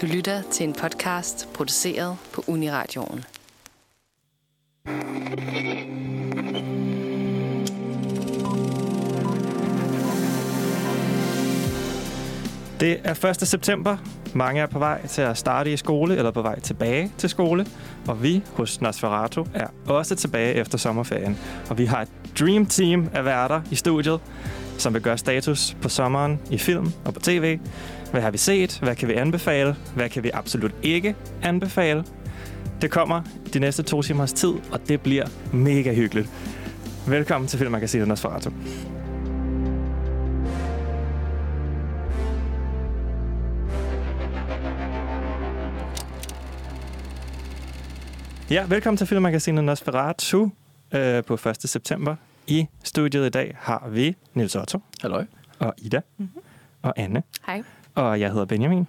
Du lytter til en podcast produceret på Uniradioen. Det er 1. september. Mange er på vej til at starte i skole eller på vej tilbage til skole. Og vi hos Nosferatu er også tilbage efter sommerferien. Og vi har et dream team af værter i studiet, som vil gøre status på sommeren i film og på tv. Hvad har vi set? Hvad kan vi anbefale? Hvad kan vi absolut ikke anbefale? Det kommer de næste to timers tid, og det bliver mega hyggeligt. Velkommen til Filmmagasinet Nosferatu. Ja, velkommen til Filmmagasinet Nosferatu øh, på 1. september. I studiet i dag har vi Nils Otto Halløj. og Ida Mhm. og Anne. Hej. Og jeg hedder Benjamin.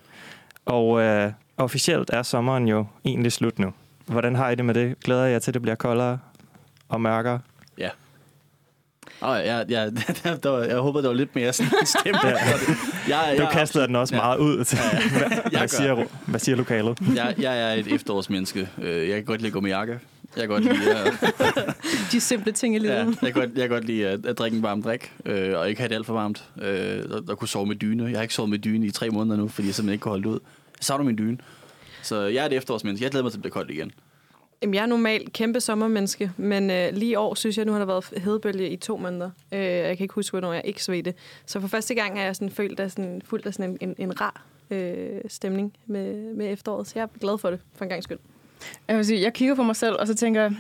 Og øh, officielt er sommeren jo egentlig slut nu. Hvordan har I det med det? Glæder jeg til, at det bliver koldere og mørkere? Ja. Oh, jeg, jeg, der var, jeg håber, der var lidt mere sådan stemme. Ja. Jeg, Du jeg, kastede den også Ja. meget ud til. Ja, ja. Hvad, Jeg hvad, gør. siger, hvad siger lokalet? jeg, jeg er et efterårsmenneske. Øh, Jeg kan godt lide at gå med jakke. Jeg kan godt lide at, De simple ting i livet. ja, jeg kan godt, jeg kan godt lide at, at drikke en varm drik, øh, og ikke have det alt for varmt. Øh, og, og kunne sove med dyne. Jeg har ikke sovet med dyne i tre måneder nu, fordi jeg simpelthen ikke kunne holde det ud. Jeg savner min dyne. Så jeg er et efterårsmenneske. Jeg glæder mig til at blive koldt igen. Jamen, jeg er normalt kæmpe sommermenneske, men øh, lige i år synes jeg, nu har der været hedebølge i to måneder. Øh, jeg kan ikke huske, hvornår jeg ikke svedte. Så for første gang har jeg sådan følt af sådan, fuldt af sådan en, en, en rar øh, stemning med, med efteråret. Så jeg er glad for det, for en gang skyld. Jeg vil sige, jeg kigger på mig selv, og så tænker jeg,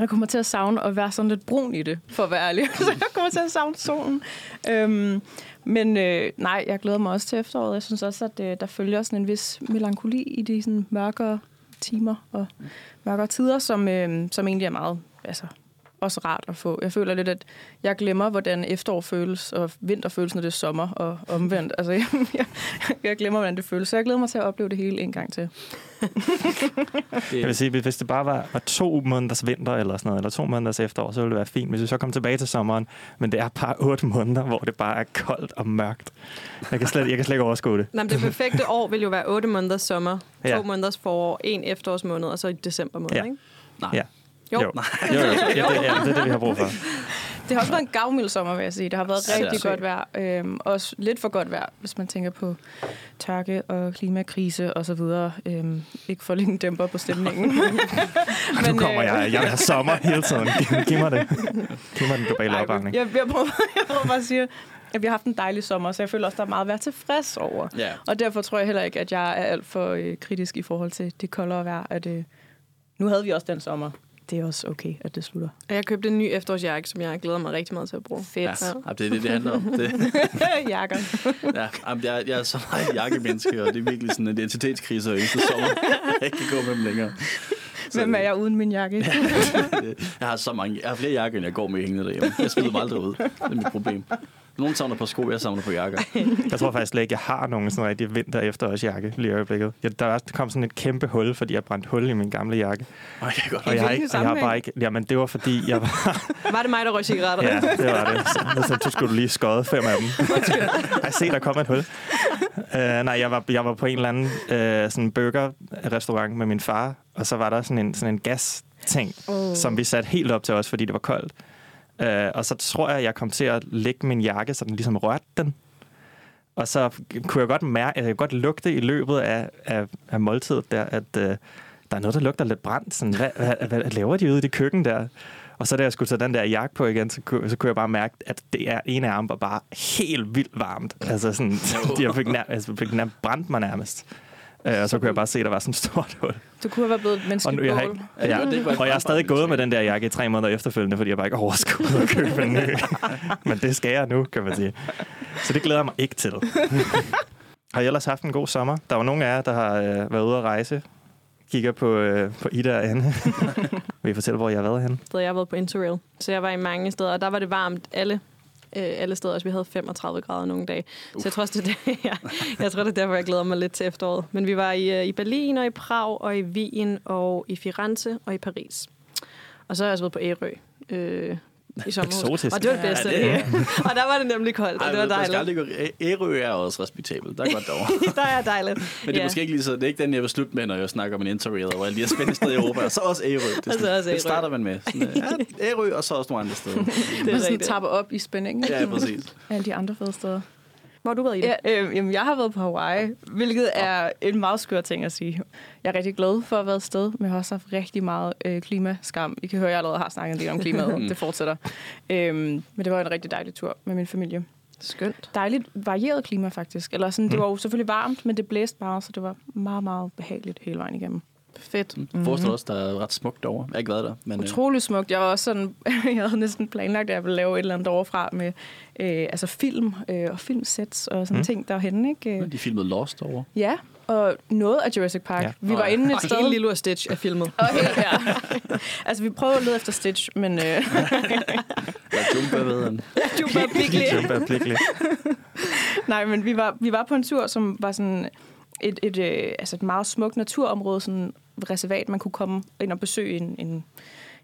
jeg kommer til at savne at være sådan lidt brun i det, for at være ærlig. så jeg kommer til at savne solen. Øhm, men øh, nej, jeg glæder mig også til efteråret. Jeg synes også, at øh, der følger sådan en vis melankoli i de sådan, mørkere timer og mørkere tider, som, øh, som egentlig er meget altså, også rart at få. Jeg føler lidt, at jeg glemmer, hvordan efterår føles, og vinter føles, når det er sommer, og omvendt. Altså, jeg, jeg, jeg glemmer, hvordan det føles. Så jeg glæder mig til at opleve det hele en gang til. Jeg vil sige, hvis det bare var, var to måneders vinter eller sådan noget, eller to måneders efterår, så ville det være fint. Hvis vi så kom tilbage til sommeren, men det er bare otte måneder, hvor det bare er koldt og mørkt. Jeg kan slet, jeg kan slet ikke overskue det. Nå, men det perfekte år vil jo være 8 måneders sommer, to Ja. måneders forår, en efterårsmåned, og så i december måned, Ja. ikke? Nej. Ja. Jo. Jo, jo, jo. Ja, det, ja, det er det, vi har brug for. Det har også været en gavmild sommer, vil jeg sige. Det har været rigtig godt vejr. Øhm, også lidt for godt vejr, hvis man tænker på tørke og klimakrise og så videre. Øhm, ikke for lige en dæmper på stemningen. Nu Men, kommer øh, jeg. Jeg vil have sommer hele tiden. Giv, giv mig det. Giv mig den globale opvarmning. jeg, jeg, prøver, jeg prøver bare at sige, at vi har haft en dejlig sommer, så jeg føler også, der er meget at være tilfreds over. Ja. Og derfor tror jeg heller ikke, at jeg er alt for øh, kritisk i forhold til det koldere vejr. At, øh, nu havde vi også den sommer. Det er også okay, at det slutter. Og jeg købte en ny efterårsjakke, som jeg glæder mig rigtig meget til at bruge. Fedt. Ja, ja, det er det, det handler om. Det, Jakker. Ja, jeg, jeg er så meget jakkemenneske, og det er virkelig sådan en identitetskrise og eneste sommer. Jeg ikke kan gå med dem længere. Så Hvem er jeg uden min jakke? det- Jeg har så mange, jeg har flere jakker, end jeg går med hængende derhjemme. Jeg smider dem aldrig ud. Det er mit problem. Nogen samler på sko, jeg samler på jakker. Jeg tror faktisk slet ikke, jeg har nogen sådan rigtig vinter efterårsjakke lige i øjeblikket. Jeg, der, er- kom sådan et kæmpe hul, fordi jeg brændte hul i min gamle jakke. Og jeg godt. Og jeg har, ikke, og jeg har bare ikke... Jamen, det var fordi, jeg var... Var det mig, der røg cigaretter? Ja, det var det. Så, så, så skulle du lige skåde fem af dem. Ej, se, der kom et hul. Uh, nej, jeg var, jeg var på en eller anden uh, sådan burger-restaurant med min far, og så var der sådan en, sådan en gas-ting, Oh. som vi satte helt op til os, fordi det var koldt. Uh, og så tror jeg, jeg kom til at lægge min jakke, så den ligesom rørte den. Og så kunne jeg godt mærke, jeg kunne godt lugte i løbet af, af, af måltidet der, at uh, der er noget, der lugter lidt brændt. Sådan, hvad, hvad, hvad, laver de ude i det køkken der? Og så da jeg skulle tage den der jakke på igen, så kunne, så kunne jeg bare mærke, at det er ene arm var bare helt vildt varmt. Altså sådan, jeg fik, nær, altså, fik nærmest brændt mig nærmest. Uh, og så kunne jeg bare se, at der var sådan et stort hul. Du kunne have været blevet et Og, nu, jeg har ikke, Ja, et og jeg har stadig gået med den der jakke i tre måneder efterfølgende, fordi jeg bare ikke overskuede at købe en ny. Men det skal jeg nu, kan man sige. Så det glæder jeg mig ikke til. Har I ellers haft en god sommer? Der var nogle af jer, der har øh, været ude at rejse. Kigger på, øh, på Ida og Anne. Vil I fortælle, hvor jeg har været henne? Jeg har været på Interrail, så jeg var i mange steder, og der var det varmt alle, øh, alle steder. Altså, vi havde 35 grader nogle dage. Så jeg tror, også, det er jeg, jeg tror, det er derfor, jeg glæder mig lidt til efteråret. Men vi var i, øh, i Berlin og i Prag og i Wien og i Firenze og i Paris. Og så har jeg også været på Ærø. Øh, i sommerhus. Eksotisk. Og det var det bedste. Ja, det er- og der var det nemlig koldt, og det var dejligt. gå... Ærø er også respektabelt. Der er godt derovre. der er dejligt. Men det er Ja. måske ikke lige så... Det er ikke den, jeg vil slutte med, når jeg snakker om en interrail, hvor alle de her spændende steder i Europa. Og så også Ærø. Det, er Og så sådan, også Ærø. det starter man med. Sådan, ja, Ærø, og så også nogle andre steder. Det er sådan tapper op i spænding. ikke? Ja, præcis. Alle de andre fede steder. Hvor har du været i det? Ja, øh, jamen, jeg har været på Hawaii, hvilket er en meget skør ting at sige. Jeg er rigtig glad for at have været afsted, men jeg har også haft rigtig meget øh, klimaskam. I kan høre, at jeg allerede har snakket en del om klimaet. det fortsætter. Øhm, men det var en rigtig dejlig tur med min familie. Skønt. Dejligt varieret klima, faktisk. Eller sådan, Det var jo selvfølgelig varmt, men det blæste meget, så det var meget, meget behageligt hele vejen igennem. Fedt. Mm. Forestil også, der er ret smukt derovre. Jeg har ikke været der, men... øh, Utrolig smukt. Jeg var også sådan, jeg havde næsten planlagt, at jeg ville lave et eller andet overfra med øh, altså film øh, og filmsets og sådan Mm. ting derhenne. Ikke? Øh, Øh, de filmede Lost derovre. Ja, og noget af Jurassic Park. Ja. Ja. Vi var Og- inde et Og sted. hele Lilo og Stitch er filmet. Og helt, ja. altså, vi prøvede at lede efter Stitch, men øh, Jeg Jumba ved han. Jumba Bigley. Jumba Blikkelig. Nej, men vi var, vi var på en tur, som var sådan et, et, øh, altså et meget smukt naturområde, sådan reservat, man kunne komme ind og besøge en, en,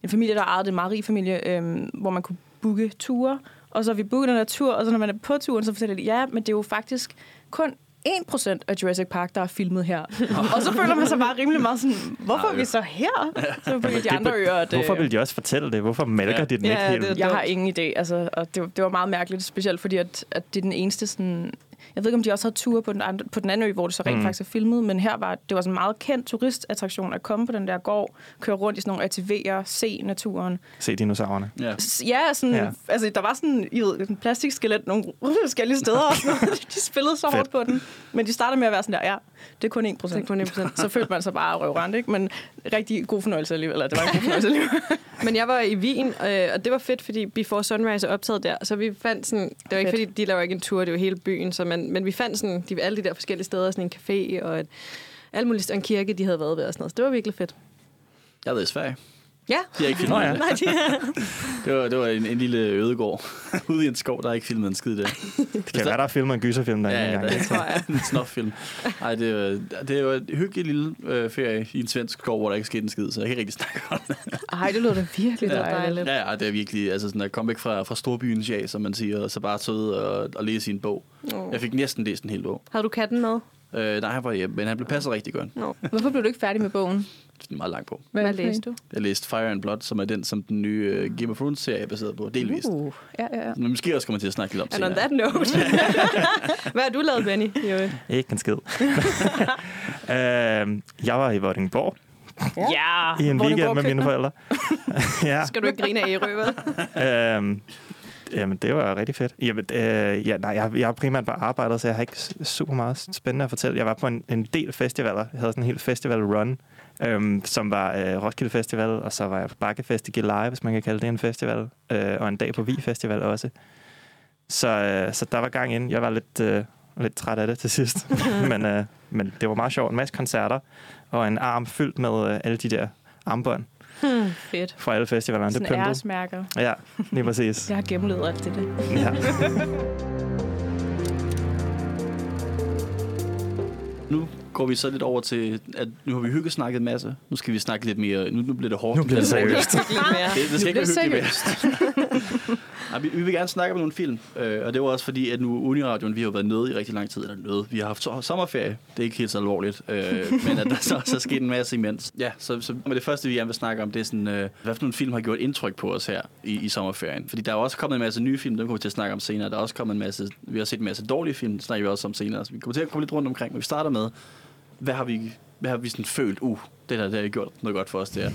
en familie, der ejede det, en meget rig familie, øh, hvor man kunne booke ture. Og så har vi booket den her tur, og så når man er på turen, så fortæller de, ja, men det er jo faktisk kun 1% af Jurassic Park, der er filmet her. og så føler man sig bare rimelig meget sådan, hvorfor er vi så her? Så på de andre øer. At, Hvorfor øh, vil de også fortælle det? Hvorfor mælker Ja. de den Ja, ikke helt? det- Jeg har ingen idé, altså, og det, var- det var meget mærkeligt, specielt fordi, at, at det er den eneste sådan... Jeg ved ikke, om de også har ture på den, andre, på den anden ø, hvor det så rent Mm. faktisk er filmet, men her var det var sådan en meget kendt turistattraktion at komme på den der gård, køre rundt i sådan nogle ATV'er, se naturen. Se dinosaurerne. Ja. Ja, sådan, Ja. altså der var sådan, I ved, en plastikskelet nogle forskellige steder, og de spillede så hårdt på den. Men de startede med at være sådan der, ja, det er kun 1 Det er kun 1%. så følte man sig bare røvrand, ikke? Men rigtig god fornøjelse alligevel, eller det var en god fornøjelse alligevel. Men jeg var i Wien, øh, og det var fedt, fordi Before Sunrise er optaget der. Så vi fandt sådan... Det var ikke, Fedt. fordi de laver ikke en tur, det var hele byen. Så man, men vi fandt sådan de, alle de der forskellige steder, sådan en café og et, alt muligt, og en kirke, de havde været ved og sådan noget. Så det var virkelig fedt. Jeg været i Sverige. Ja. De har ikke filmet Nå ja. det. Nej, de, Det var, det var en, en lille ødegård ude i en skov, der er ikke filmet en skid der. Det kan være, der er filmet en gyserfilm derinde Ja, engang. det tror jeg. en snoffilm. Nej, det, var- det var et hyggeligt lille øh, ferie i en svensk skov, hvor der ikke skete en skid, så jeg kan ikke rigtig snakke om det. Ej, det lød da virkelig Det var dejligt. Ja, ja, det er virkelig altså sådan at komme væk fra, fra storbyens ja, som man siger, og så bare sidde og, og læse i en bog. Oh. Jeg fik næsten læst en hel bog. Havde du katten med? Øh, nej, han var hjemme, men han blev passet rigtig godt. No. Hvorfor blev du ikke færdig med bogen? Det er meget lang bog. Hvad læste du? Jeg læste Fire and Blood, som er den, som den nye uh, Game of Thrones-serie er baseret på, delvist. Uh. Uh, ja, ja, ja. Men måske også kommer til at snakke lidt om And on senere. that note. Hvad har du lavet, Benny? Jo. Ikke en skid. øhm, jeg var i Vordingborg Ja, i en weekend med mine forældre. ja. Skal du ikke grine af i røvet? Øhm, jamen, det var rigtig fedt. Jamen, øh, ja, nej, jeg, jeg er primært på arbejdet, så jeg har ikke super meget spændende at fortælle. Jeg var på en, en del festivaler. Jeg havde sådan en hel festival run, øhm, som var øh, Roskilde Festival, og så var jeg på Bakke Live, hvis man kan kalde det en festival, øh, og en dag på Vi Festival også. Så, øh, så der var gang ind. Jeg var lidt, øh, lidt træt af det til sidst, men, øh, men det var meget sjovt. En masse koncerter, og en arm fyldt med øh, alle de der armbånd Hmm, fedt. fra alle festivalerne. Det Sådan pyntede. æresmærker. Ja, lige præcis. Jeg har gennemlevet alt det der. Ja. Nu går vi så lidt over til, at nu har vi hyggesnakket en masse. Nu skal vi snakke lidt mere. Nu, nu bliver det hårdt. Nu bliver det seriøst. Det, det skal ikke være hyggeligt mere. Nej, vi, vi vil gerne snakke om nogle film, øh, og det var også fordi, at nu Uniradioen, vi har jo været nede i rigtig lang tid, eller noget. Vi har haft so- sommerferie, det er ikke helt så alvorligt, øh, men at der så også er sket en masse imens. Ja, så, så med det første, vi gerne vil snakke om, det er sådan, øh, hvad for nogle film har gjort indtryk på os her i, i sommerferien. Fordi der er også kommet en masse nye film, dem kommer vi til at snakke om senere. Der er også kommet en masse, vi har set en masse dårlige film, det snakker vi også om senere. Så vi kommer til at komme lidt rundt omkring, men vi starter med, hvad har vi, hvad har vi sådan følt, uh, det der, det har gjort noget godt for os, det her.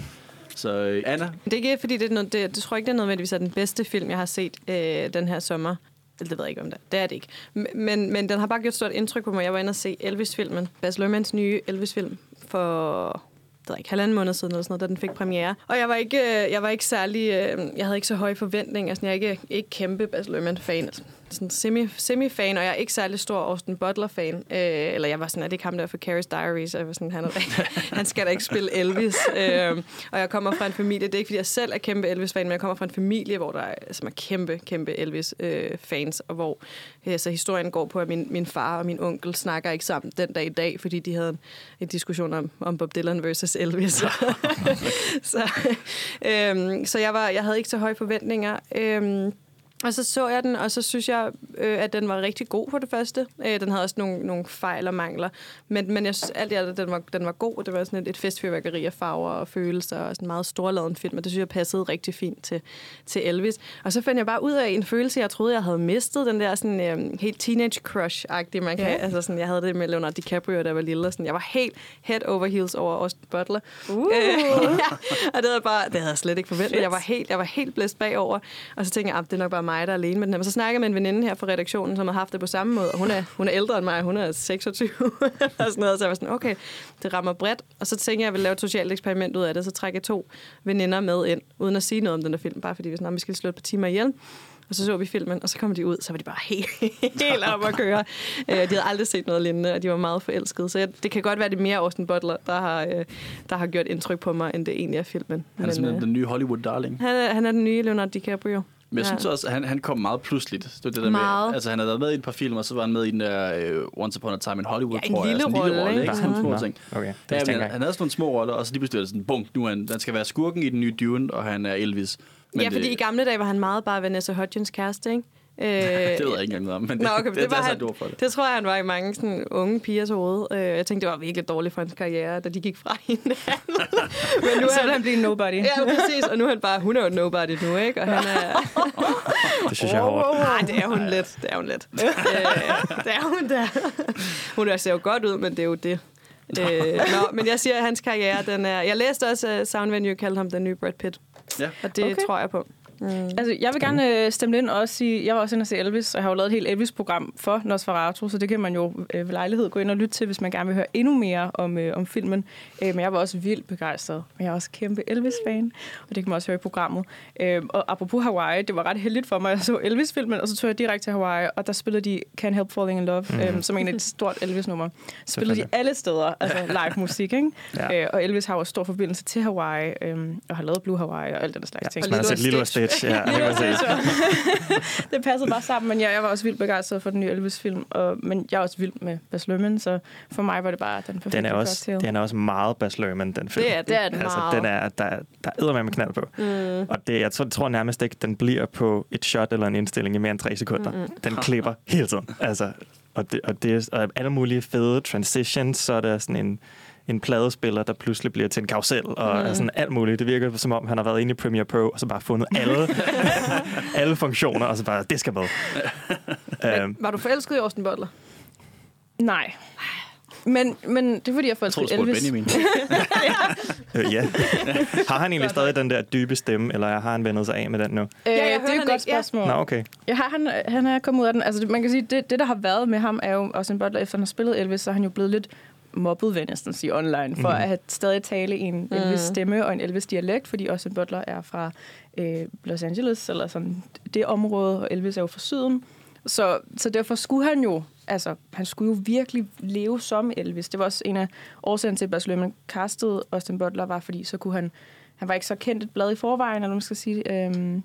Så øh, Anna, Det er ikke, fordi det er noget, det, jeg tror ikke, det er nødvendigvis er den bedste film, jeg har set øh, den her sommer. Det, det ved jeg ikke om det. er. Det er det ikke. Men, men den har bare gjort stort indtryk på mig. Jeg var inde og se Elvis-filmen. Bas Lermans nye Elvis-film for det ved ikke, halvanden måned siden, eller sådan noget, da den fik premiere. Og jeg var ikke, øh, jeg var ikke særlig, øh, jeg havde ikke så høje forventninger. Sådan, jeg er ikke, ikke kæmpe Bas Lerman-fan. Altså, sådan semi, semi-fan, og jeg er ikke særlig stor Austin Butler-fan. Øh, eller jeg var sådan, er det ikke ham der for Carrie's Diaries? Og jeg var sådan, han, er, han skal da ikke spille Elvis. Øh, og jeg kommer fra en familie, det er ikke fordi jeg selv er kæmpe Elvis-fan, men jeg kommer fra en familie, hvor der er, som er kæmpe, kæmpe Elvis-fans, og hvor øh, så historien går på, at min, min far og min onkel snakker ikke sammen den dag i dag, fordi de havde en, en diskussion om, om Bob Dylan versus Elvis. så, øh, så jeg, var, jeg havde ikke så høje forventninger. Øh, og så så jeg den, og så synes jeg, øh, at den var rigtig god for det første. Øh, den havde også nogle, nogle fejl og mangler. Men, men jeg synes alt i alt, den var, den var god. Det var sådan et, et festfyrværkeri af farver og følelser, og sådan en meget storladen film, og det synes jeg passede rigtig fint til, til Elvis. Og så fandt jeg bare ud af en følelse, jeg troede, jeg havde mistet. Den der sådan, øh, helt teenage crush-agtige, man kan. Ja. Altså sådan, jeg havde det med Leonardo DiCaprio, jeg var lille. Og sådan, jeg var helt head over heels over Austin Butler. Uh. Øh, ja, og det havde, jeg bare, det havde jeg slet ikke forventet. Jeg var helt, jeg var helt blæst bagover. Og så tænkte jeg, at det er nok bare mig, der er alene med den her. Men så snakkede jeg med en veninde her fra redaktionen, som har haft det på samme måde. Og hun er, hun er ældre end mig, hun er 26. og sådan noget. Så jeg var sådan, okay, det rammer bredt. Og så tænkte jeg, at jeg ville lave et socialt eksperiment ud af det. Så trækker jeg to veninder med ind, uden at sige noget om den der film. Bare fordi vi, sådan, vi skal slå et par timer ihjel. Og så så vi filmen, og så kommer de ud, så var de bare helt, helt op at køre. Øh, de havde aldrig set noget lignende, og de var meget forelskede. Så jeg, det kan godt være, det er mere Austin Butler, der har, øh, der har gjort indtryk på mig, end det egentlig er filmen. Han er simpelthen øh, den nye Hollywood-darling. han, er, han er den nye Leonardo DiCaprio. Men jeg Ja. synes også, at han, han kom meget pludseligt. Det var det der Meget. Med, altså, han havde været med i et par film, og så var han med i den der uh, Once Upon a Time in Hollywood, Ja, en tror jeg. lille Sådan rolle, ikke? Sådan små ting. Okay, det Ja, men, han havde sådan nogle små roller, og så lige pludselig det sådan, bum, nu han, han skal være skurken i den nye Dune, og han er Elvis. Men ja, fordi i gamle dage var han meget bare Vanessa Hudgens kæreste, ikke? Øh, det ved jeg ikke engang noget om, men Nå, okay, det, det, det, var han, for det. det tror jeg, han var i mange sådan, unge pigers hoved. Øh, jeg tænkte, det var virkelig dårligt for hans karriere, da de gik fra hinanden. Men nu er han han... blive nobody. Ja, præcis. Og nu er han bare, hun er jo nobody nu, ikke? Og han er... Det synes jeg er hårdt. Nej, det er hun lidt. Det er hun lidt. øh, det er hun der. Hun er- ser jo godt ud, men det er jo det. Øh, nå, men jeg siger, at hans karriere, den er... Jeg læste også, at Sound Venue kaldte ham den nye Brad Pitt. Ja. Og det okay. tror jeg på. Mm. Altså, jeg vil gerne øh, stemme ind og også sige, jeg var også inde og se Elvis, og jeg har jo lavet et helt Elvis-program for Nosferatu, så det kan man jo øh, ved lejlighed gå ind og lytte til, hvis man gerne vil høre endnu mere om, øh, om filmen. Øh, men jeg var også vildt begejstret, og jeg er også kæmpe Elvis-fan, og det kan man også høre i programmet. Øh, og apropos Hawaii, det var ret heldigt for mig, at jeg så Elvis-filmen, og så tog jeg direkte til Hawaii, og der spillede de Can't Help Falling in Love, øh, som en af et stort Elvis-nummer. Spillede de alle steder, altså live musik, ikke? Ja. Øh, og Elvis har jo stor forbindelse til Hawaii, øh, og har lavet Blue Hawaii og alt den slags Ja, ting. har Lilo og og Stitch. Ja, det man se. det passede bare sammen, men jeg, jeg var også vildt begejstret for den nye Elvis-film, og, men jeg er også vild med Baz Luhrmann, så for mig var det bare den perfekte Den er også, cocktail. den er også meget Baz Luhrmann, den film. Det er. Det er den Altså, meget. den er, der, der er med knald på. Mm. Og det, jeg tror, tror nærmest ikke, den bliver på et shot eller en indstilling i mere end tre sekunder. Mm-mm. Den klipper hele tiden. Altså, og, det, og, det, er- og alle mulige fede transitions, så er der sådan en, en pladespiller, der pludselig bliver til en karusel, og Mm. sådan alt muligt. Det virker som om, han har været inde i Premiere Pro, og så bare fundet alle, alle funktioner, og så bare, det skal med. øhm, Var du forelsket i Austin Butler? Nej. Men, men det er fordi, jeg får Jeg tror, Elvis. Benjamin. øh, ja. Har han egentlig stadig den der dybe stemme, eller har han vendet sig af med den nu? Øh, Ja, jeg det er et han godt ikke. Ja. spørgsmål. Nå, okay. Ja, han, han er kommet ud af den. Altså, det- man kan sige, det, det, der har været med ham, er jo også en butler, efter han har spillet Elvis, så er han jo blevet lidt mobbet, vil jeg næsten sige, online, for Mhm. at have stadig tale en Elvis-stemme og en Elvis-dialekt, fordi også en butler er fra øh, Los Angeles, eller sådan det område, og Elvis er jo fra syden. Så, så derfor skulle han jo, altså, han skulle jo virkelig leve som Elvis. Det var også en af årsagerne til, at Baz Luhrmann castede Austin Butler, var fordi så kunne han, han var ikke så kendt et blad i forvejen, eller hvad man skal sige, øhm,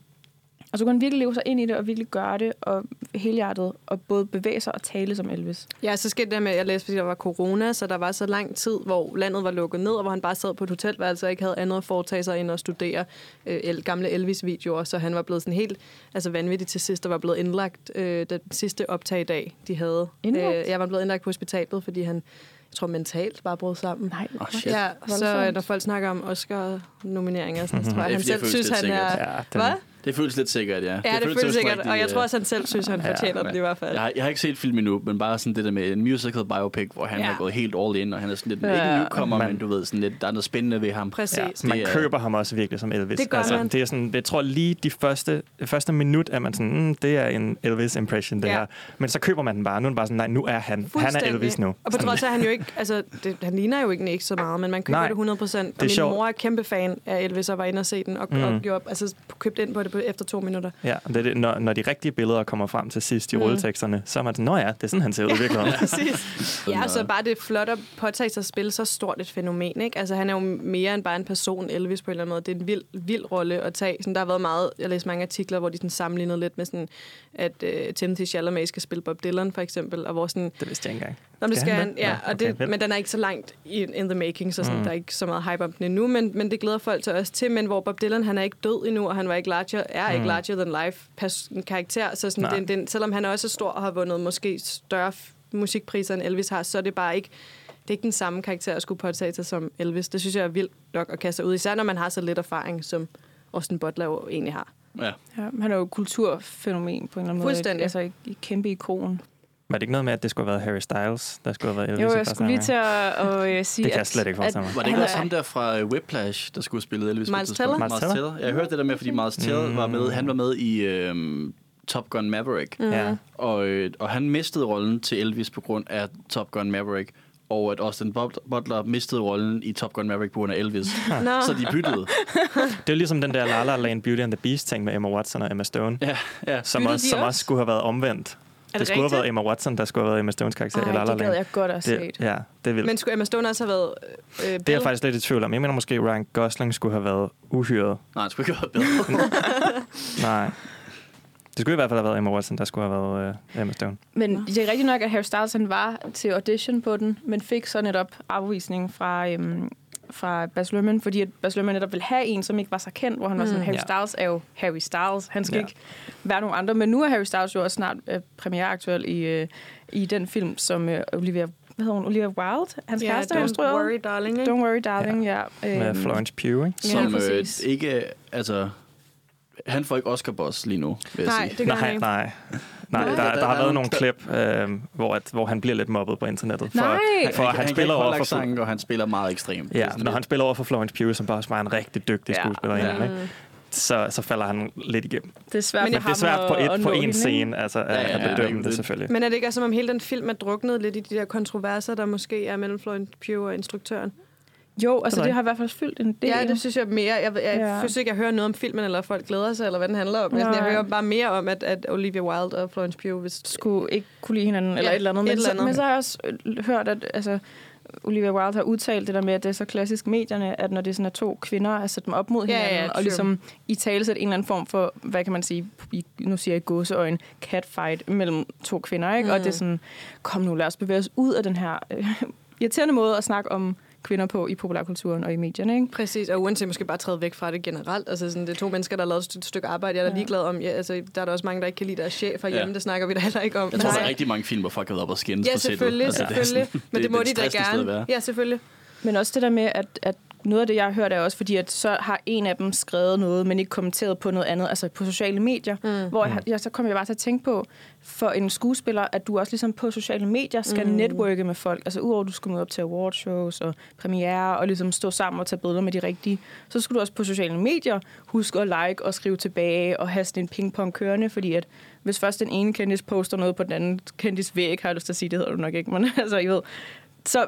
og så kunne han virkelig leve sig ind i det, og virkelig gøre det, og helhjertet, og både bevæge sig og tale som Elvis. Ja, så skete det der med, at jeg læste, fordi der var corona, så der var så lang tid, hvor landet var lukket ned, og hvor han bare sad på et hotelværelse og ikke havde andet at foretage sig end at studere øh, el- gamle Elvis-videoer. Så han var blevet sådan helt altså vanvittig til sidst, og var blevet indlagt øh, den sidste optagdag, de havde. Indlagt? Øh, jeg var blevet indlagt på hospitalet, fordi han, jeg tror, mentalt bare brød sammen. Nej, Åh, shit. Ja, så øh, når folk snakker om Oscar-nomineringer, så tror jeg, er han selv synes, han er... Ja, den, Hvad? Det føles lidt sikkert, ja. Ja, det, føles føles som sikkert, rigtig, og jeg tror øh, også, han selv synes, han Ja, fortjener men- det i hvert fald. Jeg har, jeg har ikke set film endnu, men bare sådan det der med en musical biopic, hvor han Ja. ja. er gået helt all in, og han er sådan lidt, Ja. ikke en newcomer, Man- men du ved, sådan lidt, der er noget spændende ved ham. Præcis. Ja, Ja. man Det er- køber ham også virkelig som Elvis. Det gør altså, man. Det er sådan, jeg tror lige de første, det første minut, at man sådan, mm, det er en Elvis-impression, det Ja. her. Men så køber man den bare. Nu er den bare sådan, nej, nu er han. Han er. Elvis nu. Og på trods af, at han jo ikke, altså, det, han ligner jo ikke, ikke så meget, men man køber Nej, det 100 procent. Og er min sjovt. mor er kæmpe fan af Elvis og var inde og se den, og, mm. Mm. og gjorde, altså, købte ind på det det på efter to minutter. Ja, det er det, når, når de rigtige billeder kommer frem til sidst i Mm. rulleteksterne, så er man sådan, nå ja, det er sådan, han ser ud i virkeligheden. Præcis. Ja, så bare det flot at påtage sig at spille så stort et fænomen. Ikke? Altså, han er jo mere end bare en person, Elvis på en eller anden måde. Det er en vild, vild rolle at tage. Sådan, der har været meget, jeg læste mange artikler, hvor de sådan sammenlignede lidt med sådan, at uh, Timothy Chalamet skal spille Bob Dylan, for eksempel, og hvor sådan, det vidste jeg ikke engang. Nå, det Skal han ja, og okay, det, vildt. men den er ikke så langt in, in the making, så sådan, Mm. der er ikke så meget hype om den endnu, men, men det glæder folk til også til, men hvor Bob Dylan, han er ikke død endnu, og han var ikke larger, er ikke Mm. larger than life pers- en karakter, så sådan, den, den, selvom han er også stor og har vundet måske større musikpriser, end Elvis har, så er det bare ikke, det er ikke den samme karakter at skulle påtage sig som Elvis. Det synes jeg er vildt nok at kaste sig ud, især når man har så lidt erfaring, som Austin Butler jo egentlig har. Ja. Ja, han er jo et kulturfænomen på en eller anden måde. Fuldstændig. Altså et, et kæmpe ikon. Var det ikke noget med, at det skulle have været Harry Styles, der skulle have været Elvis? Jo, jeg skulle lige til at, at, øh, sige, Det kan jeg slet ikke forestille mig. Var det ikke også er- ham der fra øh, Whiplash, der skulle spille Elvis? på et Miles? Teller? Miles Teller? Teller. Jeg hørte det der med, fordi Miles Teller var med, han var med i øhm, Top Gun Maverick. Mm. Ja. Og, øh, og han mistede rollen til Elvis på grund af Top Gun Maverick. Og at Austin But- Butler mistede rollen i Top Gun Maverick på grund af Elvis. Nå. Så de byttede. Det er ligesom den der La La Land Beauty and the Beast ting med Emma Watson og Emma Stone, Ja, ja. som Byttede også, som også? også skulle have været omvendt. Er Det, skulle have været Emma Watson, der skulle have været Emma Stones karakter Ej, La det gad jeg godt at se. Det, ja, det vildt. Men skulle Emma Stone også have været øh, Det er jeg faktisk lidt i tvivl om. Jeg mener måske, Ryan Gosling skulle have været uhyret. Nej, det skulle ikke have været bedre. Nej. Det skulle i hvert fald have været Emma Watson, der skulle have været uh, Emma Stone. Men det er rigtigt nok, at Harry Styles han var til audition på den, men fik så netop afvisning fra, øhm, fra Baz Luhrmann, fordi at Baz Luhrmann netop ville have en, som ikke var så kendt, hvor han var sådan, Mm. Harry Ja. Styles er jo Harry Styles, han skal Ja. ikke være nogen andre. Men nu er Harry Styles jo også snart øh, premiereaktuel i, øh, i den film, som øh, Olivia, hvad hedder hun, Olivia Wilde, hans Ja, kæreste, har don't instrueret. worry, darling. Ikke? Don't worry, darling, ja. ja. Med Øhm, Florence Pugh, ikke? Ja, Som øh, ikke, altså... Han får ikke Oscar-boss lige nu, vil jeg Nej, sige. det gør han Nej, ikke. nej. Nej, der, der, Der- der har været nogle- klip, øh, hvor, at, hvor han bliver lidt mobbet på internettet. For, Nej. for at han, han spiller kan over for... sang, og han spiller meget ekstremt. Ja, når lidt- han spiller over for Florence Pugh, som bare også var en rigtig dygtig Ja. skuespiller, Ja. ja. ikke? så, så falder han lidt igennem. Det er svært Men for Men det er svært på, et, på en scene altså, at, Ja, ja, at ja, bedømme det- det selvfølgelig. Men er det ikke også, som om hele den film er druknet lidt i de der kontroverser, der måske er mellem Florence Pugh og instruktøren? Jo, altså det jeg har i hvert fald fyldt en del. Ja, det synes jeg mere. Jeg, jeg Ja. ja. synes ikke, jeg hører noget om filmen, eller folk glæder sig, eller hvad den handler om. Jeg, jeg hører bare mere om, at, at Olivia Wilde og Florence Pugh vist... skulle ikke kunne lide hinanden, eller Ja, et eller andet. et Men, eller så, andet. men så har jeg også øh, hørt, at altså, Olivia Wilde har udtalt det der med, at det er så klassisk medierne, at når det er sådan er to kvinder, at sætte dem op mod Ja, hinanden, ja, og true. ligesom i tale sætte en eller anden form for, hvad kan man sige, i, nu siger jeg gåseøjen, catfight mellem to kvinder, ikke? Mm. Og det er sådan, kom nu, lad os bevæge os ud af den her øh, irriterende måde at snakke om kvinder på i populærkulturen og i medierne, ikke? Præcis, og uanset måske bare træde væk fra det generelt. Altså sådan, det er to mennesker, der har lavet et stykke- arbejde, jeg er da Ja. ligeglad om. Ja, altså, der er der også mange, der ikke kan lide deres chef Ja. hjemme. Det snakker vi da heller ikke om. Jeg tror, der Nej. er rigtig mange film, hvor folk har været op og skændes Ja, på sættet. selvfølgelig, Altså, det er selvfølgelig. sådan- Men det, er må de da gerne. Ja, selvfølgelig. Men også det der med, at, at noget af det, jeg har hørt, er også fordi, at så har en af dem skrevet noget, men ikke kommenteret på noget andet, altså på sociale medier. Mm. Hvor jeg, jeg, så kom jeg bare til at tænke på, for en skuespiller, at du også ligesom på sociale medier skal mm. networke med folk. Altså udover at du skal møde op til awardshows og premiere og ligesom stå sammen og tage billeder med de rigtige, så skulle du også på sociale medier huske at like og skrive tilbage og have sådan en pingpong kørende, fordi at hvis først den ene kendis poster noget på den anden kendis væg, har jeg lyst til at sige, det hedder du nok ikke, men altså, I ved, så,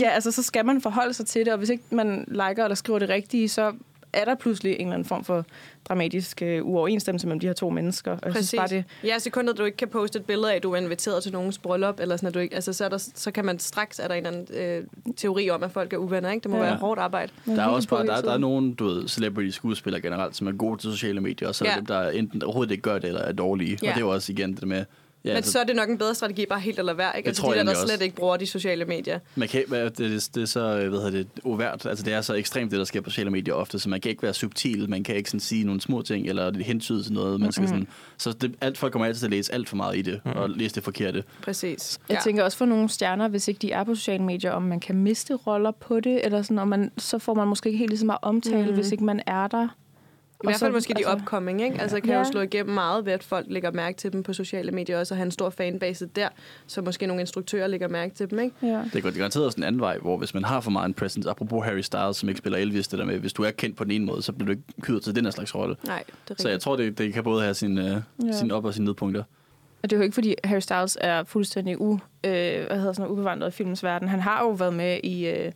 ja, altså, så skal man forholde sig til det, og hvis ikke man liker eller skriver det rigtige, så er der pludselig en eller anden form for dramatisk øh, uoverensstemmelse mellem de her to mennesker. Og jeg synes Præcis. bare, det, Ja, sekundet, du ikke kan poste et billede af, at du er inviteret til nogens bryllup, eller sådan, at du ikke, altså, så, er der, så kan man straks, er der en eller anden øh, teori om, at folk er uvenner, ikke? Det må Ja. være hårdt arbejde. man Der er også bare, der, der er nogle, du ved, celebrity skuespillere generelt, som er gode til sociale medier, og så er der Ja. dem, der enten overhovedet ikke gør det, eller er dårlige. Ja. Og det er jo også igen det med... Ja, Men altså, så er det nok en bedre strategi bare helt at lade være, ikke? Det Altså tror de der, der slet også. ikke bruger de sociale medier. man kan, det, det, det er så, øh, hvad hedder det, uvært. Altså, det er så ekstremt, det der sker på sociale medier ofte, så man kan ikke være subtil, man kan ikke sådan sige nogle små ting, eller hentyde til noget. Man skal sådan, så det, alt, folk kommer altid til at læse alt for meget i det, og læse det forkerte. Præcis. Jeg tænker også for nogle stjerner, hvis ikke de er på sociale medier, om man kan miste roller på det, eller sådan, om man, så får man måske ikke helt lige så meget omtale, Mhm. mm. hvis ikke man er der. I hvert fald måske de altså- upcoming, ikke? Altså kan Ja. jo slå igennem meget ved, at folk lægger mærke til dem på sociale medier også, og have en stor fanbase der, så måske nogle instruktører lægger mærke til dem, ikke? Ja. Det går garanteret også en anden vej, hvor hvis man har for meget en presence, apropos Harry Styles, som ikke spiller Elvis, det der med, hvis du er kendt på den ene måde, så bliver du ikke kydet til den her slags rolle. Nej, det er Så jeg rigtigt. tror, det, det kan både have sin, øh, Ja. sin op- og sine nedpunkter. Og det er jo ikke, fordi Harry Styles er fuldstændig u, øh, hvad hedder sådan ubevandret i filmens verden. Han har jo været med i... Øh,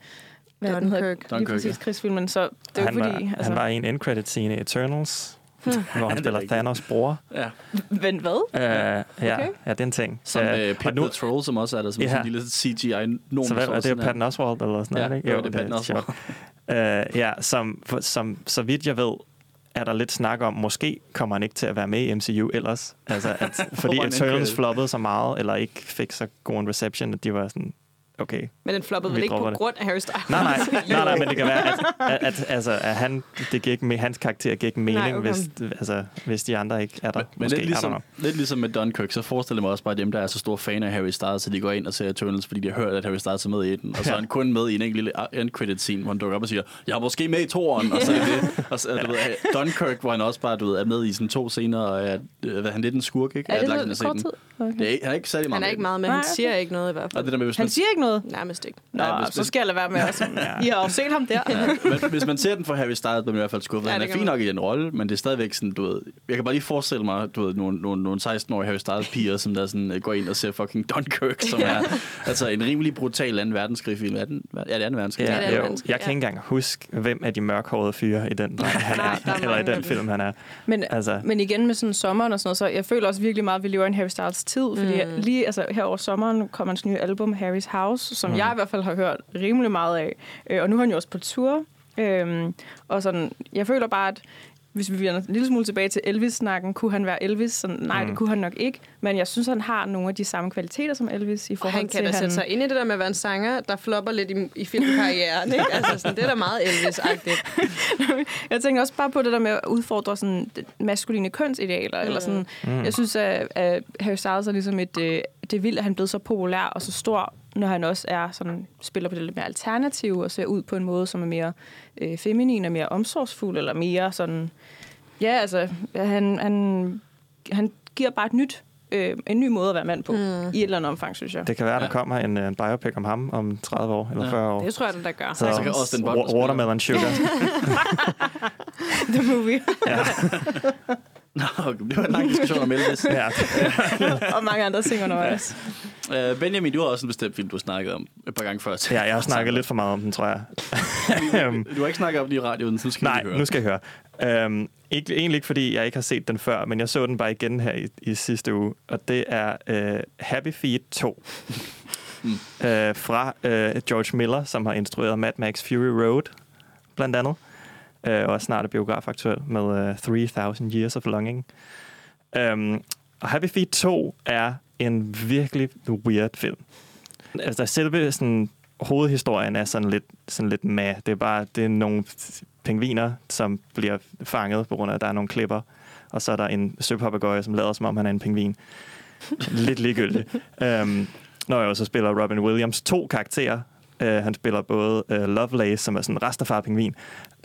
hvad den hedder? Dunkirk. Lige Dunkirk, præcis, krigsfilmen, så det jo han, var, fordi... altså- han var i en end-credit scene i Eternals, hvor han er spiller. Thanos' bror. Ja. Men hvad? Uh, ja, Okay. ja, det er en ting. Som Øh, uh, og Pet nu, the Troll, som også er der, som Ja. ja. sådan en lille CGI-norm. så hvad, er det jo Patton Oswalt eller sådan Ja, noget, ikke? jo, det er Patton sjovt. Uh, ja, som, for- som, så vidt jeg ved, er der lidt snak om, måske kommer han ikke til at være med i MCU ellers. Altså, at, fordi Eternals indkøbt. floppede så meget, eller ikke fik så god en reception, at de var sådan, okay. Men den floppede vel ikke på det. grund af Harry Styles? Nej, nej, nej, nej, men det kan være, at, at, at, altså, at han, det giver ikke, hans karakter giver ikke mening, Nej, nej, okay. hvis, altså, hvis de andre ikke er der. Men, men måske, lidt, ligesom, lidt ligesom med Dunkirk, så forestiller jeg mig også bare dem, der er så store fan af Harry Styles, så de går ind og ser Eternals, fordi de har hørt, at Harry Styles er med i den. Og så er han kun med i en enkelt lille end credit scene, hvor han dukker op og siger, jeg er måske med i toeren, og så er det det. Og så, du ved, Dunkirk, hvor han også bare du ved, er med i sådan to scener, og er, øh, hvad, han er lidt en skurk, ikke? Er det langt så inde at se kort den. tid? Okay. Det er, han er ikke særlig meget Han er ikke med meget med. Han Nej, okay. siger ikke noget i hvert Og fald. det der med, hvis Han man, siger ikke noget? Nærmest ikke. Nå, Nej, hvis- så skal jeg lade være med at sådan, I har jo set ham der. Ja, men hvis man ser den for Harry Styles, bliver man i hvert fald skuffet. Ja, Ja, han er fin man. nok i den rolle, men det er stadigvæk sådan, du ved... Jeg kan bare lige forestille mig, du ved, nogle, nogle, nogle 16-årige Harry Styles-piger, som der sådan, øh, går ind og ser fucking Dunkirk, som er altså en rimelig brutal 2. verdenskrig-film. Er den, ja, det er 2. verdenskrig. Ja, Ja, jo. Jeg kan ja. ikke engang huske, hvem af de mørkhårede fyre i den, dreng, han er, er eller i den film, han er. Men, Altså, men igen med sådan sommeren og sådan noget, så jeg føler også virkelig meget, at vi lever i en Harry Styles tid, fordi Mm. mm. lige altså, her over sommeren kom hans nye album, Harry's House, som Mm. mm. jeg i hvert fald har hørt rimelig meget af. Øh, og nu er han jo også på tour. Øhm, og sådan, jeg føler bare, at hvis vi vender en lille smule tilbage til Elvis-snakken, kunne han være Elvis? Sådan, nej, Mm. mm. det kunne han nok ikke. Men jeg synes, han har nogle af de samme kvaliteter som Elvis i Og forhold han kan til, da sætte sig ind i det der med at være en sanger, der flopper lidt i, i filmkarrieren. Ikke? Altså, sådan, det er da meget Elvis-agtigt. Jeg tænker også bare på det der med at udfordre sådan maskuline kønsidealer. Mm. Eller sådan. Mm. Jeg synes, at, at Harry Styles er ligesom et... Øh, det er vildt, at han blevet så populær og så stor, når han også er sådan, spiller på det lidt mere alternative og ser ud på en måde, som er mere øh, feminin og mere omsorgsfuld, eller mere sådan... Ja, altså, han, han, han giver bare et nyt, øh, en ny måde at være mand på, Mm. i et eller andet omfang, synes jeg. det kan være, der Ja. kommer en, øh, en biopic om ham om 30 år eller Ja. 40 år. Det tror jeg, den der gør. Så, Så kan også den. Watermelon Sugar. The movie. ja. Nå, det var en lang diskussion om Elvis. ja. og mange andre ting undervejs. Uh, Benjamin, du har også en bestemt film, du har snakket om et par gange før. ja, jeg har snakket lidt for meget om den, tror jeg. Øhm, Du har ikke snakket om den i radioen, så nu skal Nej, høre. nu skal jeg høre. Øhm, ikke, egentlig ikke, fordi jeg ikke har set den før, men jeg så den bare igen her i, i sidste uge, og det er øh, Happy Feet 2. Mm. øh, fra øh, George Miller, som har instrueret Mad Max Fury Road, blandt andet. Øh, og snart er biografaktuel med øh, 3000 Years of Longing. Øhm, og Happy Feet 2 er en virkelig weird film. Altså, selve sådan, hovedhistorien er sådan lidt, sådan lidt med. Det er bare det er nogle pingviner, som bliver fanget på grund af, at der er nogle klipper. Og så er der en søpapagøje, som lader som om, han er en pingvin. lidt ligegyldigt. um, Nå jo, så spiller Robin Williams to karakterer. Uh, han spiller både uh, Lovelace, som er sådan en rastafar-pingvin,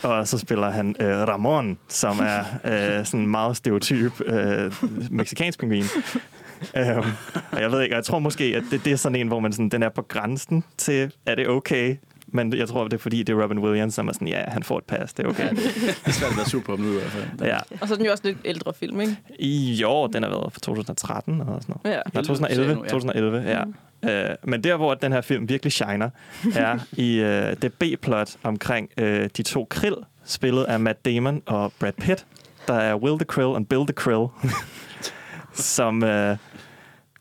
og så spiller han uh, Ramon, som er uh, sådan en meget stereotyp uh, meksikansk pingvin. um, og jeg ved ikke, og jeg tror måske, at det, det er sådan en, hvor man sådan, den er på grænsen til, er det okay? Men jeg tror, det er fordi, det er Robin Williams, som er sådan, ja, han får et pas, det er okay. Det er svært at være ham nu i hvert fald. Ja. Og så er den jo også lidt ældre film, ikke? I år, den har været fra 2013 eller sådan noget. Ja. Nej, 2011. 2011, ja. Øh, men der, hvor den her film virkelig shiner, er i øh, det B-plot omkring øh, de to krill, spillet af Matt Damon og Brad Pitt. Der er Will the Krill og Bill the Krill, som... Øh,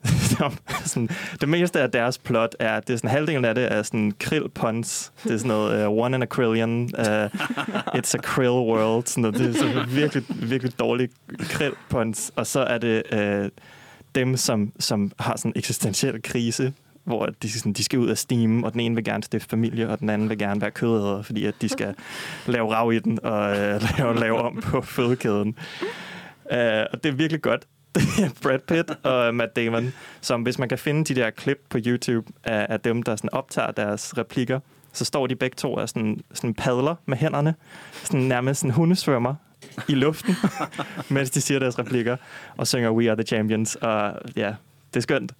som sådan, det meste af deres plot er, det er sådan halvdelen af det er sådan krill puns. Det er sådan noget uh, one in a krillion, uh, øh, it's a krill world. Sådan noget. Det er sådan virkelig, virkelig dårlig krill puns. Og så er det uh, dem, som, som har sådan en eksistentiel krise, hvor de, sådan, de skal ud af steam, og den ene vil gerne stifte familie, og den anden vil gerne være kødæder, fordi at de skal lave rav i den og øh, lave, lave om på fødekæden. Uh, og det er virkelig godt. Det er Brad Pitt og Matt Damon, som hvis man kan finde de der klip på YouTube af, af dem, der sådan optager deres replikker, så står de begge to og sådan, sådan padler med hænderne, sådan nærmest sådan hundesvømmer i luften, mens de siger deres replikker, og synger We Are The Champions, og ja, det er skønt.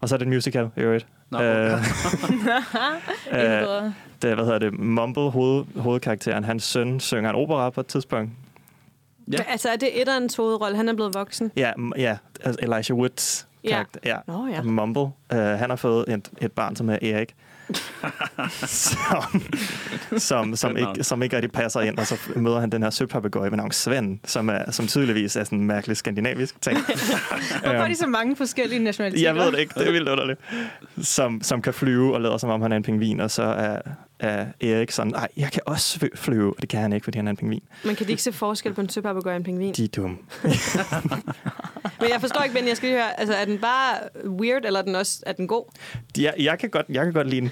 Og så er det en musical, i øvrigt. Nå, Øh, øh, det, hvad hedder det, Mumble, hoved, hovedkarakteren, hans søn synger en opera på et tidspunkt. Ja. Ja. Altså, er det etterens hovedrolle? Han er blevet voksen. Ja, ja altså Elijah Woods Ja. karakter. Ja. Nå ja. Mumble. Uh, han har fået et, et barn, som er Erik. som, som, som, ikke, som ikke rigtig passer ind, og så møder han den her søpapegøje ved navn Svend, som, er, som tydeligvis er sådan en mærkelig skandinavisk ting. Hvorfor er de så mange forskellige nationaliteter? Jeg ved det ikke, det er vildt underligt. Som, som kan flyve og lader som om han er en pingvin, og så er, er Erik sådan, nej, jeg kan også flyve, og det kan han ikke, fordi han er en pingvin. Man kan de ikke se forskel på en søpapegøje og en pingvin. De er dumme. Men jeg forstår ikke, men jeg skal lige høre, altså er den bare weird, eller er den også er den god? Jeg, jeg, kan godt, jeg kan godt lide den.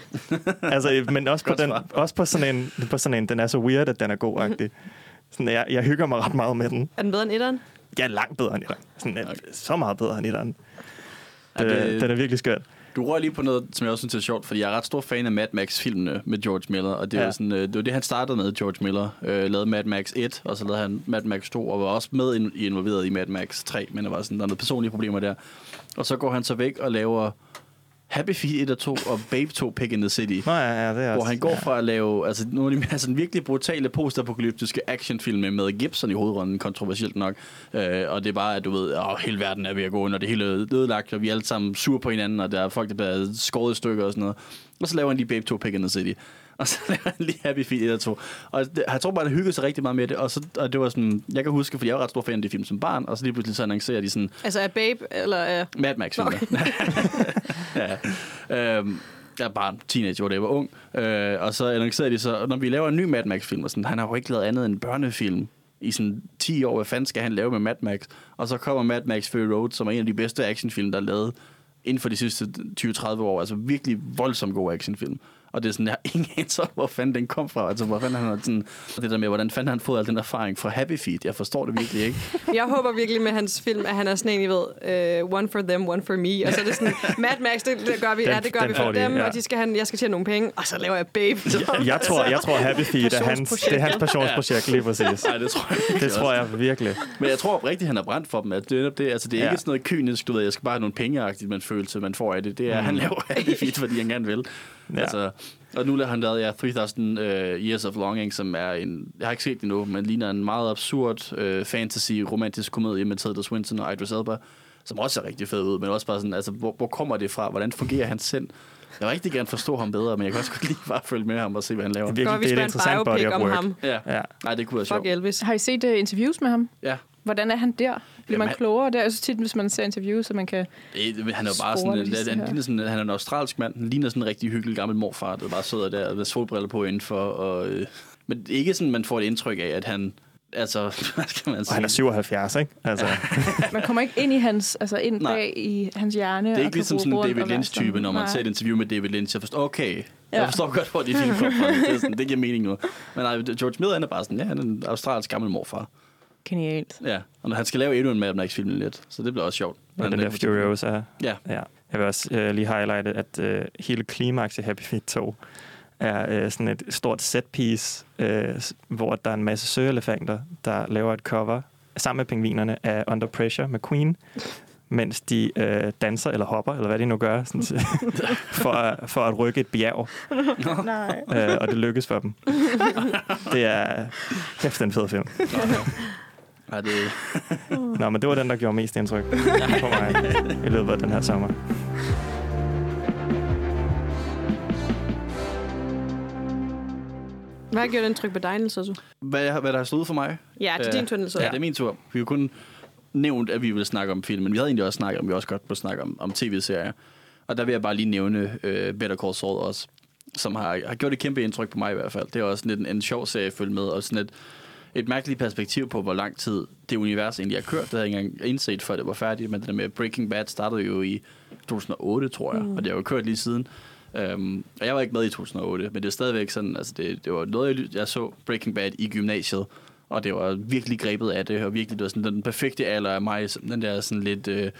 Altså, men også på, den, også på sådan en, på sådan en, den er så weird, at den er god-agtig. Sådan, jeg, jeg hygger mig ret meget med den. Er den bedre end etteren? Er langt bedre end etteren. Sådan, okay. Så meget bedre end etteren. Er Det, det- den er virkelig skørt. Du rører lige på noget, som jeg også synes er sjovt, fordi jeg er ret stor fan af Mad Max-filmene med George Miller, og det, ja. Ja. var sådan, øh, det var det, han startede med, George Miller. Øh, lavede Mad Max 1, og så lavede han Mad Max 2, og var også med in- involveret i Mad Max 3, men der var sådan, der er noget personlige problemer der. Og så går han så væk og laver Happy Feet 1 og 2, og Babe 2 Pig in the City. Nå ja, ja, det er Hvor også, han går fra at lave altså, nogle af de sådan, virkelig brutale postapokalyptiske actionfilm med Gibson i hovedrollen, kontroversielt nok. Øh, og det er bare, at du ved, at hele verden er ved at gå under, det hele er ødelagt, og vi er alle sammen sure på hinanden, og der er folk, der bliver skåret i stykker og sådan noget. Og så laver han lige Babe 2 Pig in the City. Og så laver han lige Happy Feet 1 og 2. Og det, jeg tror bare, at hyggede sig rigtig meget med det. Og, så, og det var sådan, jeg kan huske, fordi jeg var ret stor fan af de film som barn, og så lige pludselig så annoncerer de sådan, Altså er Babe, eller er... Mad Max filmer. ja. Øhm, jeg er bare teenager, hvor jeg var ung. Øh, og så annoncerede de så, når vi laver en ny Mad Max-film, og sådan, han har jo ikke lavet andet end børnefilm i sådan 10 år. Hvad fanden skal han lave med Mad Max? Og så kommer Mad Max Fury Road, som er en af de bedste actionfilm, der er lavet inden for de sidste 20-30 år. Altså virkelig voldsomt god actionfilm. Og det er sådan, jeg har ingen anelse om, hvor fanden den kom fra. Altså, hvor fanden han har sådan, det der med, hvordan fanden har han fået al den erfaring fra Happy Feet. Jeg forstår det virkelig ikke. Jeg håber virkelig med hans film, at han er sådan en, I ved, uh, one for them, one for me. Og så er det sådan, Mad Max, det, det gør vi, Den- ja, det gør vi for de, dem, ja. og de skal han, jeg skal tjene nogle penge, og så laver jeg Babe. Jeg tror, jeg tror Happy Feet er hans, det er hans passionsprojekt lige præcis. Nej, det tror jeg ikke. Det tror jeg virkelig. Men jeg tror oprigtigt, han er brændt for dem. At det, er det, altså, det er Ja. ikke sådan noget kynisk, du ved, jeg skal bare have nogle pengeagtigt, man følelse, man får af det. Det er, mm. han laver Happy Feet, fordi han gerne vil. Ja. Altså, og nu har han lavet ja, 3000 uh, Years of Longing, som er en, jeg har ikke set det endnu, men ligner en meget absurd uh, fantasy romantisk komedie med Tilda Swinton og Idris Elba, som også ser rigtig fed ud, men også bare sådan, altså, hvor, hvor kommer det fra? Hvordan fungerer han sind? Jeg vil rigtig gerne forstå ham bedre, men jeg kan også godt lide bare følge med ham og se, hvad han laver. Det er Godt, vi virkelig det er et en interessant body of om work. ham. Ja. Ja. Nej, det kunne være sjovt. Fuck Elvis. Har I set uh, interviews med ham? Ja. Hvordan er han der? Bliver Jamen, man klogere der? Jeg synes tit, hvis man ser interviews, så man kan... Det, han er jo bare sådan, hvad de en, siger han, ligner sådan, han er en australsk mand. Han ligner sådan en rigtig hyggelig gammel morfar, der bare sidder der med solbriller på indenfor. Og, øh, men det er ikke sådan, man får et indtryk af, at han... Altså, hvad skal man Og sige? han er 77, ikke? Altså, Man kommer ikke ind i hans, altså ind Nej. bag i hans hjerne. det er og ikke ligesom sådan en David og Lynch-type, når man Nej. ser et interview med David Lynch. Jeg forstår, okay, jeg Ja. forstår godt, hvor de film kommer fra. Det, er sådan, det giver mening nu. Men nej, George Miller han er bare sådan, ja, han er en australsk gammel morfar. Genialt. Ja, og når han skal lave endnu en Mad Max-film lidt, så det bliver også sjovt. Han den er- der Furious er... Ja, Ja. Jeg vil også øh, lige highlighte, at øh, hele klimaks i Happy Feet 2 er øh, sådan et stort setpiece, øh, hvor der er en masse søelefanter, der laver et cover sammen med pingvinerne af Under Pressure med Queen, mens de øh, danser eller hopper, eller hvad de nu gør, sådan, til- for, at, for at rykke et bjerg, Nej. øh, og det lykkes for dem. Det er kæft en fed film. Ja det, Nå, men det var den, der gjorde mest indtryk på mig i løbet af den her sommer. Hvad har gjort indtryk på dig, Niels Otto? hvad, hvad der har stået ud for mig? Ja, det er Øh, din tur, Niels. Ja, det er min tur. Vi har jo kun nævnt, at vi ville snakke om film, men vi havde egentlig også snakket om, vi også godt må snakke om, om tv-serier. Og der vil jeg bare lige nævne uh, Better Call Saul også, som har, har gjort et kæmpe indtryk på mig i hvert fald. Det er også lidt en, en sjov serie at følge med, og sådan et, et mærkeligt perspektiv på, hvor lang tid det univers egentlig har kørt. Det havde jeg ikke engang indset, før det var færdigt, men det der med Breaking Bad startede jo i 2008, tror jeg, mm. og det har jo kørt lige siden. Um, og jeg var ikke med i 2008, men det er stadigvæk sådan, altså det, det var noget, jeg, jeg så Breaking Bad i gymnasiet, og det var virkelig grebet af det, og virkelig det var sådan den perfekte alder af mig, den der sådan lidt øh,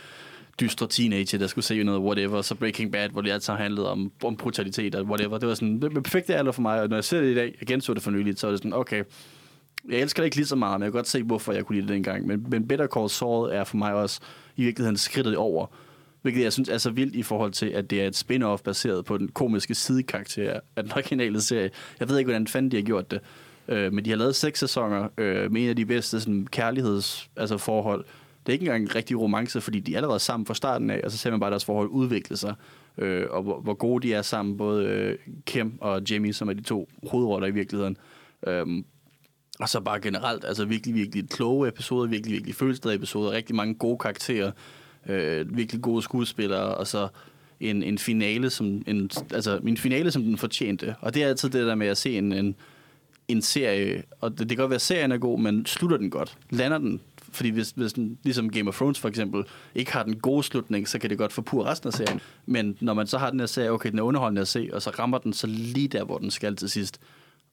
dystre teenager, der skulle se noget whatever, så Breaking Bad, hvor det altid handlede om, om brutalitet og whatever, det var sådan den perfekte alder for mig, og når jeg ser det i dag, jeg genså det for nyligt, så er det sådan, okay, jeg elsker det ikke lige så meget, men jeg kan godt se, hvorfor jeg kunne lide det dengang. Men, men Better Call Saul er for mig også i virkeligheden skridtet over. Hvilket jeg synes er så vildt i forhold til, at det er et spin-off baseret på den komiske sidekarakter af den originale serie. Jeg ved ikke, hvordan fanden de har gjort det. Øh, men de har lavet seks sæsoner øh, med en af de bedste sådan, kærligheds altså, forhold det er ikke engang en rigtig romance, fordi de er allerede sammen fra starten af, og så ser man bare deres forhold udvikle sig, øh, og hvor, hvor gode de er sammen, både øh, Kim og Jamie, som er de to hovedroller i virkeligheden. Øh, og så bare generelt, altså virkelig, virkelig kloge episoder, virkelig, virkelig følelsesladede episoder, rigtig mange gode karakterer, øh, virkelig gode skuespillere, og så en, en finale, som en, altså min finale, som den fortjente. Og det er altid det der med at se en, en, en serie, og det, det kan godt være, at serien er god, men slutter den godt? Lander den? Fordi hvis, hvis den, ligesom Game of Thrones for eksempel, ikke har den gode slutning, så kan det godt forpure resten af serien. Men når man så har den her serie, okay, den er underholdende at se, og så rammer den så lige der, hvor den skal til sidst.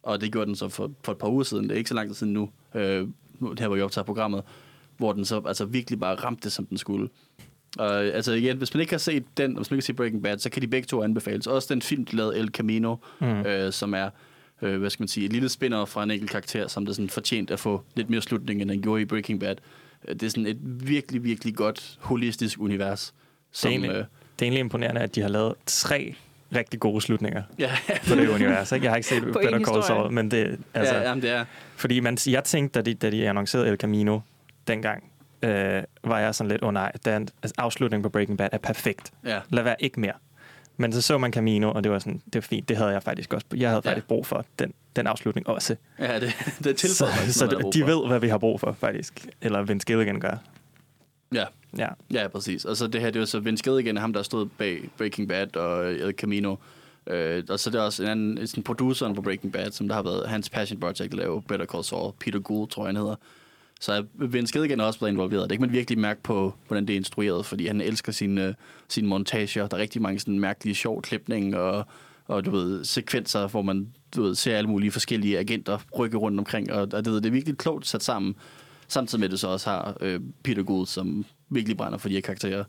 Og det gjorde den så for, for et par uger siden, det er ikke så lang tid siden nu, øh, her hvor vi optager programmet, hvor den så altså virkelig bare ramte det, som den skulle. Og altså igen, hvis man ikke har set den, hvis man ikke har set Breaking Bad, så kan de begge to anbefales. Også den film, de lavede, El Camino, mm. øh, som er, øh, hvad skal man sige, et lille spinner fra en enkelt karakter, som det sådan fortjent at få lidt mere slutning, end den gjorde i Breaking Bad. Øh, Det er sådan et virkelig, virkelig godt holistisk univers. Det er, Som, egentlig, øh, det er egentlig imponerende, at de har lavet tre rigtig gode slutninger ja, på det univers. Ikke? Jeg har ikke set Better Call. Saul, men det, altså, ja, jamen, det er. Fordi man, jeg tænkte, da de, da de annoncerede El Camino dengang, øh, var jeg sådan lidt, åh oh, nej, den altså, afslutningen på Breaking Bad er perfekt. Ja. Lad være ikke mere. Men så så man Camino, og det var sådan, det var fint. Det havde jeg faktisk også. Jeg havde Ja. faktisk brug for den, den afslutning også. Ja, det, det er Så, så brug de ved, hvad vi har brug for, faktisk. Eller Vince Gilligan gør. Ja, Ja. ja, præcis. Og så det her, det var så Vince Gilligan, ham der stod bag Breaking Bad og El Camino. Øh, og så er det også en anden, sådan produceren på Breaking Bad, som der har været hans passion project at lave Better Call Saul. Peter Gould, tror jeg, han hedder. Så Vince Gilligan er også blevet involveret. Det kan man virkelig mærke på, hvordan det er instrueret, fordi han elsker sine, sine montager. Der er rigtig mange sådan mærkelige sjov klipning og, og du ved, sekvenser, hvor man du ved, ser alle mulige forskellige agenter rykke rundt omkring. Og, og det, ved, det er virkelig klogt sat sammen. Samtidig med, at det så også har øh, Peter Gould, som virkelig brænder for de her karakterer.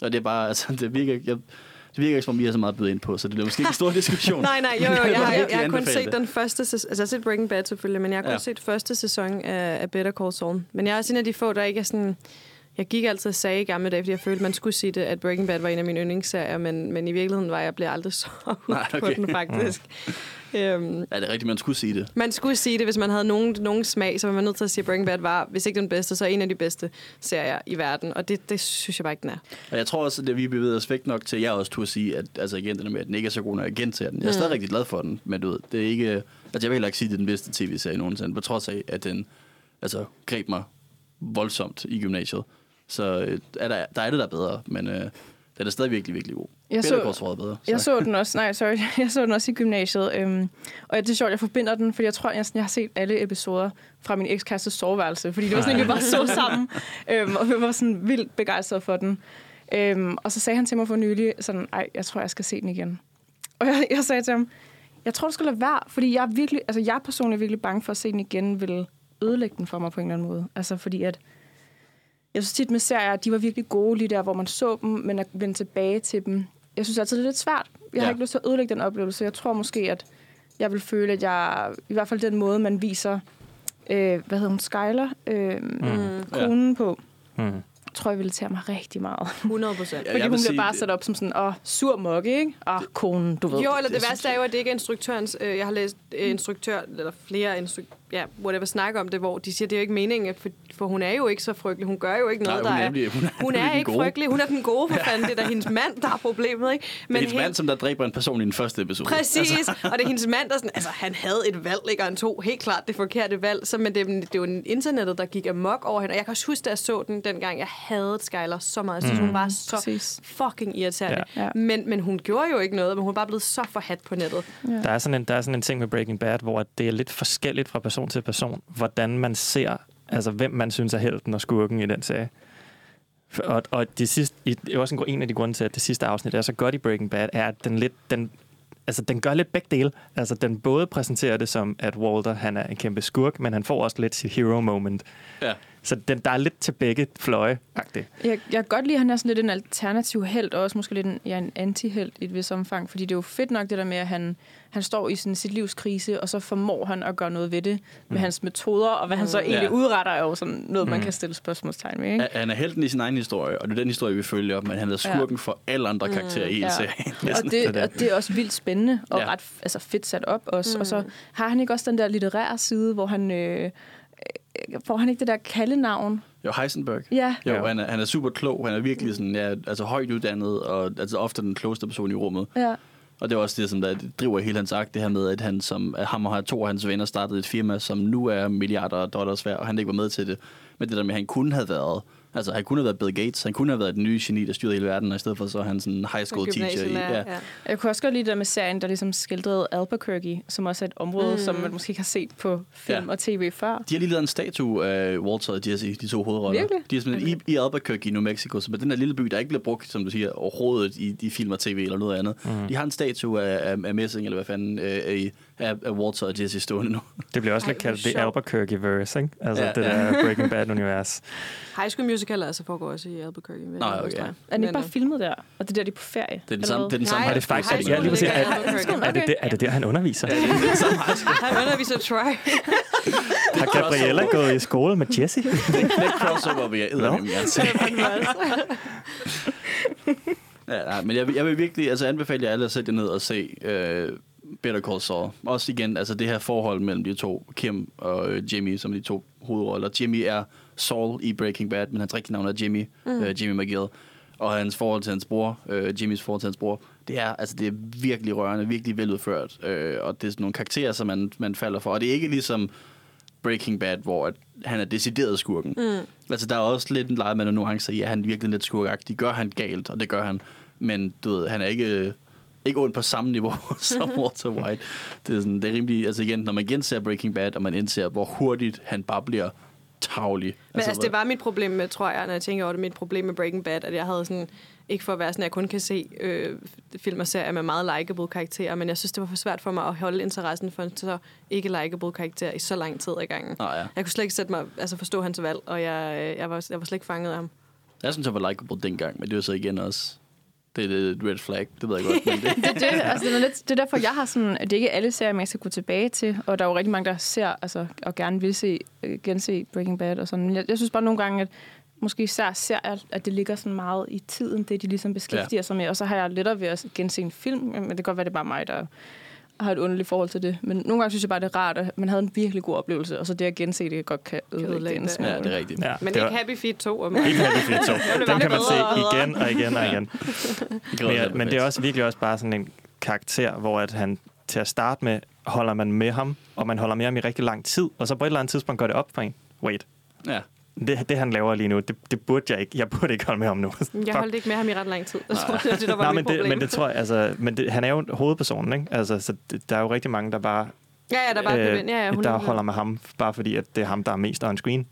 Og det er bare, altså, det virker, jeg, det virker ikke, som om I har så meget at byde ind på, så det er måske ikke en stor diskussion. Nej, nej, jo, jo, jeg, har, jeg, jeg har kun set det. den første sæson, altså jeg har set Breaking Bad selvfølgelig, men jeg har kun ja. set første sæson af, af Better Call Saul. Men jeg er også en af de få, der ikke er sådan... Jeg gik altid og sagde i gamle dage, fordi jeg følte, man skulle sige det, at Breaking Bad var en af mine yndlingsserier, men, men i virkeligheden var jeg blev aldrig så Nej, på okay. den faktisk. øhm, Ja, det er rigtigt, man skulle sige det. man skulle sige det, hvis man havde nogen, nogen smag, så var man nødt til at sige, at Breaking Bad var, hvis ikke den bedste, så en af de bedste serier i verden. Og det, det synes jeg bare ikke, den er. Og jeg tror også, at vi bevæger os væk nok til, at jeg også turde sige, at altså igen, det der med, at den ikke er så god, når jeg gentager den. Jeg er stadig Mm. rigtig glad for den, men du ved, det er ikke... Altså, jeg vil heller ikke sige, at det er den bedste tv-serie nogensinde, på trods af, at den altså, greb mig voldsomt i gymnasiet. Så øh, er der, der er det der er bedre, men øh, den er stadig virkelig, virkelig god. Jeg så- bedre. Jeg så den også, nej, sorry, jeg så den også i gymnasiet, øhm, og det er sjovt, jeg forbinder den, fordi jeg tror, jeg, sådan, jeg har set alle episoder fra min ekskærestes soveværelse, fordi det var sådan, at vi bare så sammen, øhm, og vi var sådan vildt begejstrede for den. Øhm, og så sagde han til mig for nylig, sådan, ej, jeg tror, jeg skal se den igen. Og jeg, jeg sagde til ham, jeg tror, du skal lade være, fordi jeg er virkelig, altså jeg er personligt virkelig bange for at se den igen, vil ødelægge den for mig på en eller anden måde. Altså fordi at, jeg synes tit med serier, at de var virkelig gode lige der, hvor man så dem, men at vende tilbage til dem. Jeg synes altid, det er lidt svært. Jeg har Ja. ikke lyst til at ødelægge den oplevelse. Jeg tror måske, at jeg vil føle, at jeg... I hvert fald den måde, man viser... Øh, hvad hedder hun? Skyler? Øh, mm. Konen på. Mm. Tror jeg ville tage mig rigtig meget. 100 procent. Ja, Fordi jeg hun bliver sige, bare sat op som sådan, åh, sur mokke, ikke? Åh, konen, du ved. Jo, eller det, det værste er jo, at det ikke er instruktørens... Øh, jeg har læst øh, instruktør, eller flere instruktører, ja, whatever, snakke om det, hvor de siger, det er jo ikke meningen, for, for hun er jo ikke så frygtelig. Hun gør jo ikke noget, Nej, hun er der nemlig- er... hun er hun nemlig er den ikke gode. frygtelig. Hun er den gode for fanden. Det er da hendes mand, der er problemet, ikke? Men det er hendes hen- mand, som der dræber en person i den første episode. Præcis, altså. og det er hendes mand, der sådan, altså han havde et valg, ikke? og han tog helt klart det forkerte valg, så, men det, det er jo internettet, der gik amok over hende, og jeg kan også huske, da jeg så den dengang, jeg havde Skyler så meget, jeg synes, hun var så Præcis. fucking irriterende, Ja. Ja. Men, men hun gjorde jo ikke noget, men hun er bare blevet så forhat på nettet. Der, er sådan en, der er sådan en ting med Breaking Bad, hvor det er lidt forskelligt fra person til person, hvordan man ser, altså hvem man synes er helten og skurken i den serie. For- Og, og det sidste, det er også en, en af de grunde til, at det sidste afsnit er så godt i Breaking Bad, er, at den lidt, den, altså den gør lidt begge dele. Altså den både præsenterer det som, at Walter han er en kæmpe skurk, men han får også lidt sit hero moment. Ja. Så den, der er lidt til begge fløje -agtigt. Jeg, jeg kan godt lide, at han er sådan lidt en alternativ held, og også måske lidt en, ja, en anti-held i et vis omfang, fordi det er jo fedt nok det der med, at han, han står i sådan sit livs krise, og så formår han at gøre noget ved det med hans metoder, og hvad han så egentlig Ja. udretter, er jo sådan noget, man Mm. kan stille spørgsmålstegn ved. Ikke? Ja, Han er helten i sin egen historie, og det er den historie, vi følger, men han er skurken for alle andre karakterer i hele Ja. serien. Og det er og det er også vildt spændende og Ja. ret altså fedt sat op også. Mm. Og så har han ikke også den der litterære side, hvor han... Øh, øh, får han ikke det der kaldenavn? Jo, Heisenberg. Ja. Jo, Ja. han er, han er super klog. Han er virkelig sådan, ja, altså højt uddannet, og altså ofte den klogeste person i rummet. Ja. Og det er også det, som der driver hele hans akt, det her med, at han som, at ham og to af hans venner startede et firma, som nu er milliarder af dollars værd, og han ikke var med til det. Men det der med, at han kunne have været, altså han kunne have været Bill Gates, han kunne have været den nye geni, der styrede hele verden, og i stedet for så er han sådan en high school teacher. I, ja. ja. Jeg kunne også godt lide det der med serien, der ligesom skildrede Albuquerque, som også er et område, mm. som man måske ikke har set på film Ja. og tv før. De har lige lavet en statue af Walter og Jesse, de to hovedroller. Virkelig? De er simpelthen okay. i, i Albuquerque i New Mexico, er den der lille by, der ikke bliver brugt, som du siger, overhovedet i, i film og tv eller noget andet. Mm. De har en statue af, af, af Messing, eller hvad fanden, øh, af, af, af Walter og Jesse stående nu. Det bliver også lidt kaldt The. Albuquerque-verse, ikke? Altså Ja, ja, det ja. der Breaking Bad-univers. High School Musical altså foregår også i Albuquerque. Nå, okay. Er den ikke bare øh, filmet der? Og det er der, de er på ferie? Det er den samme, det er den samme Nej, Og det er faktisk, High ja, School lige præcis. Er, er, det, det, er det der, han underviser? Han underviser Troy. Har Gabriella gået i skole med Jesse? Det er crossover, Nå. eddermame gerne se. Ja, nej, men jeg, vil- jeg vil virkelig altså, anbefale jer alle at sætte jer ned og se øh, Better Call Saul. Også igen, altså det her forhold mellem de to, Kim og øh, Jimmy, som de to hovedroller. Jimmy er Saul i Breaking Bad, men hans rigtige navn er Jimmy, mm. øh, Jimmy McGill. Og hans forhold til hans bror, øh, Jimmys forhold til hans bror, det er, altså, det er virkelig rørende, virkelig veludført. Øh, og det er sådan nogle karakterer, som man, man falder for. Og det er ikke ligesom Breaking Bad, hvor at han er decideret skurken. Mm. Altså, der er også lidt en leje med nogle nuancer i, at han virkelig lidt skurkagtig. Gør han galt, og det gør han. Men du ved, han er ikke, ikke ondt på samme niveau som Walter White. Det er, sådan, det er rimelig, altså igen, når man genser Breaking Bad, og man indser, hvor hurtigt han bare bliver tavlig. Men altså, det var mit problem med, tror jeg, når jeg tænker over det, mit problem med Breaking Bad, at jeg havde sådan, ikke for at være sådan, at jeg kun kan se øh, film og serier med meget likable karakterer, men jeg synes, det var for svært for mig at holde interessen for en så ikke likable karakter i så lang tid ad gangen. Nå, ja. Jeg kunne slet ikke sætte mig, altså forstå hans valg, og jeg, øh, jeg, var, jeg var slet ikke fanget af ham. Jeg synes, han var likable dengang, men det jo så igen også... Det er et red flag, det ved jeg godt. Men det, det, er det, altså, det, er lidt, det er derfor, jeg har sådan, at det ikke er alle serier, man skal gå tilbage til. Og der er jo rigtig mange, der ser altså, og gerne vil se, øh, gense Breaking Bad og sådan. Men jeg, jeg synes bare nogle gange, at måske især serier, at det ligger sådan meget i tiden, det de ligesom beskæftiger ja. sig med. Og så har jeg lettere ved at gense en film, men det kan godt være, det er bare mig, der har et underligt forhold til det. Men nogle gange synes jeg bare, det er rart, at man havde en virkelig god oplevelse, og så det at gense det godt kan ødelægge det ja, det er rigtigt. Ja, Men det ikke var, Happy Feet 2. Og ikke Happy Feet 2. blev Den kan man se igen og igen og igen. Men, ja, være men det er også virkelig også bare sådan en karakter, hvor at han til at starte med holder man med ham, og man holder med ham i rigtig lang tid, og så på et eller andet tidspunkt går det op for en. Wait, Ja. Det, det han laver lige nu, det, det burde jeg ikke. Jeg burde ikke holde med ham nu. Jeg holdt ikke med ham i ret lang tid. Jeg tror, det det, der var Nej, men det, men det tror jeg, altså, men det, han er jo hovedpersonen, ikke? Altså, så det, der er jo rigtig mange, der bare, ja, ja, der bare øh, ja, ja, 100%. der holder med ham, bare fordi, at det er ham, der er mest on screen.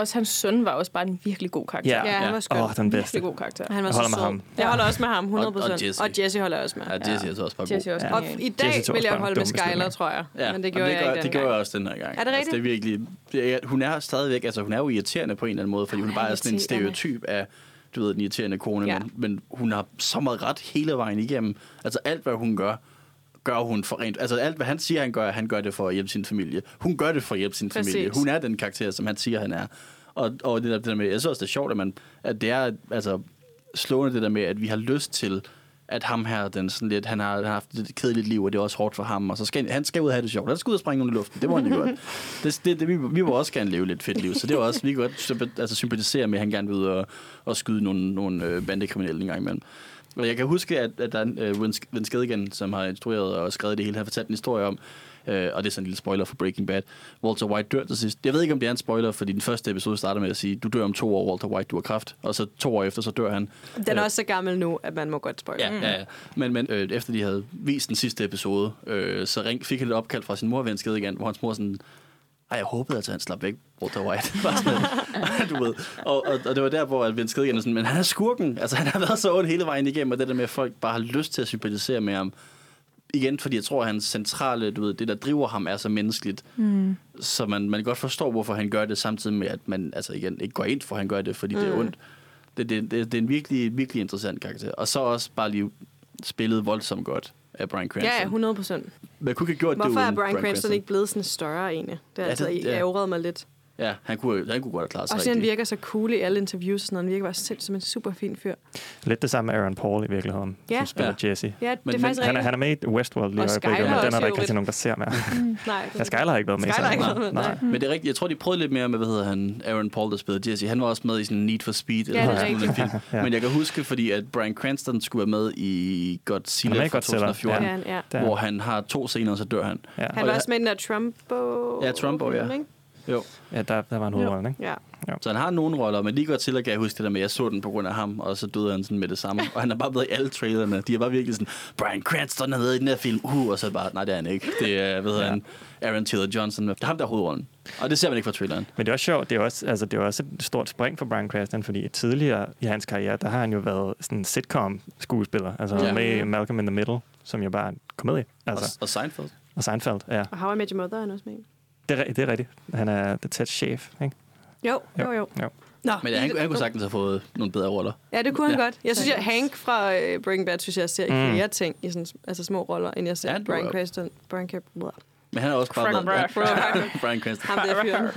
Også hans søn var også bare en virkelig god karakter. Ja, Ja, han var skøn. Åh, oh, den bedste. Virkelig god karakter. Han var Jeg så holder med sød. ham. Jeg holder også med ham, 100%. Og- og Jesse. og Jesse holder jeg også med. Ja, Jesse er så også bare god. Jesse også Ja. Og i dag vil jeg holde med Skyler, tror jeg. Ja, men det gjorde og jeg gør, ikke Det gjorde jeg også den her gang. Er det Altså, det er virkelig, det er, hun er stadigvæk, altså hun er jo irriterende på en eller anden måde, fordi hun bare er sådan en stereotyp af, du ved, den irriterende kone, ja. men, men hun har så meget ret hele vejen igennem. Altså alt, hvad hun gør, gør hun for rent. Altså alt, hvad han siger, han gør, han gør det for at hjælpe sin familie. Hun gør det for at hjælpe sin Præcis. familie. Hun er den karakter, som han siger, han er. Og, og det, der, det der med, jeg synes også, det er sjovt, at, man, at det er altså, slående det der med, at vi har lyst til, at ham her, den sådan lidt, han har, han har haft et kedeligt liv, og det er også hårdt for ham, og så skal han skal ud og have det sjovt. Han skal ud og springe i luften, det må han jo godt. Det, det, det, vi, vi må også gerne leve lidt fedt liv, så det er også, vi kan godt altså, sympatisere med, at han gerne vil ud og, og skyde nogle, nogle øh, bandekriminelle en gang imellem. Og jeg kan huske, at, at der er en øh, Vince Gilligan, som har instrueret og skrevet det hele, har fortalt en historie om, øh, og det er sådan en lille spoiler for Breaking Bad, Walter White dør til sidst. Jeg ved ikke, om det er en spoiler, fordi den første episode starter med at sige, du dør om to år, Walter White, du har kraft, og så to år efter, så dør han. Den er også så gammel nu, at man må godt spoil. Ja, ja, ja. Men, men øh, efter de havde vist den sidste episode, øh, så ring, fik han et opkald fra sin mor, Vince Gilligan, hvor hans mor sådan, ej, jeg håbede, at han slap væk, Walter White. Bare sådan, du ved. Og, og, og, det var der, hvor Vince Gilligan er sådan, men han er skurken. Altså, han har været så ond hele vejen igennem, og det der med, at folk bare har lyst til at sympatisere med ham. Igen, fordi jeg tror, at hans centrale, du ved, det der driver ham, er så menneskeligt. Mm. Så man, man godt forstår, hvorfor han gør det, samtidig med, at man altså igen ikke går ind for, at han gør det, fordi mm. det er ondt. Det, det, det, det er en virkelig, virkelig interessant karakter. Og så også bare lige spillet voldsomt godt af Brian Cranston. Ja, ja, 100 procent. Man kunne ikke have gjort det Hvorfor uden er Brian Cranston ikke blevet sådan større egentlig? Det har Ja, altid det- ja, ærgret mig lidt. Ja, han kunne, han kunne godt have klaret sig Og så han virker så cool i alle interviews og sådan noget. Han virker bare selv som en super fin fyr. Lidt det samme med Aaron Paul i virkeligheden, Ja. som spiller Ja. Jesse. Ja, det Men- er men faktisk Han er, rigtigt. han er med i Westworld lige i øjeblikket, men den er der ikke rigtig nogen, der ser mere. Nej, Ja, Skyler har ikke været med. Skyler har ikke været med, nej. Men det er rigtigt. Jeg tror, de prøvede lidt mere med, hvad hedder han, Aaron Paul, der spillede Jesse. Han var også med i sådan Need for Speed. Ja, det er sådan en film. Ja. Men jeg kan huske, fordi at Brian Cranston skulle være med i Godzilla fra Godzilla, 2014, Ja, hvor han har to scener, og så dør han. Ja, Han var også med i den der Trumbo... Ja, Trumbo, ja. Jo. ja der, der var en hovedrolle, ikke? Ja. Så han har nogle roller, men lige godt til at jeg huske det der med, at jeg så den på grund af ham, og så døde han sådan med det samme. Og han er bare blevet i alle trailerne. De er bare virkelig sådan, Brian Cranston er med i den her film, uh, og så bare, nej, det er han ikke. Det er, hvad hedder Ja. han, Aaron Taylor Johnson. Det er ham, der er hovedrollen. Og det ser man ikke fra traileren. Men det er også sjovt, det er også, altså, det er også et stort spring for Brian Cranston, fordi tidligere i hans karriere, der har han jo været sådan en sitcom-skuespiller, altså Ja. med Malcolm in the Middle, som jo bare er en komedie, altså, Og, og Seinfeld. og Seinfeld, ja. Og How I Met Your Mother er han også med. Det er, det er rigtigt. Han er the Ted chef, ikke? Jo, jo, jo. jo. Nå, Men ja, han, han kunne sagtens have fået nogle bedre roller. Ja, det kunne han Ja. godt. Jeg synes, at Hank fra øh, Breaking Bad, synes jeg ser i Mm. flere ting, i sådan, altså små roller, end jeg ser Ja, Brian Cranston. Brian Cranston. Men han har også bare været... Brian- Cranston. Ham der fyren.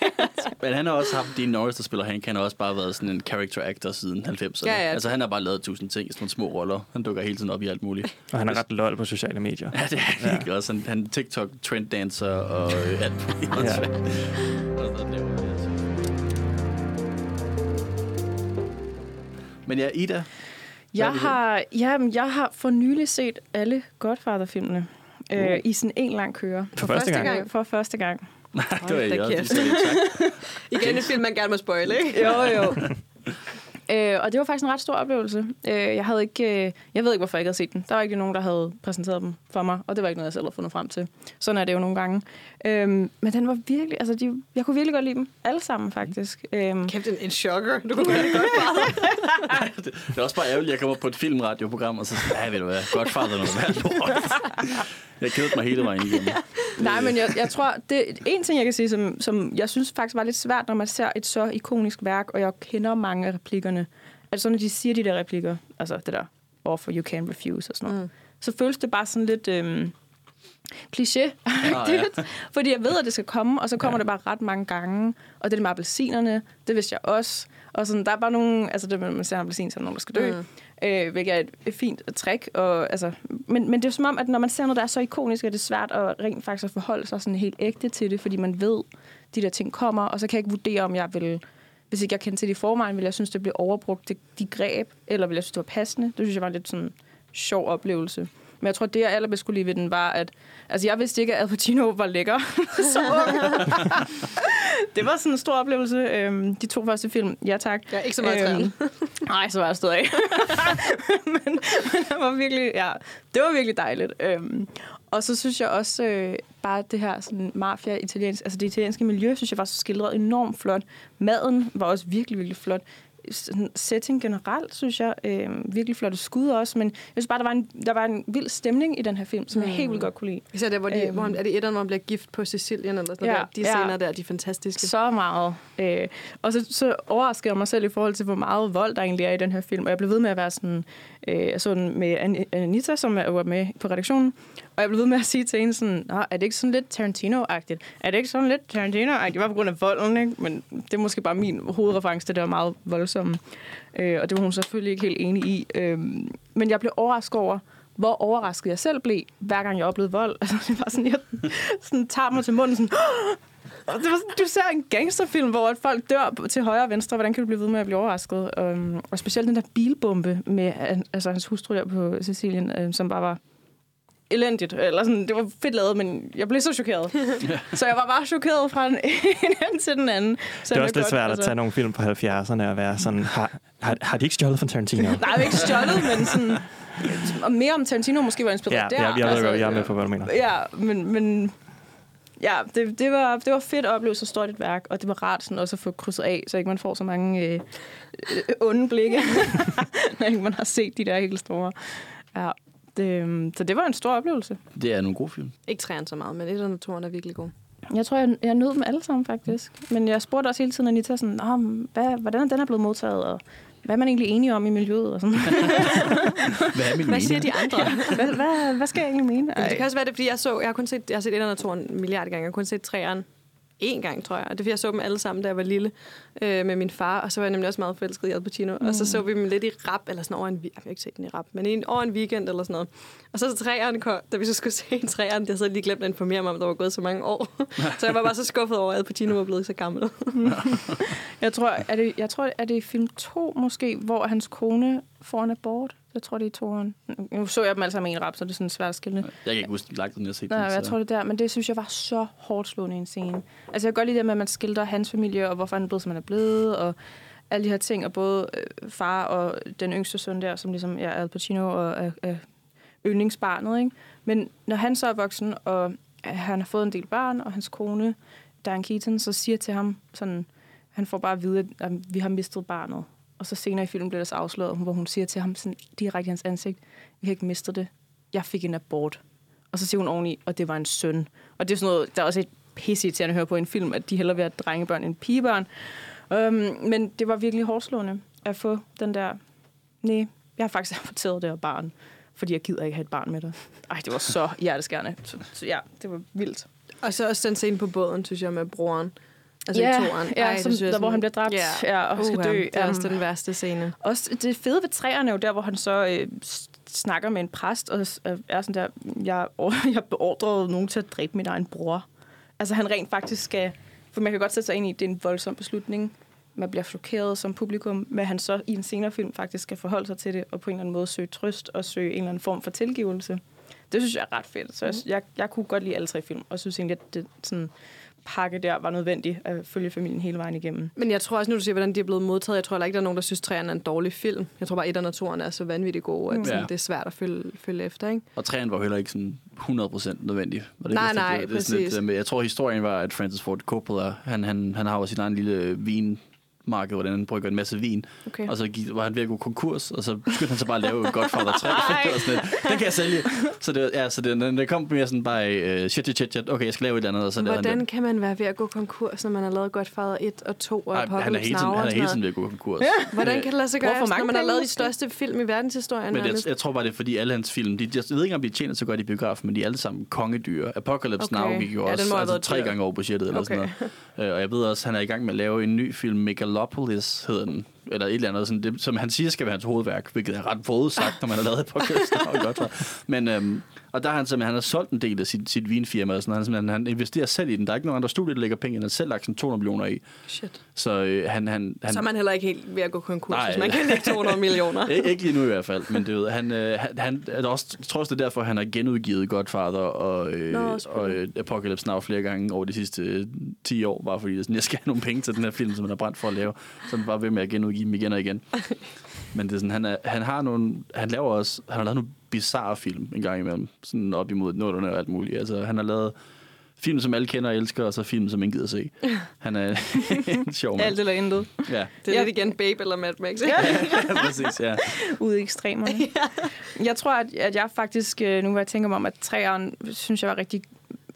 Men han har også haft Dean Norris, der spiller Hank. Han har også bare været sådan en character actor siden 90'erne. Ja, ja. Altså, han har bare lavet tusind ting i sådan små roller. Han dukker hele tiden op i alt muligt. Og han er ret lol på sociale medier. Ja, det er virkelig også. Han, han TikTok trenddancer og øh, alt muligt. Ja. Ja. Og altså. Men ja, Ida, Jeg det, har, jamen, jeg har for nylig set alle Godfather-filmene øh, Uh. i sådan en lang køre. For første gang. Øh, For første gang. det var Hold da jeg. kæft. Jeg. Igen en film, man gerne må spoile, ikke? Jo, jo. Øh, og det var faktisk en ret stor oplevelse. Øh, jeg havde ikke, øh, jeg ved ikke, hvorfor jeg ikke havde set den. Der var ikke nogen, der havde præsenteret dem for mig, og det var ikke noget, jeg selv havde fundet frem til. Sådan er det jo nogle gange. Øh, men den var virkelig, altså de, jeg kunne virkelig godt lide dem. Alle sammen, faktisk. Øh, Kæft, en, en chokker. Du kunne godt godt bare. Det er også bare ærgerligt, at jeg kommer på et filmradioprogram, og så siger jeg, ja, ved du hvad, Godfather er noget værd lort. Jeg kedede mig hele vejen igennem. Nej, men jeg, jeg tror, det en ting, jeg kan sige, som, som jeg synes faktisk var lidt svært, når man ser et så ikonisk værk, og jeg kender mange af replikkerne, at så når de siger de der replikker, altså det der, offer you can refuse og sådan noget, mm. så føles det bare sådan lidt øhm, kliché Ah, ja. fordi jeg ved, at det skal komme, og så kommer ja. det bare ret mange gange. Og det er med appelsinerne, det vidste jeg også. Og sådan, der er bare nogle, altså det, man ser appelsin, så er der nogen, der skal dø. Mm. Øh, hvilket er et, et fint trick. Og, altså, men, men det er som om, at når man ser noget, der er så ikonisk, er det svært at rent faktisk at forholde sig sådan helt ægte til det, fordi man ved, de der ting kommer, og så kan jeg ikke vurdere, om jeg vil hvis ikke jeg kendte til det i forvejen, ville jeg synes, det blev overbrugt, det, de greb, eller ville jeg synes, det var passende. Det synes jeg var en lidt sådan sjov oplevelse. Men jeg tror, det jeg allerbedst kunne lide ved den, var, at altså, jeg vidste ikke, at Al Pacino var lækker. så ung. det var sådan en stor oplevelse. Øhm, de to første film, ja tak. Ja, ikke så meget Øhm, Nej, så var jeg stået af. men, men det var virkelig, ja, det var virkelig dejligt. Øhm, og så synes jeg også øh, bare det her sådan mafia italiensk, altså det italienske miljø, synes jeg var så skildret enormt flot. Maden var også virkelig, virkelig flot. Sådan Setting generelt, synes jeg, øh, virkelig flotte skud også, men jeg synes bare, der var en, der var en vild stemning i den her film, som jeg helt vildt godt kunne lide. Især der, hvor, de, Øhm. øhm. hvor han, er det etteren, hvor han bliver gift på Sicilien, eller sådan Ja, der. De ja. scener der, de er fantastiske. Så meget. Øh, og så, så overraskede jeg mig selv i forhold til, hvor meget vold der egentlig er i den her film. Og jeg blev ved med at være sådan... Øh, jeg så den med An- Anita, som er- var med på redaktionen. Og jeg blev ved med at sige til hende sådan, Nå, er det ikke sådan lidt Tarantino-agtigt? Er det ikke sådan lidt Tarantino-agtigt? Det var på grund af volden, ikke? Men det er måske bare min hovedreference, det der meget voldsomme. Øh, og det var hun selvfølgelig ikke helt enig i. Øh, men jeg blev overrasket over, hvor overrasket jeg selv blev, hver gang jeg oplevede vold. Altså, det var sådan, jeg sådan, tager mig til munden sådan, og det var, sådan, du ser en gangsterfilm, hvor folk dør til højre og venstre. Hvordan kan du blive ved med at blive overrasket? Um, og specielt den der bilbombe med altså, hans hustru der på Sicilien, um, som bare var elendigt. Eller sådan, det var fedt lavet, men jeg blev så chokeret. så jeg var bare chokeret fra den ene til den anden. Så Det er også lidt godt, svært at tage nogle film fra 70'erne og være sådan, har, har, har de ikke stjålet fra Tarantino? Nej, jeg er ikke stjålet, men sådan... Og mere om Tarantino måske var inspireret Ja, der. ja, jeg, ved, jeg er med på, hvad du mener. Ja, men, men ja, det, det, var, det var fedt at opleve så stort et værk, og det var rart sådan også at få krydset af, så ikke man får så mange øh, øh, onde blikke, når ikke man har set de der helt store. Ja, det, øhm, så det var en stor oplevelse. Det er nogle gode film. Ikke træerne så meget, men etteren og er virkelig gode. Jeg tror, jeg, jeg nød dem alle sammen faktisk. Men jeg spurgte også hele tiden Anita sådan, men hvad, hvordan er den er blevet modtaget, og hvad er man egentlig enige om i miljøet? Og sådan. Hvad er Hvad siger de andre? hvad, hvad, hvad skal jeg egentlig mene? Men det kan også være det, fordi jeg så, jeg har kun set, jeg har set etteren og toeren en milliard gange. Jeg har kun set træeren én gang, tror jeg. Og det er fordi, jeg så dem alle sammen, da jeg var lille øh, med min far, og så var jeg nemlig også meget forelsket i Al Pacino. Mm. Og så så vi dem lidt i rap, eller sådan over en, jeg har ikke set den i rap, men en, over en weekend eller sådan noget. Og så træerne kom, da vi så skulle se en træerne, jeg lige glemt at informere mig om, der var gået så mange år. så jeg var bare så skuffet over, at Al Pacino var blevet så gammel. Jeg tror, er det, jeg tror, er det film 2 måske, hvor hans kone får en abort? Jeg tror, det er i toeren. Nu så jeg dem alle sammen en rap, så det er sådan svært at skille. Jeg kan ikke huske, hvor lang tid jeg set Nej, den. jeg tror det er der, men det synes jeg var så hårdt slående i en scene. Altså jeg kan godt lide det med, at man skildrer hans familie, og hvorfor han er blevet, som han er blevet, og alle de her ting, og både øh, far og den yngste søn der, som ligesom er Al Pacino og er yndlingsbarnet, ikke? Men når han så er voksen, og han har fået en del børn, og hans kone, Diane Keaton, så siger til ham sådan, han får bare at vide, at at vi har mistet barnet. Og så senere i filmen bliver det så afsløret, hvor hun siger til ham sådan, direkte i hans ansigt, vi har ikke mistet det. Jeg fik en abort. Og så siger hun oveni, og det var en søn. Og det er sådan noget, der er også et pisse til at høre på i en film, at de hellere vil have drengebørn end pigebørn. Um, men det var virkelig hårdslående at få den der, nej, jeg har faktisk aborteret det her barn, fordi jeg gider ikke have et barn med dig. Ej, det var så hjerteskærende. Så, så ja, det var vildt. Og så også den scene på båden, synes jeg, med broren. Altså Ja, i toeren. ja, Ej, som- der, hvor han bliver dræbt, ja, og skal dø. Det er også den værste scene. Også det fede ved træerne er jo der, hvor han så øh, snakker med en præst, og øh, er sådan der, jeg, jeg beordrede nogen til at dræbe min egen bror. Altså han rent faktisk skal, for man kan godt sætte sig ind i, at det er en voldsom beslutning. Man bliver chokeret som publikum, men han så i en senere film faktisk skal forholde sig til det, og på en eller anden måde søge trøst og søge en eller anden form for tilgivelse. Det synes jeg er ret fedt. Så jeg, jeg, jeg kunne godt lide alle tre film, og synes egentlig, at det sådan pakke der var nødvendig at følge familien hele vejen igennem. Men jeg tror også, nu du siger, hvordan de er blevet modtaget, jeg tror heller ikke, der er nogen, der synes, at er en dårlig film. Jeg tror bare, at 1'eren og 2'eren er så vanvittigt gode, at Ja. sådan, det er svært at følge, følge efter, ikke? Og træen var jo heller ikke sådan 100% nødvendig. Var det Nej, ikke, nej, det, det er præcis. lidt, øh, jeg tror, historien var, at Francis Ford Coppola, han, han, han har jo sin egen lille vin marked, hvordan han brygger en masse vin. Okay. Og så gik, var han ved at gå konkurs, og så skyndte han så bare at lave Godfather 3. det var sådan den kan jeg sælge. Så det, ja, så det, den, den kom mere sådan bare, uh, shit, shit, shit, okay, jeg skal lave et eller andet, og så han Hvordan den. kan man være ved at gå konkurs, når man har lavet Godfather 1 og 2 og Ej, han er Apocalypse hele tiden, Now han og er sådan hele tiden ved at gå konkurs. Hvordan kan det lade sig gøre, Hvorfor når man har lavet de største film i verdenshistorien? Men jeg, jeg tror bare, det er fordi alle hans film, de, jeg ved ikke, om de tjener så godt i biografen, men de er alle sammen kongedyr. Apocalypse Okay. Now gik jo Ja, også altså, tre gange over budgettet eller sådan Okay. noget. Øh, Og jeg ved også, han er i gang med at lave en ny film, Megalopolis hedder den, eller et eller andet, sådan det, som han siger skal være hans hovedværk, hvilket er ret forudsagt, når man har lavet Apocalypse Now. godt for. Men, øhm, og der har han simpelthen han har solgt en del af sit, sit vinfirma, og sådan, han, simpelthen- han investerer selv i den. Der er ikke nogen andre studier, der lægger penge, han har selv lagt sådan 200 millioner i. Shit. Så øh, han, han, han, Så er man heller ikke helt ved at gå konkurs, Nej. hvis man kan lægge 200 millioner. Ik- ikke lige nu i hvert fald, men det ved, han, øh, han, han er også, jeg tror også, det er derfor, han har genudgivet Godfather og, øh, Nå, og øh, Apocalypse Now flere gange over de sidste øh, 10 år, bare fordi sådan, jeg skal have nogle penge til den her film, som han har brændt for at lave. Så han bare ved med at genudgive dem igen og igen. Men det er sådan, han, er, han har nogle, han laver også, han har lavet nogle bizarre film en gang imellem, sådan op imod nullerne og alt muligt. Altså, han har lavet film, som alle kender og elsker, og så film, som ingen gider se. Han er en sjov mand. Alt eller intet. Ja, Det er Ja. lidt igen Babe eller Mad Max. ikke? ja, præcis, ja. ude i ekstremerne. Jeg tror, at, at jeg faktisk, øh, nu hvor jeg tænker mig om, at træeren, synes jeg var rigtig...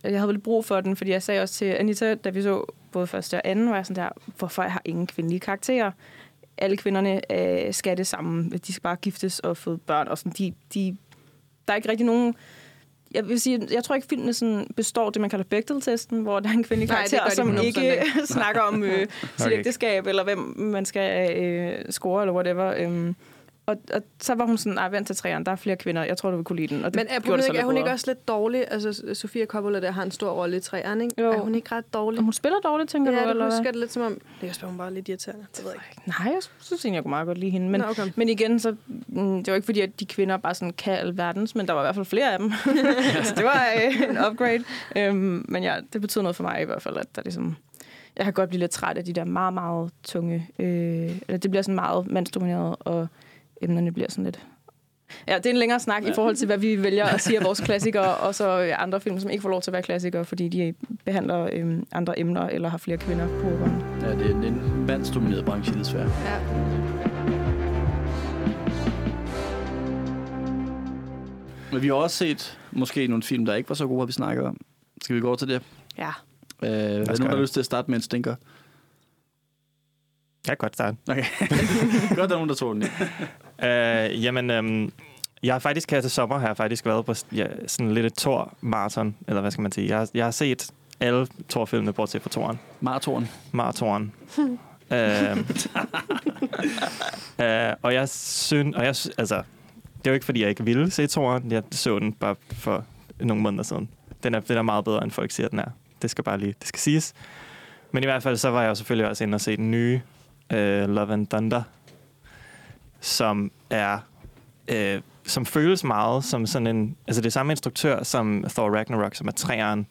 at Jeg havde vel brug for den, fordi jeg sagde også til Anita, da vi så både første og anden, var jeg sådan der, hvorfor jeg har ingen kvindelige karakterer? Alle kvinderne øh, skal det samme. De skal bare giftes og få børn. Og sådan, de, de, der er ikke rigtig nogen... Jeg vil sige, jeg tror ikke, filmen sådan består af det, man kalder Bechdel-testen, hvor der er en kvindelig karakter, som 100% ikke snakker om øh, sit ægteskab, eller hvem man skal øh, score, eller whatever. Øhm, og, og så var hun sådan, nej, vent til træerne, der er flere kvinder, jeg tror, du vil kunne lide den. Og det Men er, det så ikke, er hun ikke også lidt dårlig? Altså, Sofia Coppola der har en stor rolle i træerne, ikke? Jo. Er hun ikke ret dårlig? Og hun spiller dårligt, tænker Ja, du, det eller husker det lidt som om... Det kan hun bare lidt irriterende. Det ved jeg ikke. Nej, jeg synes egentlig, jeg kunne meget godt lide hende. Men, Nå, okay. men igen, så, mm, det var ikke fordi, at de kvinder bare sådan kan alverdens, men der var i hvert fald flere af dem. så det var øh, en upgrade. Øhm, men ja, det betyder noget for mig i hvert fald, at der ligesom... Jeg kan godt blive lidt træt af de der meget, meget tunge... Øh, eller det bliver sådan meget mandsdomineret, og emnerne bliver sådan lidt... Ja, det er en længere snak ja. i forhold til, hvad vi vælger at sige af vores klassikere, og så øh, andre film, som ikke får lov til at være klassikere, fordi de behandler øh, andre emner, eller har flere kvinder på hovedrollen. Ja, det er en, en mandsdomineret branche, desværre. Ja. Men vi har også set måske nogle film, der ikke var så gode, at vi snakker om. Skal vi gå over til det? ja. Øh, er nogen, der har lyst til at starte med en stinker? Jeg kan godt starte. Okay. Godt, der er nogen, der tog den. Øh, jamen, øhm, jeg har faktisk her til sommer har jeg faktisk været på ja, sådan lidt et tor maraton eller hvad skal man sige. Jeg, har- jeg har set alle Thor-filmene, bortset fra Thoren. Maratoren. Maratoren. øh, øh, og jeg synes, og jeg, altså, det er jo ikke, fordi jeg ikke ville se Thoren. Jeg så den bare for nogle måneder siden. Den er, den er meget bedre, end folk siger, den er. Det skal bare lige, det skal siges. Men i hvert fald, så var jeg jo selvfølgelig også inde og se den nye øh, Love and Thunder, som er, øh, som føles meget som sådan en, altså det er samme instruktør som Thor Ragnarok, som er træeren.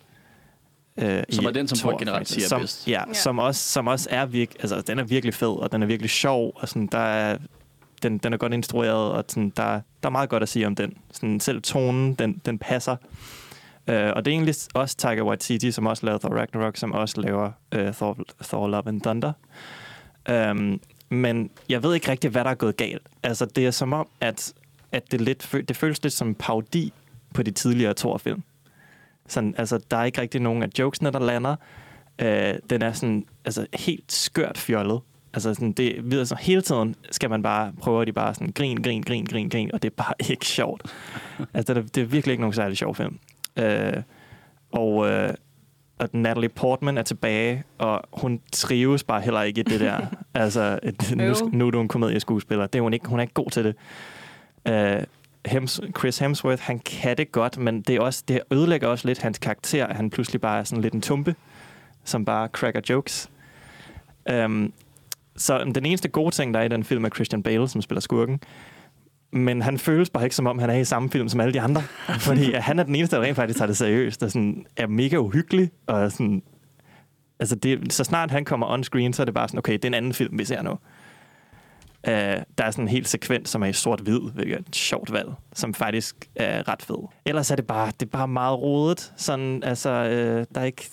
Øh, Som er den, som Thor, folk generelt siger er som, bedst. Ja, Ja. som også, som også er virkelig, altså den er virkelig fed, og den er virkelig sjov, og sådan, der er, den, den er godt instrueret, og sådan, der, der er meget godt at sige om den. Sådan, selv tonen, den, den passer. Øh, og det er egentlig også Taika Waititi, som også lavede Thor Ragnarok, som også laver øh, Thor, Thor Love and Thunder. Um, men jeg ved ikke rigtig, hvad der er gået galt. Altså, det er som om, at, at det, lidt, det føles lidt som en parodi på de tidligere Thor-film. Sådan, altså, der er ikke rigtig nogen af jokesene, der lander. Øh, den er sådan, altså, helt skørt fjollet. Altså, sådan, det videre så hele tiden skal man bare prøve, at de bare sådan, grin, grin, grin, grin, grin, og det er bare ikke sjovt. altså, det er, det er virkelig ikke nogen særlig sjov film. Øh, og, øh, og Natalie Portman er tilbage, og hun trives bare heller ikke i det der. altså, et, nu, nu er du en komedieskuespiller. Det er hun ikke. Hun er ikke god til det. Øh, Hems, Chris Hemsworth, han kan det godt, men det, er også, det ødelægger også lidt hans karakter, at han pludselig bare er sådan lidt en tumpe, som bare cracker jokes. Um, så den eneste gode ting, der er i den film, er Christian Bale, som spiller skurken. Men han føles bare ikke, som om han er i samme film som alle de andre. Fordi han er den eneste, der rent faktisk tager det seriøst, og sådan, er mega uhyggelig. Og sådan, altså det, så snart han kommer on screen, så er det bare sådan, okay, det er en anden film, vi ser nu. Uh, der er sådan en helt sekvens, som er i sort-hvid, hvilket er et sjovt valg, som faktisk er ret fed. Ellers er det bare, det er bare meget rodet. Sådan, altså, uh, der, er ikke,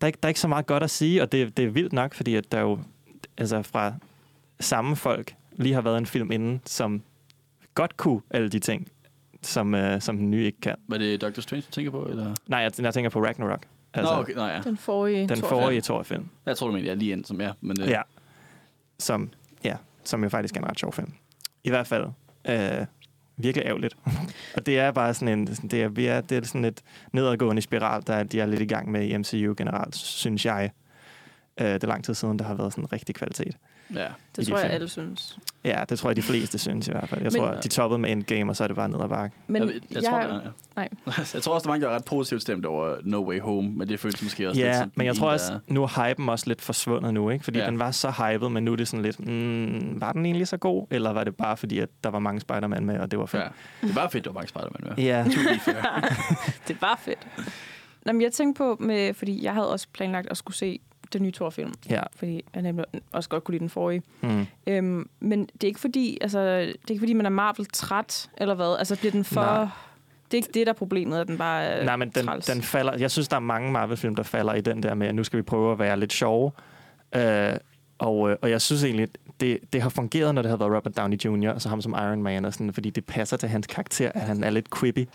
der, er ikke, der er ikke så meget godt at sige, og det, det er vildt nok, fordi at der jo altså fra samme folk lige har været en film inden, som godt kunne alle de ting, som, uh, som den nye ikke kan. Var det Doctor Strange, du tænker på? Eller? Nej, jeg, jeg tænker på Ragnarok. Altså, Nå, okay. Nå, ja. Den forrige. Den Thor. forrige Thor-film. Jeg tror, du mener, jeg er lige ind som ja. Men, øh, Ja. Som, ja, som jo faktisk er en ret sjov film. I hvert fald øh, virkelig ærgerligt. og det er bare sådan en, det er, vi er, det er sådan et nedadgående spiral, der de er lidt i gang med i MCU generelt, synes jeg. Øh, det er lang tid siden, der har været sådan en rigtig kvalitet. Ja. Det de tror jeg, film. alle synes. Ja, det tror jeg, de fleste synes i hvert fald. Jeg Men- tror, de toppede med Endgame, og så er det bare ned ad bakke. Men jeg, jeg, tror, der, ja. Nej. jeg tror også, der er mange, der er ret positivt stemt over No Way Home, men det føles måske også lidt Ja, som men jeg tror der- også, nu er hypen også lidt forsvundet nu, ikke? Fordi Ja. den var så hyped, men nu er det sådan lidt, mm, var den egentlig så god? Eller var det bare fordi, at der var mange Spider-Man med, og det var fedt? Ja. Det var fedt, der var mange Spider-Man med. Ja. Det var fedt. Nå, men jeg tænkte på, med, fordi jeg havde også planlagt at skulle se den nye Thor-film, ja. fordi jeg nemlig også godt kunne lide den forrige. Mm. Øhm, men det er ikke fordi, altså, det er ikke fordi, man er Marvel-træt, eller hvad? Altså, bliver den for... Nej. Det er ikke det, der er problemet, at den bare er Nej, men den, træls. den falder... Jeg synes, der er mange Marvel-film, der falder i den der med, at nu skal vi prøve at være lidt sjove. Øh, og, øh, og jeg synes egentlig, det, det har fungeret, når det har været Robert Downey Jr., og så ham som Iron Man, og sådan, fordi det passer til hans karakter, at han er lidt quippy.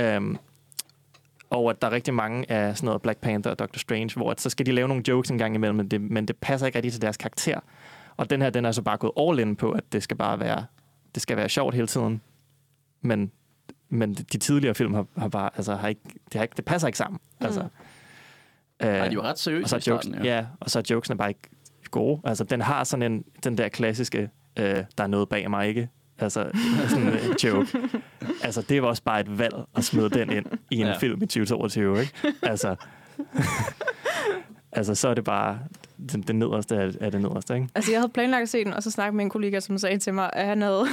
Um, og at der er rigtig mange af sådan noget Black Panther og Doctor Strange, hvor at så skal de lave nogle jokes en gang imellem, men det, men det passer ikke rigtig til deres karakter. Og den her, den er så bare gået all in på, at det skal bare være, det skal være sjovt hele tiden. Men, men de tidligere film har, har bare, altså, har ikke, det, har ikke, det passer ikke sammen. Mm. Altså, Nej, de var ret og seriøse så i er jokes, starten, ja. ja, og så er jokesene bare ikke gode. Altså, den har sådan en, den der klassiske, øh, der er noget bag mig, ikke? Altså, sådan en joke. Altså, det var også bare et valg at smide den ind i en Ja. film i 2022, ikke? Altså, altså, så er det bare den, den nederste af, af det nederste, ikke? Altså, jeg havde planlagt at se den, og så snakkede med en kollega, som sagde til mig, at han havde...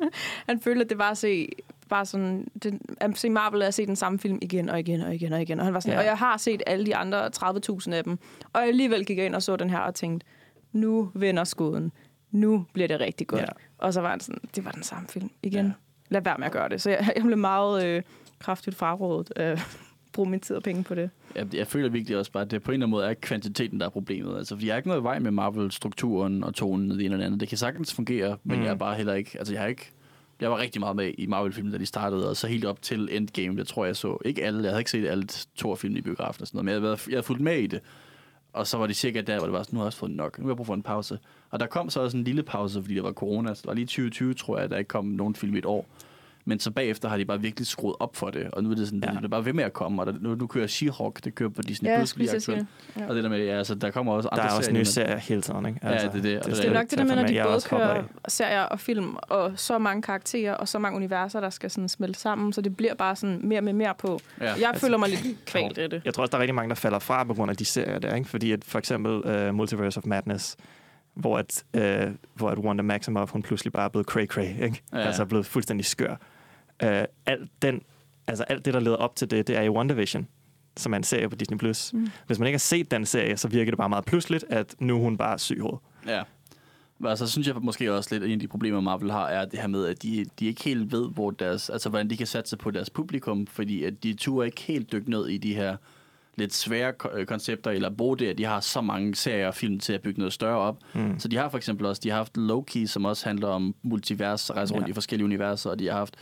han følte, at det var at se bare sådan, den, at se Marvel er at se den samme film igen og igen og igen og igen. Og han var sådan, ja. Ja. og jeg har set alle de andre 30.000 af dem. Og jeg alligevel gik jeg ind og så den her og tænkte, nu vender skuden. Nu bliver det rigtig godt. Ja. Og så var han sådan, det var den samme film igen. Ja. Lad være med at gøre det. Så jeg, jeg blev meget øh, kraftigt frarådet at bruge min tid og penge på det. Jeg, jeg føler virkelig også bare, at det på en eller anden måde er kvantiteten, der er problemet. Altså, fordi jeg har ikke noget vej med Marvel-strukturen og tonen og det ene eller andet. Det kan sagtens fungere, men Mm. jeg er bare heller ikke... Altså, jeg har ikke... Jeg var rigtig meget med i Marvel-filmen, da de startede, og så helt op til Endgame, det tror jeg så. Ikke alle, jeg havde ikke set alle Thor-film i biografen og sådan noget, men jeg havde, været, jeg havde fulgt med i det. Og så var det cirka der, hvor det var sådan, nu har jeg også fået nok. Nu har jeg brug for en pause. Og der kom så også en lille pause, fordi der var corona. Så det var lige 2020, tror jeg, at der ikke kom nogen film i et år. Men så bagefter har de bare virkelig skruet op for det, og nu er det sådan, Ja. det er bare ved med at komme, og der, nu, nu kører She-Hulk, det kører på Disney Ja, Plus lige aktuelt. Ja. Og det der med, ja, altså, der kommer også Der andre er også serier nye serier hele tiden, ikke? Altså, Ja, det er det, og skal det Det er nok det der med, når de både kører serier og film, og så mange karakterer, og så mange universer, der skal sådan smelte sammen, så det bliver bare sådan mere med mere på. Ja. Jeg Altså, føler mig lidt kvalt af det. Jeg tror også, der er rigtig mange, der falder fra på grund af de serier der, ikke? Fordi at for eksempel uh, Multiverse of Madness, hvor at, uh, hvor at Wanda Maximoff, hun pludselig bare er blevet cray-cray, ikke? Ja. Altså er blevet fuldstændig skør. Uh, alt, den, altså alt det, der leder op til det, det er i WandaVision, som er en serie på Disney+. Plus. Mm. Hvis man ikke har set den serie, så virker det bare meget pludseligt, at nu er hun bare syg i hovedet. Ja. Men altså, synes jeg måske også lidt, at en af de problemer, Marvel har, er det her med, at de, de ikke helt ved, hvor deres, altså, hvordan de kan satse på deres publikum, fordi at de turer ikke helt dykke ned i de her lidt svære ko- øh, koncepter, eller bruge det, at de har så mange serier og film til at bygge noget større op. Mm. Så de har for eksempel også, de har haft Loki, som også handler om multivers, rejse rundt Ja. i forskellige universer, og de har haft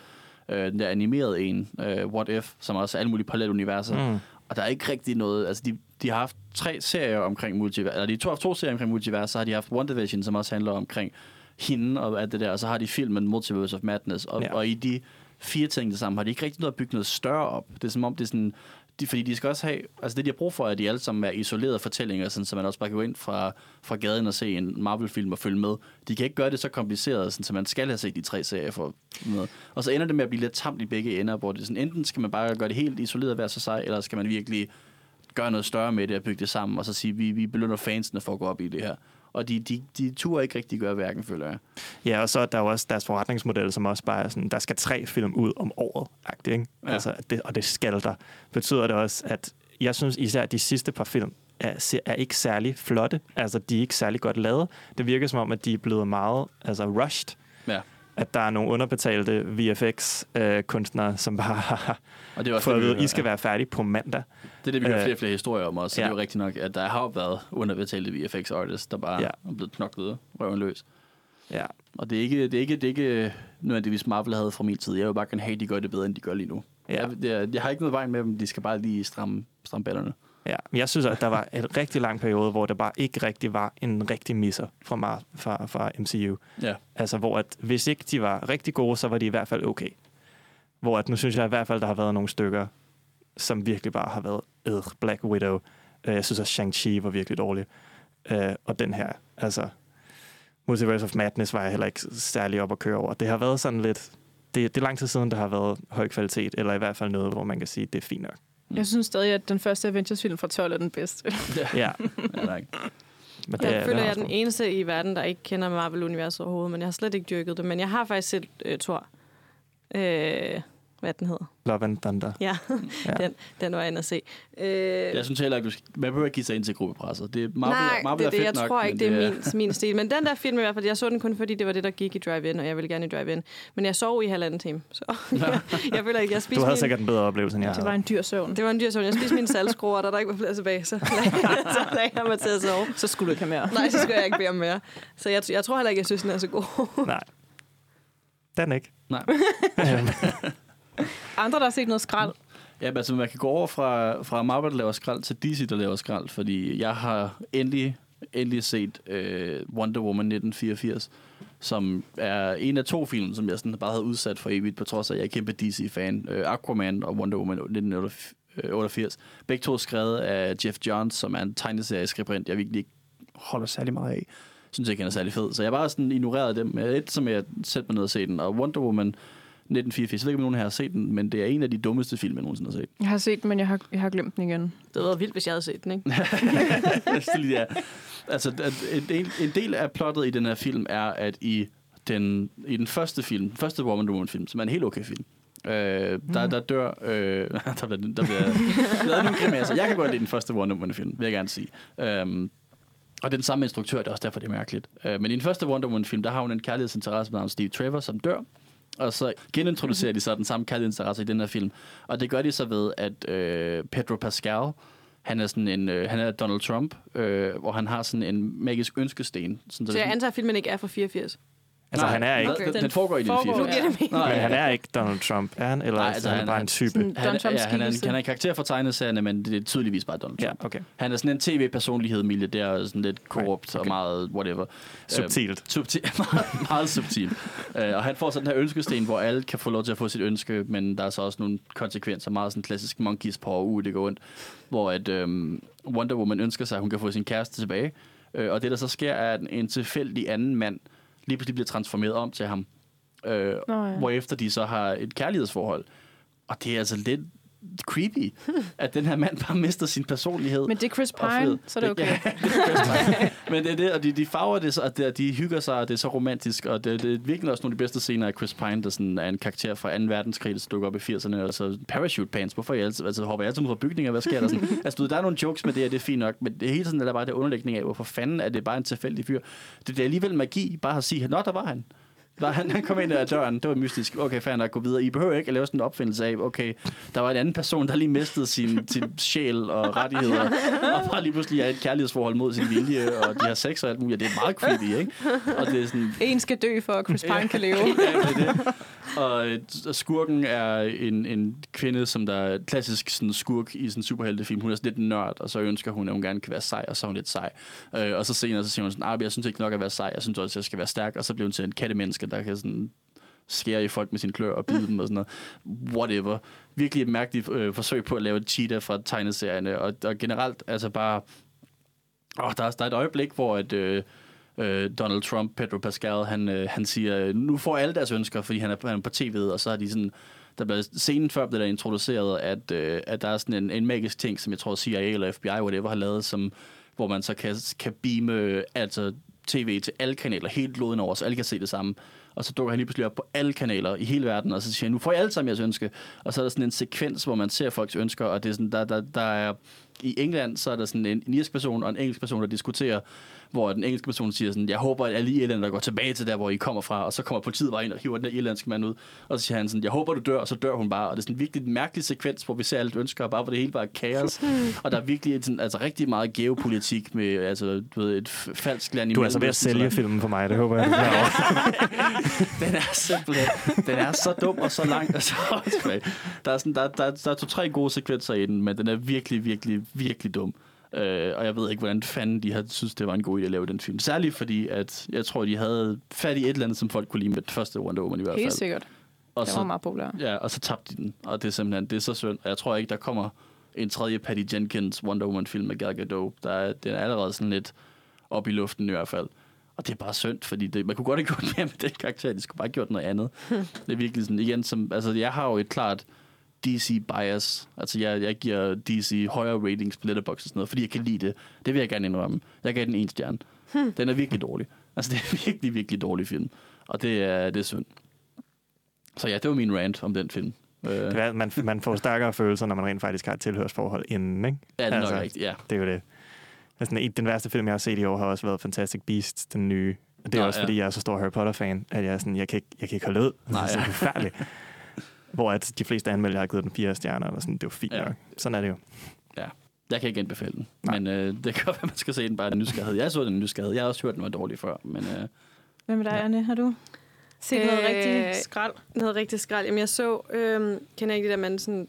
øh, den der animerede en, øh, What If, som også er alle mulige parallelle universer. Mm. Og der er ikke rigtig noget... Altså, de, de har haft tre serier omkring multivers. Eller de to, haft to serier omkring multivers. Så har de haft One Division, som også handler omkring hende og alt det der. Og så har de filmen Multiverse of Madness. Og, ja. og i de fire ting det sammen, har de ikke rigtig noget at bygge noget større op. Det er som om, det er sådan... De, fordi de skal også have... Altså det, de har brug for, er, at de alle sammen er isolerede fortællinger, sådan, så man også bare kan gå ind fra, fra gaden og se en Marvel-film og følge med. De kan ikke gøre det så kompliceret, sådan, så man skal have set de tre serier for med. Og så ender det med at blive lidt tamt i begge ender, hvor det er sådan, enten skal man bare gøre det helt isoleret hver så sig, eller skal man virkelig gøre noget større med det og bygge det sammen, og så sige, vi, vi belønner fansene for at gå op i det her. Og de, de, de turer ikke rigtig gøre hverken, føler jeg. Ja, og så er der jo også deres forretningsmodel, som også bare er sådan, der skal tre film ud om året, ikke? Ja. Altså, det, og det skal der. Betyder det også, at jeg synes især, de sidste par film er, er ikke særlig flotte. Altså, de er ikke særlig godt lavet. Det virker som om, at de er blevet meget altså, rushed. Ja. At der er nogle underbetalte VFX-kunstnere, som bare har Og det er også fået at vide, I skal ja. være færdige på mandag. Det er det, vi hører Øh, flere og flere historier om også. Så ja. det er jo rigtigt nok, at der har været underbetalte VFX artists, der bare Ja. er blevet knoklet røven løs. Ja. Og det er ikke, det er ikke, det er ikke nødvendigvis Marvel havde fra min tid. Jeg vil bare gerne have, at de gør det bedre, end de gør lige nu. Ja. Jeg, er, jeg har ikke noget vejen med dem. De skal bare lige stramme, stramme ballerne. Ja, men jeg synes, at der var en rigtig lang periode, hvor det bare ikke rigtig var en rigtig misser fra, Mar- fra, fra MCU. Ja. Altså, hvor at, hvis ikke de var rigtig gode, så var de i hvert fald okay. Hvor at, nu synes jeg i hvert fald, der har været nogle stykker, som virkelig bare har været øh, Black Widow. Øh, Jeg synes også, Shang-Chi var virkelig dårlig. Øh, Og den her, altså... Multiverse of Madness var jeg heller ikke særlig op at køre over. Det har været sådan lidt... Det, det er lang tid siden, der har været høj kvalitet, eller i hvert fald noget, hvor man kan sige, det er fint nok. Jeg synes stadig, at den første Avengers-film fra 12 er den bedste. Ja, ja men Jeg det, føler, det jeg er den eneste i verden, der ikke kender Marvel-universet overhovedet, men jeg har slet ikke dyrket det. Men jeg har faktisk set øh, Thor. Øh, hvad den hedder. Love and Thunder. Ja, Ja. den, den var jeg inde at se. Øh, Jeg synes heller ikke, man behøver ikke give sig ind til gruppepresset. Det er Marvel, Nej, Marvel det er det. fedt Jeg nok, tror ikke, det er min, min stil. Men den der film i hvert fald, jeg så den kun fordi, det var det, der gik i drive-in, og jeg ville gerne i drive-in. Men jeg sov i halvanden time, så jeg, jeg føler ikke, jeg spiste Du havde min, sikkert en bedre oplevelse, end jeg Det var havde. en dyr søvn. Det var en dyr søvn. Jeg spiste mine salgskruer, og da der ikke var plads tilbage, så lagde, så lagde jeg mig til at sove. Så skulle du ikke have mere. Nej, så skulle jeg ikke bede om mere. Så jeg, jeg tror heller ikke, jeg synes, den er så god. Nej. Den ikke. Nej. Andre, der har set noget skrald. Ja, men altså man kan gå over fra, fra Marvel, der laver skrald, til DC, der laver skrald, fordi jeg har endelig, endelig set øh, Wonder Woman 1984, som er en af to film, som jeg sådan bare havde udsat for evigt, på trods af, at jeg er kæmpe DC-fan. Øh, Aquaman og Wonder Woman 1988. Begge to skrevet af Jeff Johns, som er en tegneserieskribent, jeg virkelig ikke holder særlig meget af. Synes ikke, han er særlig fed. Så jeg bare sådan ignoreret dem. Et, som jeg sætte mig ned og se den. Og Wonder Woman 1984, jeg ved ikke, om nogen her har set den, men det er en af de dummeste film, jeg nogensinde har set. Jeg har set den, men jeg har, jeg har glemt den igen. Det havde været vildt, hvis jeg havde set den, ikke? Ja. Altså, en, del, en del af plottet i den her film er, at i den, i den første film, den første Wonder Woman-film, som er en helt okay film, øh, der, der dør... Øh, der bliver, der bliver lavet nogle grimasser. Jeg kan godt lide den første Wonder Woman-film, vil jeg gerne sige. Um, og det er den samme instruktør, det er også derfor, det er mærkeligt. Uh, men i den første Wonder Woman-film, der har hun en kærlighedsinteresse med navn Steve Trevor, som dør. Og så genintroducerer de så den samme kærlighedsinteresse i den her film. Og det gør de så ved, at øh, Pedro Pascal, han er sådan en, øh, han er Donald Trump, øh, hvor han har sådan en magisk ønskesten. Sådan, Så jeg antager, at filmen ikke er fra 84. Altså, han er ikke... Den, den foregår i 1984. ja. Nej, Men han er ikke Donald Trump, er han? Eller Nej, Nej, altså, han er bare en type? Han, Trumps ja, han, er, en- han er en karakter fra tegneserierne, men det er tydeligvis bare Donald Ja, Trump. okay. Han er sådan en tv-personlighed, milliardær, og sådan lidt korrupt okay. og meget whatever. Subtilt. Øhm, subtil, meget, meget subtil. Øh, og han får så den her ønskesten, hvor alle kan få lov til at få sit ønske, men der er så også nogle konsekvenser. Meget sådan klassisk monkeys på uge, det går ondt. Hvor at øhm, Wonder Woman ønsker sig, at hun kan få sin kæreste tilbage. Øh, og det, der så sker, er, at en tilfældig anden mand lige pludselig bliver transformeret om til ham. Øh, Nå, ja. Hvorefter de så har et kærlighedsforhold. Og det er altså lidt creepy, at den her mand bare mister sin personlighed. Men det er Chris. Pine, så er det okay. Ja, det er Chris Pine. Men det er det, og de, de farver det, så, og det, de hygger sig, og det er så romantisk, og det, det er virkelig også nogle af de bedste scener af Chris Pine, der sådan er en karakter fra 2. verdenskrig, der dukker op i 80'erne, og så parachute pants. Hvorfor jeg altid, altså, hopper jeg altid ud fra bygninger? Hvad sker der? Sådan, altså, du der er nogle jokes med det, og det er fint nok, men det hele tiden er der bare det underlægning af, hvorfor fanden er det bare en tilfældig fyr. Det, det er alligevel magi, bare at sige, nå, der var han. Der, han, han kom ind ad døren, det var mystisk. Okay, fair nok, gå videre. I behøver ikke at lave sådan en opfindelse af, okay, der var en anden person, der lige mistede sin, sin sjæl og rettigheder, og bare lige pludselig er et kærlighedsforhold mod sin vilje, og de har sex og alt muligt. Det er meget creepy, ikke? Og det er sådan, En skal dø, for at Chris Pine kan leve. ja, det er det. Og øh, og skurken er en, en kvinde, som der er klassisk sådan skurk i sådan en superheltefilm. Hun er sådan lidt nørd, og så ønsker hun, at hun gerne kan være sej, og så er hun lidt sej. Øh, og så senere så siger hun sådan, ah, jeg synes ikke nok at være sej, jeg synes også, at jeg skal være stærk. Og så bliver hun til en kattemenneske, der kan sådan skære i folk med sine klør og bide dem og sådan noget. Whatever. Virkelig et mærkeligt øh, forsøg på at lave et cheetah fra tegneserierne. Og, og generelt, altså bare... Åh, der, er, der er et øjeblik, hvor at, øh, øh, Donald Trump, Pedro Pascal, han, øh, han siger, øh, nu får alle deres ønsker, fordi han er, han er på tv'et, og så har de sådan, der blev scenen før blev der introduceret, at, øh, at der er sådan en, en magisk ting, som jeg tror CIA eller FBI, whatever, har lavet, som, hvor man så kan, kan beame altså, tv til alle kanaler, helt kloden over, så alle kan se det samme. Og så dukker han lige pludselig op på alle kanaler i hele verden, og så siger han, nu får jeg alle sammen jeres ønske. Og så er der sådan en sekvens, hvor man ser folks ønsker, og det er sådan, der, der, der er, i England, så er der sådan en, en irsk person og en engelsk person, der diskuterer, hvor den engelske person siger sådan, jeg håber, at alle I irlænder går tilbage til der, hvor I kommer fra, og så kommer politiet bare ind og hiver den der irlandske mand ud, og så siger han sådan, jeg håber, du dør, og så dør hun bare, og det er sådan en virkelig mærkelig sekvens, hvor vi ser alle ønsker, og bare hvor det hele bare er kaos, og der er virkelig et, sådan, altså, rigtig meget geopolitik med altså, du ved, et falsk land i Du er altså ved at sælge filmen for mig, det håber jeg. du er den er simpelthen, den er så dum og så lang og så åndssvag. Der er, sådan, der, der, der er to-tre gode sekvenser i den, men den er virkelig, virkelig, virkelig dum. Øh, og jeg ved ikke, hvordan fanden de har synes, det var en god idé at lave den film. Særligt fordi, at jeg tror, de havde fat i et eller andet, som folk kunne lide med det første Wonder Woman i hvert fald. Helt sikkert. Og Det var så, meget populær. ja, og så tabte de den. Og det er simpelthen, det er så synd. Og jeg tror ikke, der kommer en tredje Patty Jenkins Wonder Woman-film med Gal Gadot. Der er, den er allerede sådan lidt op i luften i hvert fald. Og det er bare synd, fordi det, man kunne godt have gjort mere med den karakter. De skulle bare have gjort noget andet. det er virkelig sådan, igen, som, altså jeg har jo et klart DC bias. Altså jeg, jeg giver DC højere ratings på Letterboxd og sådan noget, fordi jeg kan lide det. Det vil jeg gerne indrømme. Jeg gav den en stjerne. Den er virkelig dårlig. Altså det er virkelig, virkelig dårlig film. Og det er, det er synd. Så ja, det var min rant om den film. Øh, Det er, man, man får stærkere følelser, når man rent faktisk har et tilhørsforhold inden, ikke? ja, det er nok altså, rigtigt, ja. Det er jo det. Altså, den- den værste film, jeg har set i år, har også været Fantastic Beasts, den nye. Og det er Nå, også, ja. fordi jeg er så stor Harry Potter-fan, at jeg er sådan, jeg kan ikke, jeg kan ikke holde ud. Nej, det er ja. forfærdeligt. Hvor at de fleste anmeldere har givet den fire stjerner, eller sådan, det er jo fint Ja. nok. Sådan er det jo. Jeg kan ikke anbefale den. Nej. Men øh, det kan være, man skal se den bare af nysgerrighed. Jeg så den nysgerrighed. Jeg har også hørt, den var dårlig før. Men øh, Hvem er dig, Anne? Har du set noget Øh, rigtig skrald? Noget rigtig skrald. Jamen, jeg så, øhm, kender ikke det der, man sådan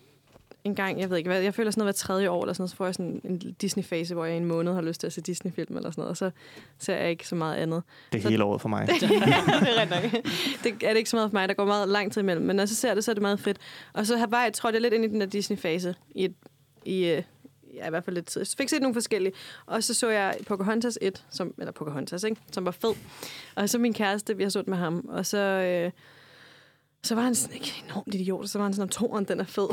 en gang, jeg ved ikke hvad, jeg føler sådan noget hver tredje år, eller sådan noget, så får jeg sådan en Disney-fase, hvor jeg i en måned har lyst til at se Disney-film eller sådan noget, og så ser jeg ikke så meget andet. Det er Så- hele året for mig. det er. Det er det ikke så meget for mig, der går meget lang tid imellem, men når jeg så ser det, så er det meget fedt. Og så har jeg trådt jeg lidt ind i den der Disney-fase, i, et, i øh, ja, i hvert fald lidt tid. Jeg fik set nogle forskellige. Og så så jeg Pocahontas 1, som, eller Pocahontas, ikke? som var fed. Og så min kæreste, vi har så med ham, og så... Øh, så var han sådan, ikke enormt idiot, og så var han sådan, om toren, den er fed.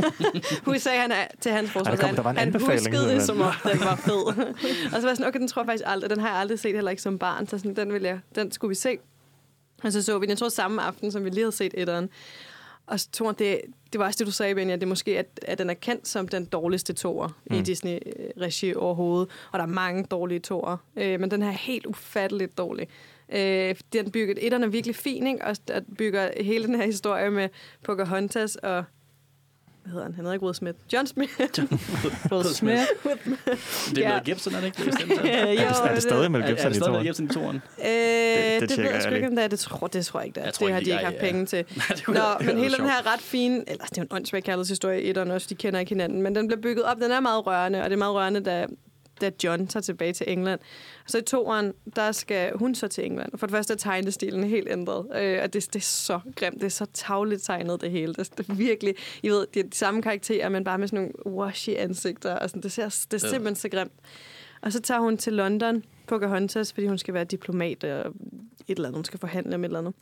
Hun sagde han er, til hans forsvar, Ej, der kom- han, der var en han anbefaling, huskede det, som om den var fed. og så var jeg sådan, okay, den tror jeg faktisk aldrig, den har jeg aldrig set heller ikke som barn, så sådan, den, vil jeg, den skulle vi se. Og så så vi den, jeg tror samme aften, som vi lige havde set etteren. Og så tror det, det var også det, du sagde, Benja, det er måske, at, at den er kendt som den dårligste toer mm. i. Disney-regi overhovedet. Og der er mange dårlige toer. Øh, men den her er helt ufatteligt dårlig. Øh, den bygger, etteren er virkelig fin, ikke? Og der bygger hele den her historie med Pocahontas og hvad hedder han? Han hedder ikke Will Smith. John Smith. Will Smith. Det er Ja. Mel Gibson, er det ikke? Det er jo, Er det stadig Mel Er, er Gibson det i stadig Mel toren? Gibson i toren? Øh, det det, det ved jeg sgu ikke, om det er. Det tror, det tror jeg ikke, det er. Jeg tror det har de ikke er, haft ja. penge til. det Nå, det men hele den her ret fine, eller det er jo en åndssvag kærlighedshistorie i etteren også, de kender ikke hinanden, men den bliver bygget op, den er meget rørende, og det er meget rørende, da, da John tager tilbage til England. Og så i toeren, der skal hun så til England. For det første er tegnestilen helt ændret, øh, og det, det er så grimt, det er så tavligt tegnet det hele. Det, det er virkelig, I ved, det er de samme karakterer, men bare med sådan nogle washy ansigter, og sådan, det, ser, det er Ja. simpelthen så grimt. Og så tager hun til London, Pocahontas, fordi hun skal være diplomat og et eller andet, hun skal forhandle om et eller andet.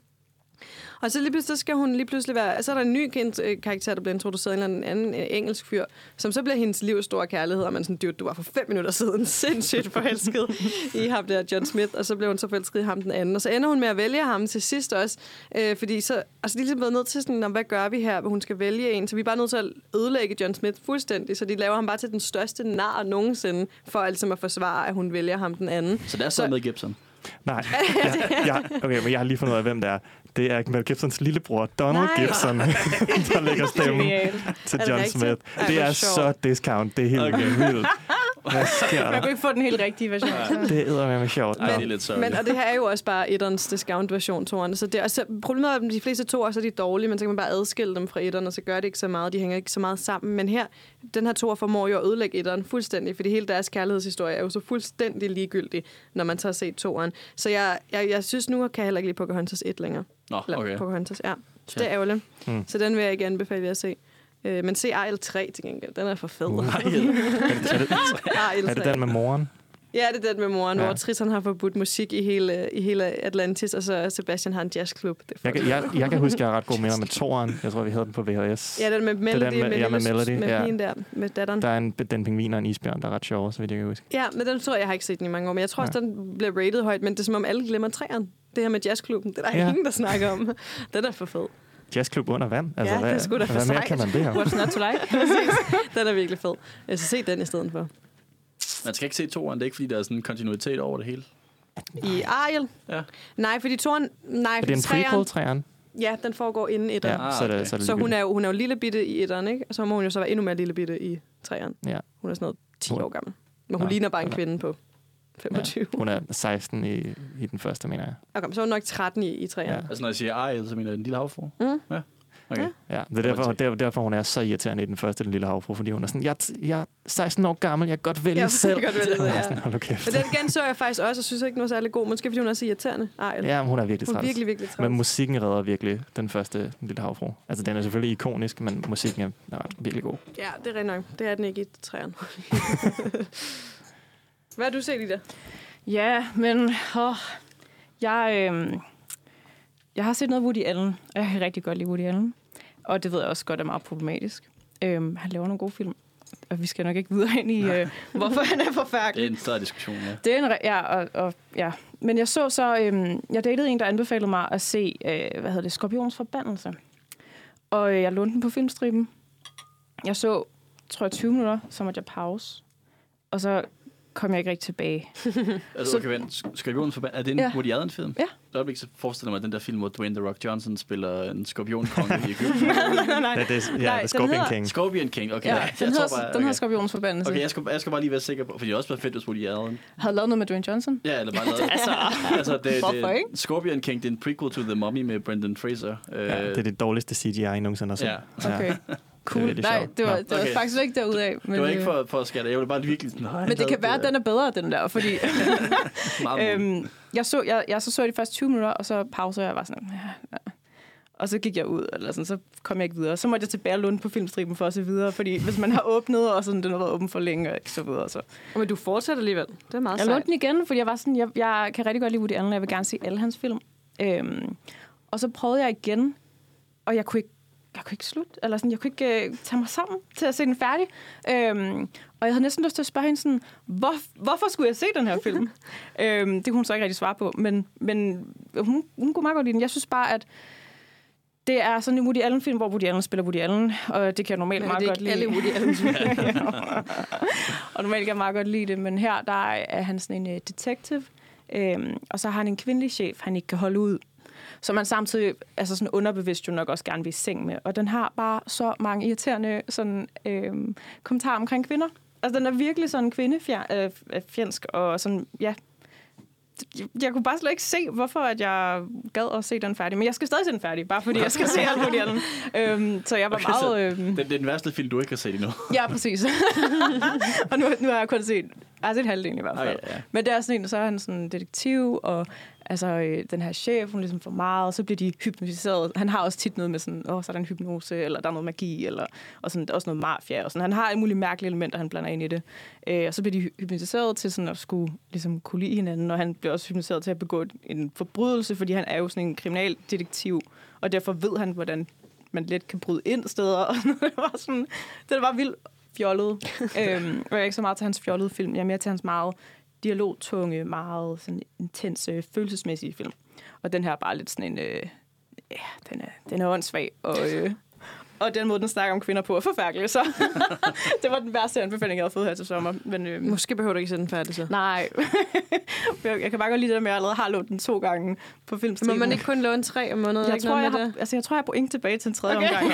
Og så lige pludselig så skal hun lige pludselig være... Så er der en ny øh, karakter, der bliver introduceret, en eller anden, øh, engelsk fyr, som så bliver hendes livs store kærlighed, og man sådan, dude, du var for fem minutter siden sindssygt forelsket i ham der, John Smith, og så bliver hun så forelsket i ham den anden. Og så ender hun med at vælge ham til sidst også, øh, fordi så, altså de er ligesom været nødt til sådan, "Nå, hvad gør vi her, hvor hun skal vælge en, så vi er bare nødt til at ødelægge John Smith fuldstændig, så de laver ham bare til den største nar nogensinde, for altså at forsvare, at hun vælger ham den anden. Så det er stadig Mel Gibson. Nej, jeg, jeg, okay, men jeg har lige fundet ud af, hvem det er. Det er Mel Gibsons lillebror, Donald Nej. Gibson, der lægger stemmen til John? Smith. Det er så discount. Det er helt okay. vildt. Hvad sker Man der? kunne ikke få den helt rigtige version. Det er med sjovt. Ej, det er lidt sørgeligt. Men, og det her er jo også bare etterens discount-version, toeren. Så det er, altså, problemet er, at de fleste toer, så er de dårlige, men så kan man bare adskille dem fra etteren, og så gør det ikke så meget. De hænger ikke så meget sammen. Men her, den her toer formår jo at ødelægge etteren fuldstændig, fordi hele deres kærlighedshistorie er jo så fuldstændig ligegyldig, når man tager set toeren. Så jeg, jeg, jeg synes nu, kan jeg heller ikke lide Pocahontas 1 længere. Nå, Eller okay. Pocahontas, ja. Så Ja. det er ærgerligt. Mm. Så den vil jeg ikke anbefale jer at se. Øh, men se Ariel 3 til gengæld. Den er for fed. Uh. Ej, Er det, er, det, Ariel er det 3. den med moren? Ja, det er den med moren, Ja. ja. hvor Triton har forbudt musik i hele, i hele Atlantis, og så Sebastian har en jazzklub. Det Jeg, kan- jeg, jeg kan huske, at jeg har ret god minder med toren. Jeg tror, vi havde den på VHS. Ja, den med Melody, den med- med, ja, med Melody, med ja. der, med datteren. Der er en, den pingvin og en isbjørn, der er ret sjov, så vidt jeg kan huske. Ja, men den tror jeg, jeg har ikke set den i mange år, men jeg tror også, den bliver rated højt, men det er som om alle glemmer træerne. Det her med jazzklubben, det er der Ja. ja. ingen, der snakker om. Den er for fed. Jazzklub under vand? Altså, Ja, det er hvad, sgu da for hvad mere kan man det her? What's not to like? Den er virkelig fed. Jeg skal se den i stedet for. Man skal ikke se toeren, det er ikke, fordi der er sådan en kontinuitet over det hele. I Ariel? Ja. Nej, fordi toren... Nej, Er fordi det en prequel, træeren? Ja, den foregår inden etteren. Ja, Ah, så det, så det Så hun er, jo, hun er jo lille bitte i etteren, ikke? Og så må hun jo så være endnu mere lille bitte i træeren. Ja. Hun er sådan noget 10 Hun- år gammel. Men hun Nå, ligner bare en kvinde på 25. Ja, hun er 16 i, i den første, mener jeg. Okay, så er hun nok 13 i, i træerne. Ja. Ja. Altså, når jeg siger Ariel, så mener jeg den lille havfru. Mm. Ja. Okay. Ja. Ja, det er derfor, der, derfor, hun er så irriterende i den første, den lille havfru, fordi hun er sådan, jeg, jeg er 16 år gammel, jeg kan godt vælge Jeg selv. kan godt vælge Og jeg ja. sådan, hold kæft. Men den genså jeg faktisk også, og synes ikke, den var særlig god. Måske fordi hun er så irriterende. Ej, Ja, men hun er virkelig hun er træls. virkelig, virkelig træls. Men musikken redder virkelig den første den lille havfru. Altså, den er selvfølgelig ikonisk, men musikken er, er ret virkelig god. Ja, det er rigtig nok. Det er den ikke i træerne. Hvad har du set i det? Ja, men åh, jeg, øh, jeg har set noget Woody Allen, og jeg kan rigtig godt lide Woody Allen. Og det ved jeg også godt er meget problematisk. Øh, han laver nogle gode film, og vi skal nok ikke videre ind i, øh, hvorfor han er Det forfærdelig. er en større diskussion, ja. Det er en, ja, og, og, ja. Men jeg så så, øhm, jeg datede en, der anbefalede mig at se, øh, hvad hedder det, Skorpions Forbandelse. Og øh, jeg lånte den på filmstriben. Jeg så, tror jeg, 20 minutter, så måtte jeg pause. Og så kom jeg ikke rigtig tilbage. Altså, Så- okay, vent. Skorpion forbandet. Er det en Ja. ja. Woody Allen-film? Ja. Et øjeblik, så forestiller mig den der film, hvor Dwayne The Rock Johnson spiller en skorpionkonge i Egypten. nej, Ja, det er, ja, Nej, Scorpion hedder- King. Scorpion King, okay. Ja, nej, den, jeg hedder, bare, den hedder okay. Skorpions Forbandelse. Okay, jeg skal, jeg skal bare lige være sikker på, for det er også været fedt, hvis Woody Allen. Havde lavet noget med Dwayne Johnson. Ja, eller bare lavet. altså, altså det, Hvorfor det, ikke? Scorpion King, det er en prequel to The Mummy med Brendan Fraser. Ja, det er det dårligste CGI, jeg nogensinde har set. Ja. Okay. Cool. virkelig Nej, det var, det var Okay. faktisk ikke derudaf. Men, det var ikke øh, for, for at skære det. Jeg ville bare virkelig... Nej, men det kan være, at den er bedre, den der, fordi øhm, jeg, så, jeg, jeg så, så de første 20 minutter, og så pauser jeg bare sådan, ja, ja. og så gik jeg ud, eller sådan, så kom jeg ikke videre. Så måtte jeg tilbage og på filmstriben for at se videre, fordi hvis man har åbnet, og sådan, den har været åben for længe, og ikke så videre, så. Men du fortsætter alligevel. Det er meget Jeg lånte den igen, fordi jeg var sådan, jeg, jeg kan rigtig godt lide Woody Allen, og jeg vil gerne se alle hans film. Øhm, og så prøvede jeg igen, og jeg kunne ikke jeg kunne ikke slutte, eller sådan, jeg kunne ikke øh, tage mig sammen til at se den færdig. Øhm, og jeg havde næsten lyst til at spørge hende sådan, Hvor, hvorfor skulle jeg se den her film? øhm, det kunne hun så ikke rigtig svare på, men, men hun, hun kunne meget godt lide den. Jeg synes bare, at det er sådan en Woody Allen-film, hvor Woody Allen spiller Woody Allen, og det kan jeg normalt meget det er godt lide. alle Woody Allens og normalt kan jeg meget godt lide det, men her der er han sådan en uh, detective, øhm, og så har han en kvindelig chef, han ikke kan holde ud. som man samtidig altså sådan underbevidst jo nok også gerne vil i seng med. Og den har bare så mange irriterende sådan, øh, kommentarer omkring kvinder. Altså, den er virkelig sådan kvindefjendsk, og sådan, ja, jeg kunne bare slet ikke se, hvorfor at jeg gad at se den færdig. Men jeg skal stadig se den færdig, bare fordi jeg skal se alt muligt andet. Øhm, så jeg var Okay, meget... Øhm, Det, det er den værste film, du ikke har set endnu. ja, præcis. og nu, nu har jeg kun set... Har set halvdelen i hvert fald. Okay, ja. Men det er sådan en, så er han sådan detektiv, og altså, øh, den her chef, hun er ligesom for meget, og så bliver de hypnotiseret. Han har også tit noget med sådan, åh, så er der en hypnose, eller der er noget magi, eller og sådan, der er også noget mafia. Og sådan. Han har alle mulige mærkelige elementer, han blander ind i det. Øh, og så bliver de hypnotiseret til sådan at skulle ligesom, kunne lide hinanden, og han bliver også hypnotiseret til at begå en forbrydelse, fordi han er jo sådan en kriminaldetektiv, og derfor ved han, hvordan man let kan bryde ind steder. Og det var sådan, det var vildt fjollet. øhm, og jeg er ikke så meget til hans fjollede film. Jeg er mere til hans meget dialogtunge, meget sådan intense, følelsesmæssige film. Og den her er bare lidt sådan en... Øh, ja, den er, den er åndssvag. Og, øh, og den måde, den snakker om kvinder på, er forfærdelig. Så det var den værste anbefaling, jeg havde fået her til sommer. Men, øh, Måske behøver du ikke se den færdig, så. nej. jeg, kan bare godt lide det med, at jeg allerede har lånt den to gange på Må filmstriben. man ikke kun låne tre om måneden? jeg tror, jeg har, altså, jeg tror, jeg har point tilbage til en tredje okay. omgang.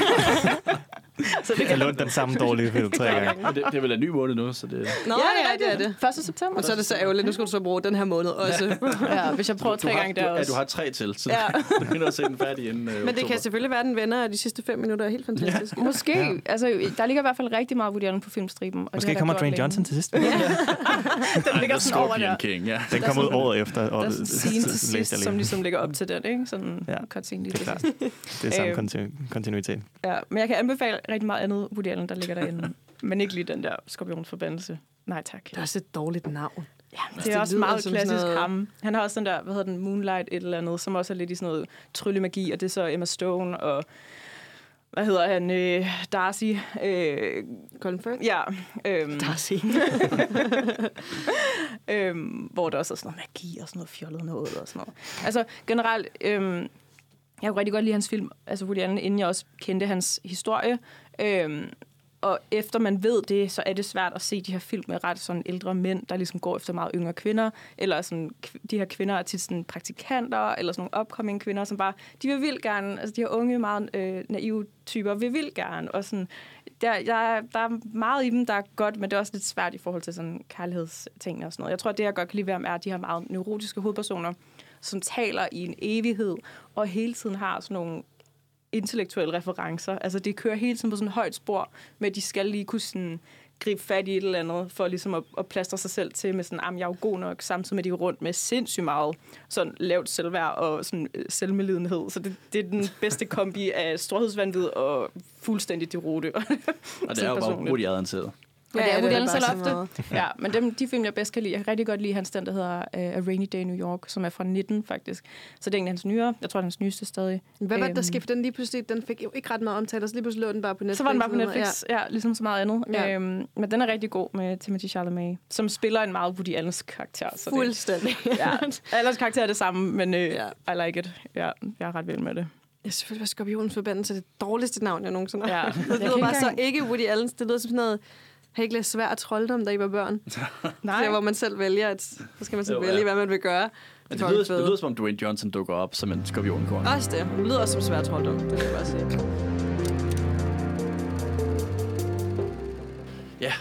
Så det Jeg kan lånte den samme dårlige film tre gange. Det, det er vel en ny måned nu, så det... Nå, ja, ja, det er det. 1. september. Og så er det så ærgerligt, nu skal du så bruge den her måned også. Ja, hvis jeg prøver du tre gange der du, ja, også. du har tre til, så Ja. du begynder at se den færdig inden uh, Men det kan selvfølgelig være, den vender, og de sidste fem minutter er helt fantastisk. Måske. Ja. Altså, der ligger i hvert fald rigtig meget Woody Allen på filmstriben. Og det Måske der kommer Dwayne. Johnson til sidst. Den ligger sådan over Scorpion der. King, ja. Den kommer ud året efter. Der Og er sådan scene til sidst, som lige. ligesom ligger op til den, ikke? Sådan Ja. en cutscene lige Det er til klart. sidst. Det er samme Øhm. kontinu- kontinuitet. Ja, men jeg kan anbefale rigtig meget andet Woody Allen, der ligger derinde. men ikke lige den der skorpionsforbandelse. Nej tak. Det er også et dårligt navn. Ja, det, det er også lyder meget klassisk noget- ham. Han har også den der, hvad hedder den, Moonlight et eller andet, som også er lidt i sådan noget tryllemagi, og det er så Emma Stone og hvad hedder han, øh, Darcy. Øh, Colin Firth? ja, øhm, Darcy. øhm, hvor der også er sådan noget magi og sådan noget fjollet noget og sådan noget. Altså generelt, øhm, jeg kunne rigtig godt lide hans film, altså Woody Allen, inden jeg også kendte hans historie. Øhm, og efter man ved det, så er det svært at se de her film med ret sådan ældre mænd, der ligesom går efter meget yngre kvinder, eller sådan, de her kvinder er tit sådan praktikanter, eller sådan nogle upcoming kvinder, som bare, de vil vildt gerne, altså de her unge, meget øh, naive typer, vil vildt gerne, og sådan, der, jeg, der er meget i dem, der er godt, men det er også lidt svært i forhold til sådan kærlighedsting og sådan noget. Jeg tror, at det, jeg godt kan lide ved ham, er, de her meget neurotiske hovedpersoner, som taler i en evighed, og hele tiden har sådan nogle intellektuelle referencer. Altså, det kører hele tiden på sådan et højt spor, med at de skal lige kunne sådan gribe fat i et eller andet, for ligesom at, at plastre sig selv til med sådan, at jeg er jo god nok, samtidig med, at de er rundt med sindssygt meget sådan lavt selvværd og sådan øh, selvmedlidenhed. Så det, det er den bedste kombi af storhedsvandvid og fuldstændig derote. Og det er jo bare Woody Allen selv. Ja, det Woody Allen så ofte. Ja, men dem, de film, jeg bedst kan lide, jeg kan rigtig godt lide hans den, der hedder uh, A Rainy Day in New York, som er fra 19 faktisk. Så det er en af hans nyere. Jeg tror, det er hans nyeste stadig. Hvad var det, der Øhm, skete? Den lige pludselig, den fik jo ikke ret meget omtale, og så lige pludselig lå den bare på Netflix. Så var den bare på. Netflix, ja, ja ligesom så meget andet. Ja. Øhm, men den er rigtig god med Timothy Chalamet, som spiller en meget Woody Allens karakter. Så. Fuldstændig. Det, ja, Allens karakter er det samme, men øh, Ja. I like it. Ja, jeg er ret vild med det. Jeg synes selvfølgelig, at Skorpionens Forbandelse er det dårligste navn, jeg nogensinde har. Ja. Det Jeg lyder bare så ikke Woody Allen. Det lyder som sådan noget, har I ikke læst svær trolddom, da I var børn? Nej, Der, hvor man selv vælger, at, så skal man så Jo, vælge, ja. hvad man vil gøre. Men det lyder, det lyder som om Dwayne Johnson dukker op som en skorpionkorn. Også det. Det lyder også som svær trolddom, det vil jeg bare sige. Ja,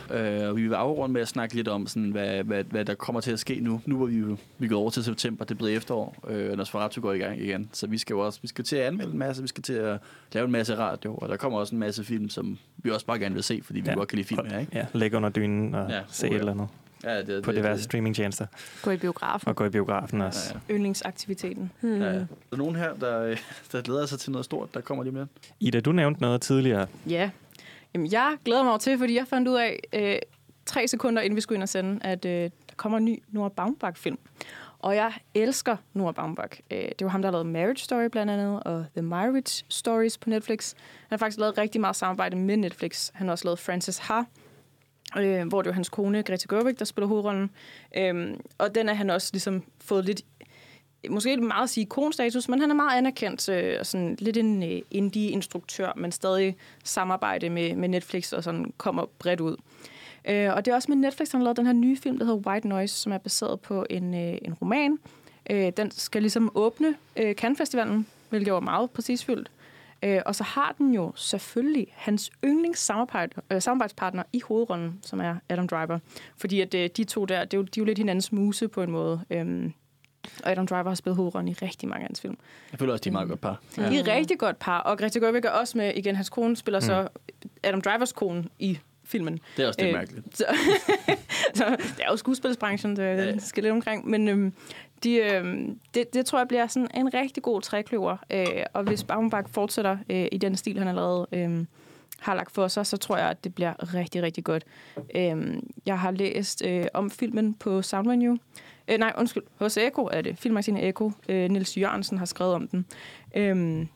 øh, og vi vil afrunde med at snakke lidt om, sådan, hvad, hvad, hvad der kommer til at ske nu. Nu hvor vi vi gået over til september, det er blevet efterår, øh, og Nosferatu går i gang igen. Så vi skal jo også vi skal til at anmelde en masse, vi skal til at lave en masse radio, og der kommer også en masse film, som vi også bare gerne vil se, fordi vi Ja. ja. godt kan lide film her, ikke? Ja, ligge under dynen og Ja, ja. se uh, et ja. eller andet Ja, det, på det, diverse det, streamingtjenester. Gå i biografen. Og gå i biografen også. ja, yndlingsaktiviteten. Hmm. ja. ja. Der er nogen her, der, der glæder sig til noget stort, der kommer lige med. Ida, du nævnte noget tidligere. Ja. Jamen, jeg glæder mig over til, fordi jeg fandt ud af, øh, tre sekunder inden vi skulle ind og sende, at øh, der kommer en ny Nora Baumbach-film. Og jeg elsker Nora Baumbach. Øh, det var ham, der har lavet Marriage Story blandt andet, og The Marriage Stories på Netflix. Han har faktisk lavet rigtig meget samarbejde med Netflix. Han har også lavet Frances Ha, øh, hvor det var hans kone, Greta Gerwig, der spiller hovedrollen. Øhm, og den er han også ligesom fået lidt måske ikke meget at sige ikonstatus, men han er meget anerkendt, øh, sådan lidt en øh, indie-instruktør, men stadig samarbejde med, med Netflix og sådan kommer bredt ud. Øh, og det er også med Netflix, han har lavet den her nye film, der hedder White Noise, som er baseret på en, øh, en roman, Øh, den skal ligesom åbne øh, Cannes-festivalen, hvilket var meget præcisfyldt. Øh, og så har den jo selvfølgelig hans yndlings øh, samarbejdspartner i hovedrollen, som er Adam Driver. Fordi at øh, de to der, det er jo, de er jo lidt hinandens muse på en måde. Øh, og Adam Driver har spillet hovedrollen i rigtig mange af hans film. Jeg føler også, de er meget godt par. Ja. De er rigtig godt par, og Greta Gerwig er også med, igen, hans kone spiller mm. så Adam Drivers kone i filmen. Det er også lidt øh, mærkeligt. Så, så det er jo skuespilsbranchen, det, ja. skal lidt omkring. Men øhm, de, øhm, det, det tror jeg bliver sådan en rigtig god trækløver. Øh, og hvis Baumbach fortsætter øh, i den stil, han allerede øh, har lagt for sig, så tror jeg, at det bliver rigtig, rigtig godt. Øh, jeg har læst øh, om filmen på Soundvenue. Øh, nej, undskyld, hos Eko er det. Filmmagasinet Eko. Øh, Nils Jørgensen har skrevet om den. Øh,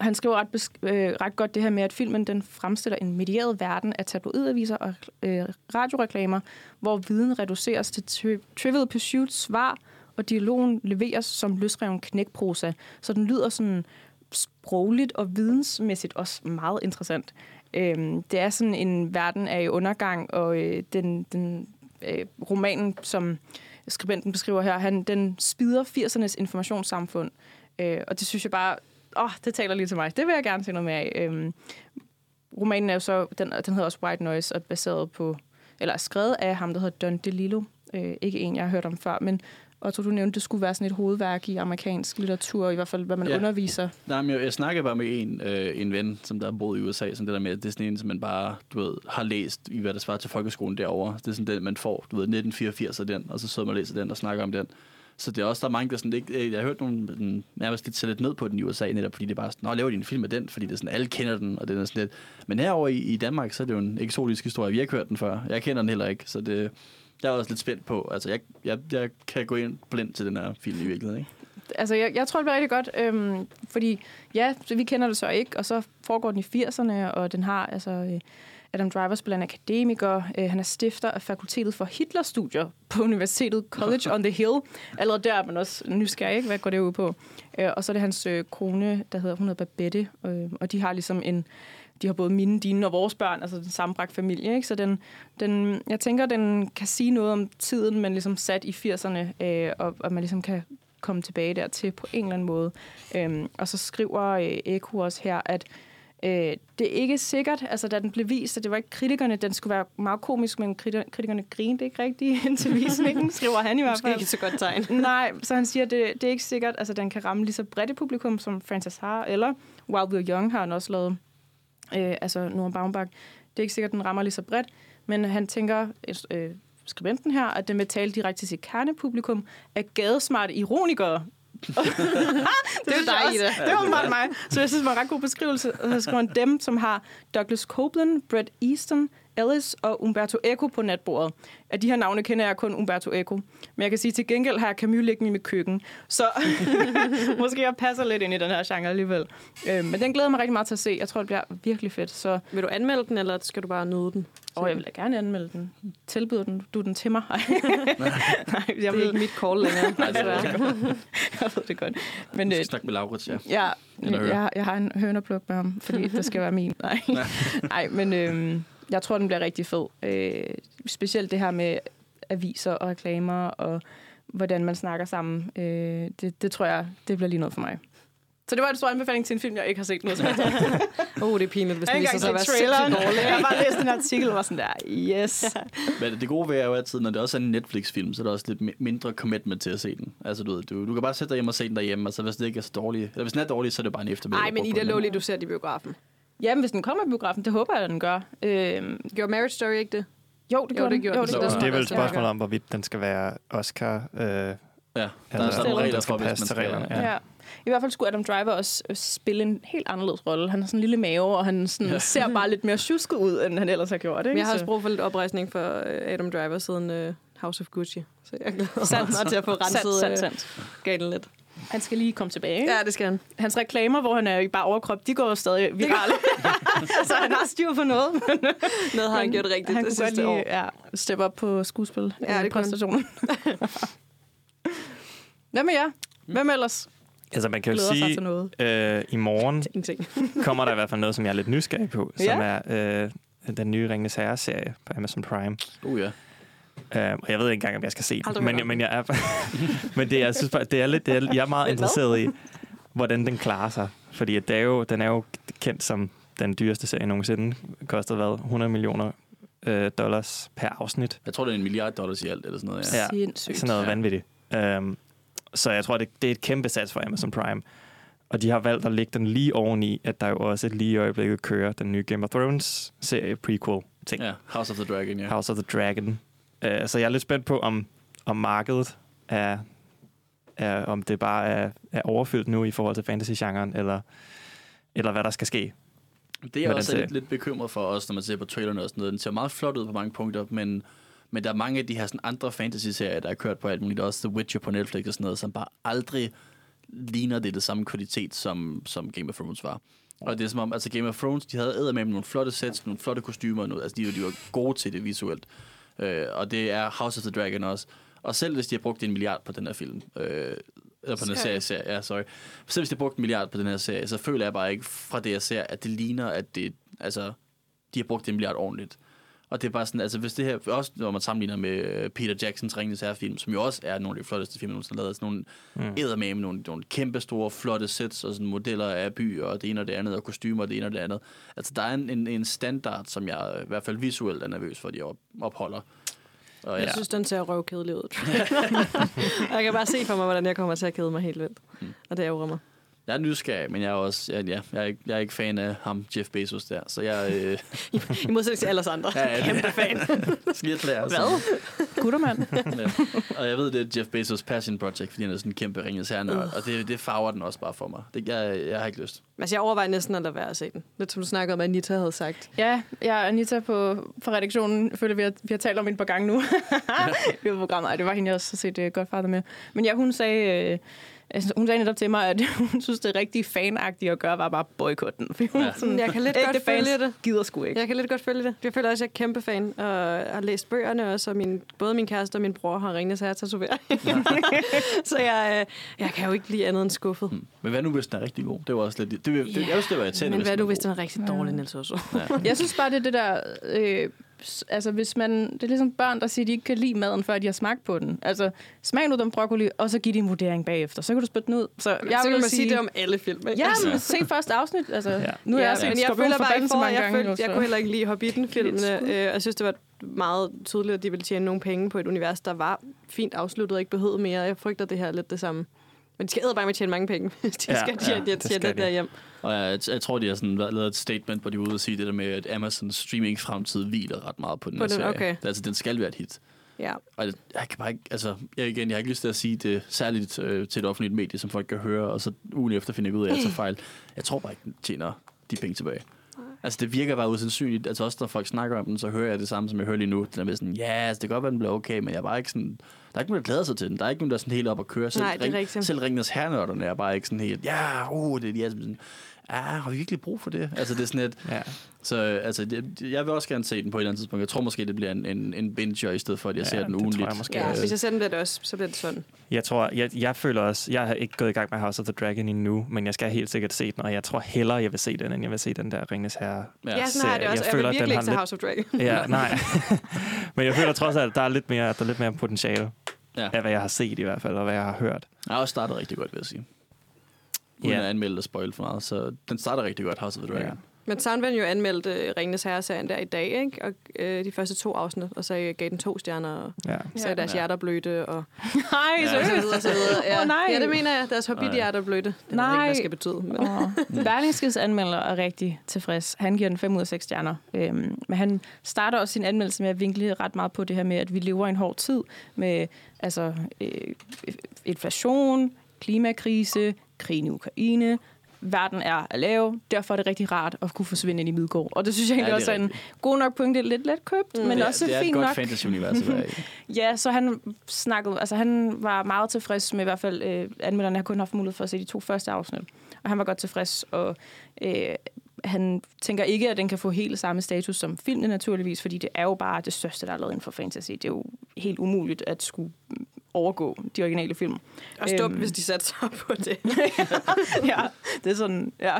han skriver ret, besk- øh, ret godt det her med, at filmen den fremstiller en medieret verden af tabloidaviser og øh, radioreklamer, hvor viden reduceres til tri- Trivial Pursuit svar, og dialogen leveres som løsreven knækprosa. Så den lyder sådan sprogligt og vidensmæssigt også meget interessant. Øhm, det er sådan en verden af undergang, og øh, den, den øh, romanen, som skribenten beskriver her, han, den spider 80'ernes informationssamfund. Øh, og det synes jeg bare åh, oh, det taler lige til mig. Det vil jeg gerne se noget mere af. Øhm, romanen er jo så, den, den hedder også White Noise, og baseret på, eller er skrevet af ham, der hedder Don DeLillo. Øh, ikke en, jeg har hørt om før, men og tror du nævnte, det skulle være sådan et hovedværk i amerikansk litteratur, i hvert fald, hvad man ja. underviser. Nej, men jeg, jeg snakkede bare med en, øh, en ven, som der har boet i USA, som det der med, at det er sådan en, som man bare, du ved, har læst i, hvad der svarer til folkeskolen derovre. Det er sådan den, man får, du ved, 1984 af den, og så sidder man og læser den og snakker om den. Så det er også, der er mange, der sådan, ikke, jeg har hørt nogen nærmest lidt lidt ned på den i USA, netop fordi det er bare sådan, nå, laver de en film med den, fordi det er sådan, alle kender den, og det er sådan lidt. Men herover i, i Danmark, så er det jo en eksotisk historie. Vi har ikke hørt den før. Jeg kender den heller ikke, så det, jeg er også lidt spændt på. Altså, jeg, jeg, jeg kan gå ind blind til den her film i virkeligheden, ikke? Altså, jeg, jeg tror, det bliver rigtig godt, øhm, fordi ja, så vi kender det så ikke, og så foregår den i 80'erne, og den har altså... Øh, Adam Driver spiller en akademiker. Øh, han er stifter af fakultetet for Hitlerstudier på Universitetet College on the Hill. Allerede der er man også nysgerrig, ikke? hvad går det ud på? Øh, og så er det hans øh, kone, der hedder, hun hedder Babette, øh, og de har ligesom en de har både mine, dine og vores børn, altså den sammenbragt familie. Ikke? Så den, den, jeg tænker, den kan sige noget om tiden, men ligesom sat i 80'erne, øh, og, og man ligesom kan komme tilbage dertil på en eller anden måde. Øhm, og så skriver øh, Eko også her, at Øh, det er ikke sikkert, altså da den blev vist, at det var ikke kritikerne, den skulle være meget komisk, men kritikerne grinede ikke rigtigt indtil visningen, skriver han i hvert fald. ikke så godt tegn. Nej, så han siger, at det, det er ikke sikkert, altså den kan ramme lige så bredt publikum, som Francis har, eller Wild Will Young har han også lavet, øh, altså Norman Baumbach. Det er ikke sikkert, at den rammer lige så bredt, men han tænker, øh, skribenten her, at den vil tale direkte til sit kernepublikum af gadesmarte ironikere, det er dig, Ida. Det var meget mig. Så jeg synes, det var en ret god beskrivelse. Så skriver han dem, som har Douglas Copeland, Brett Easton, Ellis og Umberto Eco på natbordet. Af de her navne kender jeg kun Umberto Eco. Men jeg kan sige, til gengæld har jeg Camus liggende i mit køkken. Så måske jeg passer lidt ind i den her genre alligevel. Øh, men den glæder mig rigtig meget til at se. Jeg tror, det bliver virkelig fedt. Så... Vil du anmelde den, eller skal du bare nyde den? Åh, oh, jeg vil da gerne anmelde den. Tilbyder den, du den til mig? Nej, jeg det er ikke mit call længere. Nej, det er jeg ved det godt. Men, du skal øh, snakke med Laurits, ja. Ja, jeg, jeg har en hønerpluk med ham, fordi det skal være min. Nej, Nej men øh, jeg tror, den bliver rigtig fed. Øh, specielt det her med aviser og reklamer, og hvordan man snakker sammen. Øh, det, det tror jeg, det bliver lige noget for mig. Så det var en stor anbefaling til en film, jeg ikke har set noget som oh, det er pinligt, hvis den viser sig at være sindssygt dårlig. Jeg har bare læst en artikel og var sådan der, yes. Men det gode ved er jo altid, når det også er en Netflix-film, så er der også lidt mindre commitment til at se den. Altså, du, ved, du, du kan bare sætte dig hjem og se den derhjemme, og så hvis det ikke er så dårlig, eller hvis den er dårlig, så er det bare en eftermiddag. Nej, men Ida Låli, du ser det i biografen. Jamen, hvis den kommer i biografen, det håber jeg, at den gør. Øhm, Gjorde Marriage Story ikke det? Jo, det, jo, det gjorde jo, det, det, det, er vel et spørgsmål om, hvorvidt den skal være Oscar. Øh, ja, der er sådan regler for, hvis man skal. Reglerne, ja. ja. I hvert fald skulle Adam Driver også øh, spille en helt anderledes rolle. Han har sådan en lille mave, og han sådan ja. ser bare lidt mere tjusket ud, end han ellers har gjort. Ikke? Men jeg har også brug for lidt oprejsning for øh, Adam Driver siden uh, House of Gucci. Så jeg glæder mig til at få renset sandt, sandt, sandt. galen lidt. Han skal lige komme tilbage. Ja, det skal han. Hans reklamer, hvor han er i bare overkrop, de går stadig virale. så han har styr på noget. noget har han gjort rigtigt han det sidste lige, år. Ja, steppe op på skuespil. Ja, det præstationen. Hvad med jer? Hvem ellers? Altså man kan jo sige, øh, i morgen kommer der i hvert fald noget, som jeg er lidt nysgerrig på, ja. som er øh, den nye Ringens Herre-serie på Amazon Prime. Uh, ja. Uh, og jeg ved ikke engang, om jeg skal se den, Aldrig men, men jeg er, men det, er- jeg synes bare, det er lidt, det er, jeg er meget interesseret i, hvordan den klarer sig. Fordi at det er jo, den er jo kendt som den dyreste serie nogensinde. Kostede hvad? 100 millioner øh, dollars per afsnit. Jeg tror, det er en milliard dollars i alt, eller sådan noget. Ja. Ja. Sindssygt. Sådan noget vanvittigt. Um, så jeg tror, det, det er et kæmpe sats for Amazon Prime. Og de har valgt at lægge den lige oveni, at der jo også lige i øjeblikket kører den nye Game of Thrones-serie prequel-ting. ja. House of the Dragon, ja. House of the Dragon. Uh, så jeg er lidt spændt på, om, om markedet er, er, om det bare er, er overfyldt nu i forhold til fantasy-genren, eller, eller hvad der skal ske. Det er jeg også lidt, lidt bekymret for os, når man ser på trailerne og sådan noget. Den ser meget flot ud på mange punkter, men, men der er mange af de her sådan andre fantasy-serier, der er kørt på alt muligt. Også The Witcher på Netflix og sådan noget, som bare aldrig ligner det det samme kvalitet, som, som Game of Thrones var. Og det er som om, altså Game of Thrones, de havde med nogle flotte sets, nogle flotte kostymer og noget. Altså, de, de var gode til det visuelt. Øh, og det er House of the Dragon også. Og selv hvis de har brugt en milliard på den her film, øh, eller på den her serie, Serie. serie, ja, sorry. Selv hvis de har brugt en milliard på den her serie, så føler jeg bare ikke fra det, jeg ser, at det ligner, at det, altså, de har brugt en milliard ordentligt. Og det er bare sådan, altså hvis det her, også når man sammenligner med øh, Peter Jacksons Ringens Herre-film, som jo også er nogle af de flotteste film, der nogensinde lavet, sådan nogle Mm. eddermame, nogle, nogle kæmpe store, flotte sets, og sådan modeller af byer, og det ene og det andet, og kostymer, og det ene og det andet. Altså der er en, en, en standard, som jeg i hvert fald visuelt er nervøs for, at de op, opholder. Og Jeg ja. synes, den ser røvkedelig ud. og jeg kan bare se for mig, hvordan jeg kommer til at kede mig helt vildt. Mm. Og det ærger mig. Jeg er nysgerrig, men jeg er også, ja, ja, jeg, er ikke, jeg er ikke fan af ham, Jeff Bezos der, så jeg øh, I modsætning til alle os andre. Ja, ja, det- Kæmpe fan. erklære. Hvad? Guttermand. ja. Og jeg ved, det er Jeff Bezos passion project, fordi han er sådan en kæmpe ringes hernørd, og det, det farver den også bare for mig. Det, jeg, jeg har ikke lyst. Altså, jeg overvejer næsten at lade være at se den. Lidt som du snakkede om, at Anita havde sagt. Ja, jeg og Anita på, på redaktionen føler, vi har, vi har talt om et par gange nu. det var programmet. Ej, det var hende, jeg også har set uh, Godfather med. Men ja, hun sagde, øh, altså, hun sagde netop til mig, at hun synes, det rigtig fanagtige at gøre, var bare boykotte den. Fordi hun Ja. ja. sådan, Jeg kan lidt godt fans følge det. gider sgu ikke. Jeg kan lidt godt følge det. Jeg føler også, at jeg er kæmpe fan, og har læst bøgerne også, og min, både min kæreste og min bror har ringet sig her tatovering. så jeg, øh, jeg kan jo ikke lide andet end skuffet. Hmm. Men hvad nu, hvis den er rigtig god? Det var også lidt... Det, det, det, jeg synes, det var irriterende, Men hvad var hvis den er rigtig dårlig, Niels også? Ja. Jeg synes bare, det er det der... Øh, altså, hvis man... Det er ligesom børn, der siger, at de ikke kan lide maden, før de har smagt på den. Altså, smag nu den broccoli, og så giv din vurdering bagefter. Så kan du spytte den ud. Så jeg så vil kan man sige det om alle film. Ikke? Ja, Altså. men se første afsnit. Altså, Ja. Nu er ja, jeg set men jeg føler bare for, jeg, gange følte, jeg så- kunne heller ikke lide Hobbiten-filmene. Øh, jeg synes, det var meget tydeligt, at de ville tjene nogle penge på et univers, der var fint afsluttet og ikke behøvede mere. Jeg frygter, det her er lidt det samme. Men de skal bare med at tjene mange penge, hvis de Ja, skal ja, tjene, det det, tjene skal det de. der hjem. Og jeg, jeg tror, de har sådan lavet et statement, hvor de var ude og sige det der med, at Amazons streaming-fremtid hviler ret meget på den På her den, serie. okay. Altså, den skal være et hit. Ja. Og det- jeg kan bare ikke, altså, jeg, igen, jeg har ikke lyst til at sige det særligt øh, til et offentligt medie, som folk kan høre, og så ugen efter finder jeg ud af, at jeg tager fejl. Jeg tror bare ikke, den tjener de penge tilbage. Altså, det virker bare usandsynligt. Altså, også når folk snakker om den, så hører jeg det samme, som jeg hører lige nu. Den er sådan, ja, altså, det kan godt være, den bliver okay, men jeg er bare ikke sådan... Der er ikke nogen, der glæder sig til den. Der er ikke nogen, der er sådan helt op at køre. Selv, Nej, det er rigtigt. Selv Ringens Hernørderne er bare ikke sådan helt, ja, uh, det er de er sådan, ja, har vi virkelig brug for det? Altså, det er sådan et, Ja. Så altså, det, jeg vil også gerne se den på et eller andet tidspunkt. Jeg tror måske, det bliver en, en, en binger, i stedet for, at jeg Ja, ser den tror ugenligt. jeg måske ja. også. Hvis jeg ser den, bliver det også, så bliver det sådan. Jeg tror, jeg, jeg føler også, jeg har ikke gået i gang med House of the Dragon endnu, men jeg skal helt sikkert se den, og jeg tror hellere, jeg vil se den, end jeg vil se den der Ringens Herre. Ja, ja sådan har det også. Jeg Jeg, føler, jeg vil virkelig har ikke lidt- House of Dragon. Ja, nej. men jeg føler trods alt, at der er lidt mere, der er lidt mere potentiale Ja. af, hvad jeg har set i hvert fald, og hvad jeg har hørt. Jeg har også startet rigtig godt, vil jeg sige. Uden Ja. at anmelde og spoil for meget, så den starter rigtig godt, House of the Dragon. Ja. Men Soundven jo anmeldte uh, Ringenes Herre-serien der i dag, ikke? Og uh, de første to afsnit, og så uh, gav den to stjerner, og Ja. så er deres Ja. hjerter blødte, og Nej, Ja. så videre, og så videre. Ja. Åh, nej. ja, det mener jeg. Deres hobbit-hjerter blødte. Det ved jeg ikke, Nej. hvad det skal betyde. Men. Og Berlingskes anmelder er rigtig tilfreds. Han giver den 5 ud af 6 stjerner. Øhm, men han starter også sin anmeldelse med at vinkle ret meget på det her med, at vi lever i en hård tid med altså, øh, inflation, klimakrise, krigen i Ukraine. Verden er at lave, derfor er det rigtig rart at kunne forsvinde ind i Midgård. Og det synes jeg egentlig Ja, det er også er en god nok pointe, lidt let købt, mm. men det, er- også det er et fint godt nok. fantasy-univers at være i. Ja, så han snakkede, altså han var meget tilfreds med i hvert fald øh, anmelderne. har kun haft mulighed for at se de to første afsnit. Og han var godt tilfreds, og øh, han tænker ikke, at den kan få helt samme status som filmen naturligvis, fordi det er jo bare det største, der er lavet inden for fantasy. Det er jo helt umuligt at skulle overgå de originale film. Og dumt, Øhm. hvis de satte sig på det. ja, det er sådan, ja.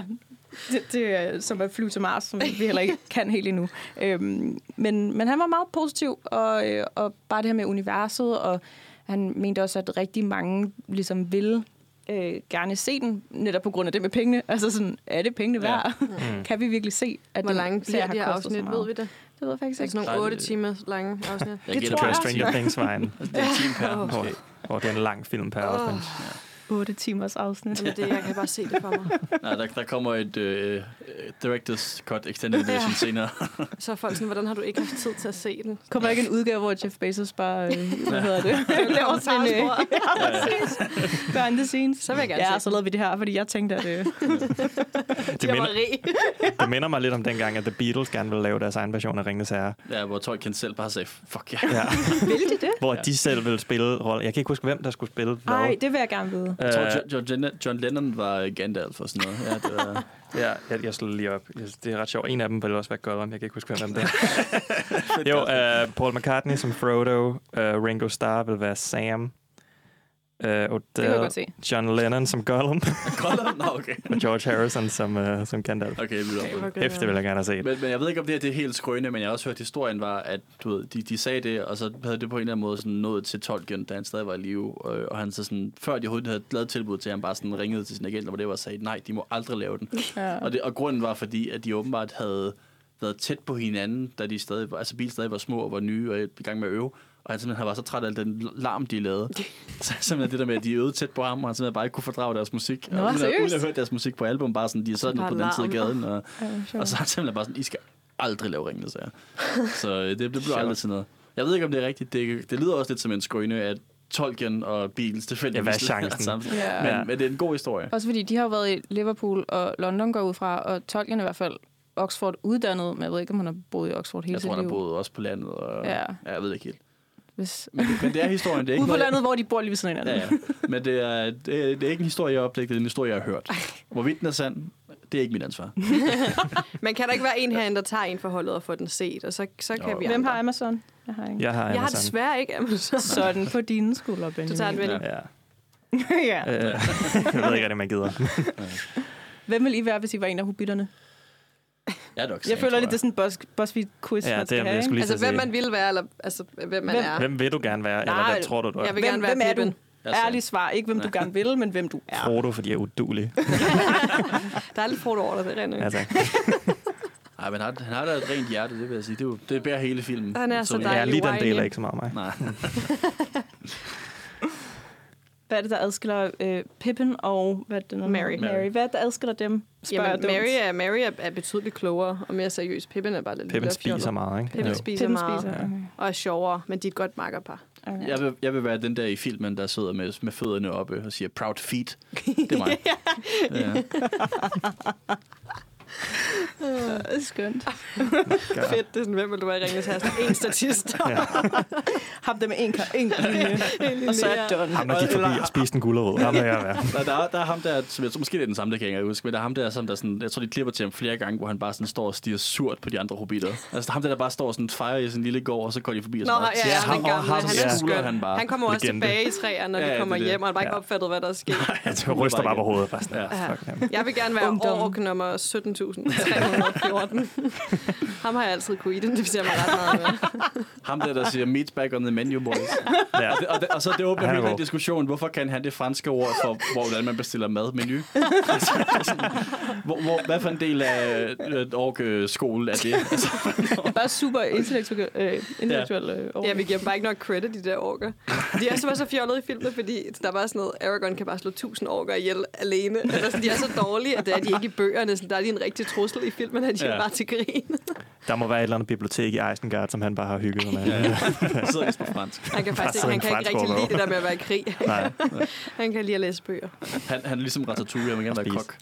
det, det er som at flyve til Mars, som vi heller ikke kan helt endnu. Øhm, men, men han var meget positiv, og, øh, og bare det her med universet, og han mente også, at rigtig mange ligesom ville øh, gerne se den, netop på grund af det med pengene. Altså sådan, er det pengene Ja. værd? Mm. kan vi virkelig se, at Hvor den lange bliver de her afsnit? Ved vi det? Det ved jeg faktisk det ikke. sådan Nej, nogle 8 det- timer lange afsnit? Jeg Det tror jeg. Stranger Things-vejen, Det er en time per, Åh. hvor, hvor det er en lang film per Åh. afsnit. 8 timers afsnit. Jamen, det, jeg kan bare se det for mig. Nej, der, der kommer et uh, Director's Cut Extended Edition senere. Så er folk sådan, hvordan har du ikke haft tid til at se den? Kommer der ikke en udgave, hvor Jeff Bezos bare, øh, hvad hedder det, laver sådan en øh, behind the scenes? Så vil jeg gerne Ja, se så lavede vi det her, fordi jeg tænkte, at... Øh, Det minder, Diameri. det minder mig lidt om dengang, at The Beatles gerne ville lave deres egen version af Ringenes Herre. Ja, hvor Tolkien selv bare sagde, fuck ja. Ja. vil de det? Hvor de selv ville spille rolle. Jeg kan ikke huske, hvem der skulle spille. Nej, det vil jeg gerne vide. Jeg tror, Øh, John, John, Lennon, John Lennon var Gandalf og sådan noget. Ja, det var, Ja, jeg, jeg slår lige op. Det er ret sjovt. En af dem vil også være Gollum. Jeg kan ikke huske, hvem det er. jo, uh, Paul McCartney som Frodo. Uh, Ringo Starr vil være Sam. Uh, Det kan jeg Odell, godt se. John Lennon som Gollum. Gollum? Nå, okay. og George Harrison som, uh, som Gandalf. Okay, vi det. Hæfte vil jeg gerne have set. Men, men jeg ved ikke, om det her det er helt skrøne, men jeg har også hørt, at historien var, at du ved, de, de sagde det, og så havde det på en eller anden måde sådan nået til Tolkien, da han stadig var i live. Og, og han så sådan, før de overhovedet havde lavet tilbud til ham, bare sådan ringede til sin agent, og det var og sagde, nej, de må aldrig lave den. Ja. Og, det, og grunden var fordi, at de åbenbart havde været tæt på hinanden, da de stadig var, altså bil stadig var små og var nye og i gang med at øve. Og han simpelthen han var så træt af al den larm, de lavede. Så simpelthen det der med, at de øvede tæt på ham, og han simpelthen bare ikke kunne fordrage deres musik. Nå, og uden, at, uden seriøst? at hørt deres musik på album, bare sådan, de sad bare på den side af larm. gaden. Og, Ja, og så er han simpelthen bare sådan, I skal aldrig lave ringene, så Så øh, det, det blev aldrig til noget. Jeg ved ikke, om det er rigtigt. Det, det lyder også lidt som en skrøne, at Tolkien og Beatles tilfældigvis Ja, hvad er chancen? sammen. Ja. Men, men det er en god historie. Også fordi de har jo været i Liverpool og London går ud fra, og Tolkien er i hvert fald Oxford uddannet, men jeg ved ikke, om han har boet i Oxford hele Jeg sit tror, han liv. har boet også på landet. Og, Ja. ja. jeg ved ikke helt. Hvis... Men, men det er historien. Det er ikke Ude på noget, landet, hvor de bor lige ved siden af Ja, ja. Men det er, det, er, det er ikke en historie, jeg har opdaget, det er en historie, jeg har hørt. Hvorvidt den er sand, det er ikke mit ansvar. Men kan der ikke være en herinde, der tager en forholdet og får den set, og så, så kan Jo. vi Hvem har Amazon? Jeg har ikke. Jeg har Jeg har Amazon. desværre ikke Amazon. Sådan på dine skuldre, Benjamin. Du tager den, Benny. Ja. ja. Øh, jeg ved ikke, om jeg gider. Hvem vil I være, hvis I var en af hobitterne? Jeg er nok Jeg føler lidt, det er sådan en Buzz, BuzzFeed-quiz, Ja, man det skal er have, ikke? Altså, hvem man vil være, eller altså, hvem man Hvem- er. Hvem vil du gerne være, eller hvad tror du, du er? Jeg vil Hvem, gerne være hvem er du? Ærligt svar. Ikke hvem du gerne vil, men hvem du er. Frodo, fordi jeg er udulig. Der er lidt Frodo over dig, det rent. Ja, tak. Nej, men han, han har da et rent hjerte, det vil jeg sige. Det, er jo, det bærer hele filmen. Han er så Sådan- dejlig. Ja, lige den del er ikke så meget mig. Nej. Hvad er det, der adskiller øh, Pippin og hvad er det, nu? Mary. Mary. Hvad er det, der adskiller dem? Spørger Jamen. Mary er, Mary er, er betydeligt klogere og mere seriøs. Pippen er bare lidt Pippen lidt spiser fjollet. meget, ikke? Pippen Jo. spiser Pippen meget spiser, okay. og er sjovere, men de er et godt makkerpar. okay. Jeg vil, jeg vil være den der i filmen, der sidder med, med fødderne oppe og siger, proud feet. Det er mig. ja. Skønt. Fedt, det er sådan, hvem vil du være i Ringens Herre? En statist. Ham der med en, en linje, og så er done. Ham, der gik forbi og spiste en gulerod. Ham vil jeg være. Der, der, er, der er ham der, som jeg tror, måske det er den samme, det kan jeg ikke huske, men der er ham der, som der sådan, jeg tror, de klipper til ham flere gange, hvor han bare sådan står og stiger surt på de andre hobitter. Altså, der er ham der, der bare står og sådan fejrer i sin lille gård, og så går de forbi og Nå, sådan ja, ja, ham, gamle. ham, Han er ja. skøn. han bare. Han kommer også Legende. tilbage i træerne, når Ja, de ja, kommer det det. hjem, og har bare ikke Ja. opfattet, hvad der er sket. Jeg ryster bare på hovedet. Bare sådan, Ja. ja. Jeg vil gerne være Ungdom. ork nummer 17.314. Ham har jeg altid kunne identificere mig ret meget med. Ham der, der siger, meat back on the menu, boys. Ja. Og, det, og, det, og så det åbner er hele den diskussion. Hvorfor kan han det franske ord for, hvordan man bestiller mad, menu? altså, hvor, hvor, hvad for en del af øh, ork-skolen er det? Altså, Bare super intellektuel, øh, intellektuel øh, over. Ja, vi giver dem bare ikke nok credit, de der orker. De er så bare så fjollede i filmen, fordi der er bare sådan noget, Aragorn kan bare slå tusind orker ihjel alene. Eller sådan, de er så dårlige, at det er de ikke i bøgerne. Sådan, der er lige en rigtig trussel i filmen, at de Ja. er bare til grin. Der må være et eller andet bibliotek i Isengard, som han bare har hygget med. ja, ja. Jeg sidder lige på fransk. Han kan faktisk ikke, han kan ikke rigtig lide det der med at være i krig. Nej. Han kan lide at læse bøger. Han, han er ligesom Ratatouille, jeg vil gerne være kok.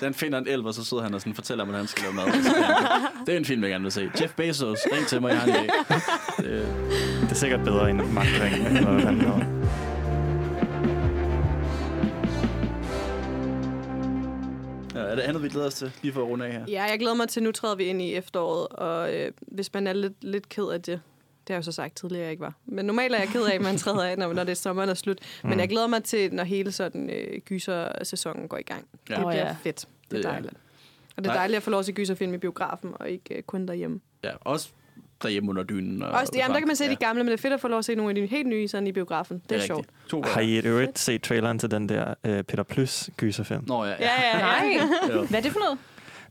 Den finder en elv, og så sidder han og sådan fortæller, hvordan han skal lave mad. Og han, Det er en film, jeg gerne vil se. Jeff Bezos, ring til mig, jeg har en dag. Det, Det er sikkert bedre end magtringen. Eller hvad fanden er det andet, vi glæder os til, lige for at runde af her? Ja, jeg glæder mig til, nu træder vi ind i efteråret, og øh, hvis man er lidt, lidt ked af det, det har jeg jo så sagt tidligere, jeg ikke var. Men normalt er jeg ked af, at man træder af, når, når det er sommeren er slut. Men Mm. jeg glæder mig til, når hele sådan øh, gyser-sæsonen går i gang. Ja. Det bliver ja. fedt. Det er dejligt. Og det er dejligt at få lov til at se gyserfilm i biografen, og ikke øh, kun derhjemme. Ja, også derhjemme under dynen. Og, Også, jamen, der kan man se ja, de gamle, men det er fedt at få lov at se nogle af de helt nye sådan i biografen. Det er, sjovt. rigtigt. To Har I et øvrigt set traileren til den der uh, Peter Plus gyserfilm? Nå ja, ja. Ja, ja, ja. Nej. Hvad er det for noget?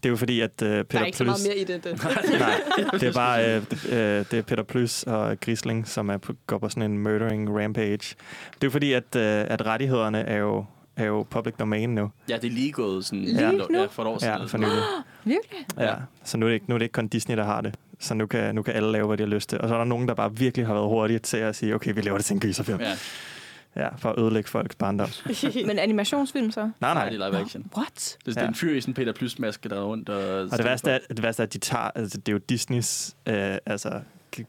Det er jo fordi, at uh, Der Peter er ikke så Plus... meget mere i det. det. Nej, det er bare uh, det, det er Peter Plus og Grisling, som er på, går på sådan en murdering rampage. Det er jo fordi, at, uh, at rettighederne er jo, er jo public domain nu. ja, det er lige gået sådan Lige ja, nu? ja, for et år siden. Ja, for nylig. Virkelig? Ja. Så nu er, det ikke, nu er det ikke kun Disney, der har det. Så nu kan, nu kan alle lave, hvad de har lyst til. Og så er der nogen, der bare virkelig har været hurtige til at sige, okay, vi laver det til en gyserfilm. Ja, Ja, for at ødelægge folks barndom. Men animationsfilm så? Nej, nej, nej. det er live action. What? Det, det Ja. er en fyr i sådan en Peter Plus-maske, der er rundt. Og, Og det værste, er, det værste er, at de tager, altså, det er jo Disneys øh, altså,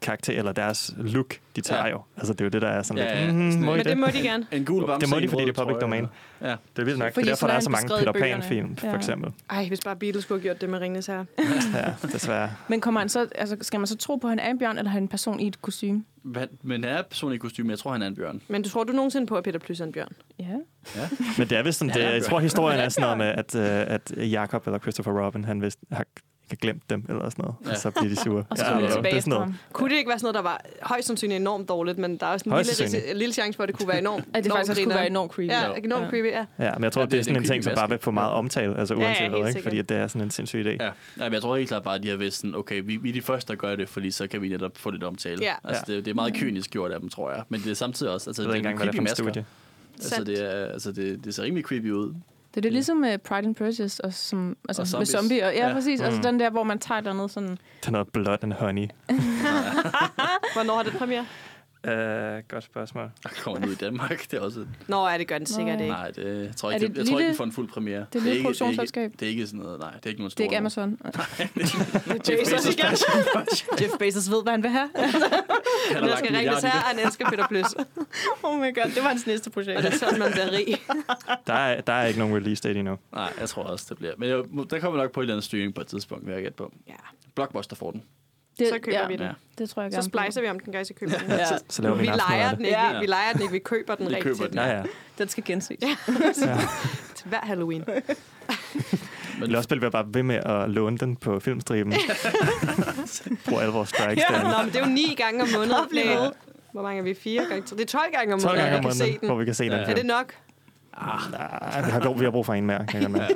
karakter, eller deres look, de tager Ja. ja. jo. Altså, det er jo det, der er sådan Ja, lidt, ja. mm, Sådan må Men det? det må de gerne. En gul bamse. Det må de, fordi det er public trøje. domain. Ja, Det er vildt nok. Fordi det er derfor, der er så er mange Peter. Pan-film, for Ja. eksempel. Ej, hvis bare Beatles skulle have gjort det med Ringnes her. Ja, desværre. Men kommer han så, altså, skal man så tro på, at han er en bjørn, eller er han en person i et kostume? Hvad- Men han er person i kostume. Jeg tror, han er en bjørn. Men du tror du nogensinde på, at Peter Plus er en bjørn? Ja. Men det er vist sådan, det, Ja, jeg tror, historien er sådan noget med, at, øh, at Jacob eller Christopher Robin, han vist har har glemt dem, eller sådan noget. Ja. Og så bliver de sure. Og så Ja, kommer det ja, er tilbage sådan efter noget. Kunne det ikke være sådan noget, der var højst sandsynligt enormt dårligt, men der er også en Højst lille, lille chance for, at det kunne være enormt At det faktisk også kunne være enormt creepy. Ja, enormt Ja. creepy, ja. Ja, men jeg tror, Ja, det, det- er sådan det en er ting, som bare vil få meget omtale, altså Ja, ja, uanset helt hvad, ikke? Fordi at det er sådan en sindssyg idé. Ja. ja men jeg tror helt klart bare, at de har vidst sådan, okay, vi, vi er de første, der gør det, fordi så kan vi netop få lidt omtale. Ja. Altså, det, det, er meget kynisk gjort af dem, tror jeg. Men det er samtidig også, altså, Jeg er det er en creepy studie. Altså, det, er, altså det, det ser rimelig creepy ud. Det er det ligesom med Pride and Prejudice, og som, altså Og med zombies. zombie. Og, ja, Ja. ja, præcis. Altså Mm. den der, hvor man tager der noget sådan... Det er noget blood and honey. Hvornår har det premiere? Uh, godt spørgsmål. Kommer den ud i Danmark. Det er også... Nå, ja, det gør den sikkert ikke. Nej, det, jeg tror Er ikke, det det, jeg et tror ikke, lille- den får en fuld premiere. det er et lille ikke, det, er ikke, det er ikke sådan noget, nej, det er ikke nogen Det er ikke Amazon. Jeff Bezos igen. Jeff Bezos ved, hvad han vil have. Han har Jeg skal en ringe her, det. han elsker Peter Plus. oh my god, det var hans næste Og projekt. det er sådan, man bliver rig. Der er, der er ikke nogen release date endnu. Nej, jeg tror også, det bliver. Men jeg, der kommer nok på et eller andet streaming på et tidspunkt, vil jeg gætte på. Ja. Blockbuster får den. Det, Så køber ja, vi den. Ja. Det tror jeg Så gerne. splicer vi om den, guys, i køber den. Ja. Så laver vi, Vi leger den ikke. Ja. Vi, vi leger den ikke. Vi køber den Vi rigtigt. køber den. Ja, ja. Den skal genses. Ja. ja. Til hver Halloween. Men også bliver vi bare ved med at låne den på filmstriben. Brug alle vores strikes Ja. Nå, men det er jo ni gange om måneden. Hvor mange er vi? Fire gange? Det er 12 gange om 12 måneden, jeg kan se den. hvor vi kan se den Ja. Er det film. Nok? Nej, vi har, brug, vi har brug for en mere. Kan jeg mærke.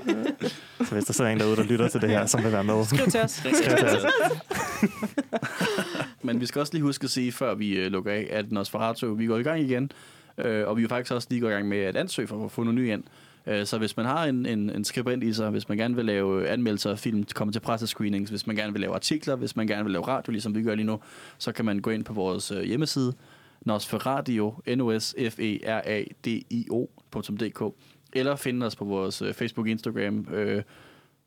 Så hvis der sidder en derude, der lytter til det her, som vil være med, Skriv til os. skriv til os. Men vi skal også lige huske at sige, før vi øh, lukker af, at Nosferatu, vi går i gang igen. Øh, og vi er faktisk også lige gået i gang med at ansøge for at få noget ny ind. Øh, så hvis man har en, en, en skribent i sig, hvis man gerne vil lave anmeldelser af film, komme til pressescreenings, hvis man gerne vil lave artikler, hvis man gerne vil lave radio, ligesom vi gør lige nu, så kan man gå ind på vores øh, hjemmeside, Nosferadio, n o s f e r a d i o.dk, eller finde os på vores øh, Facebook, Instagram, øh,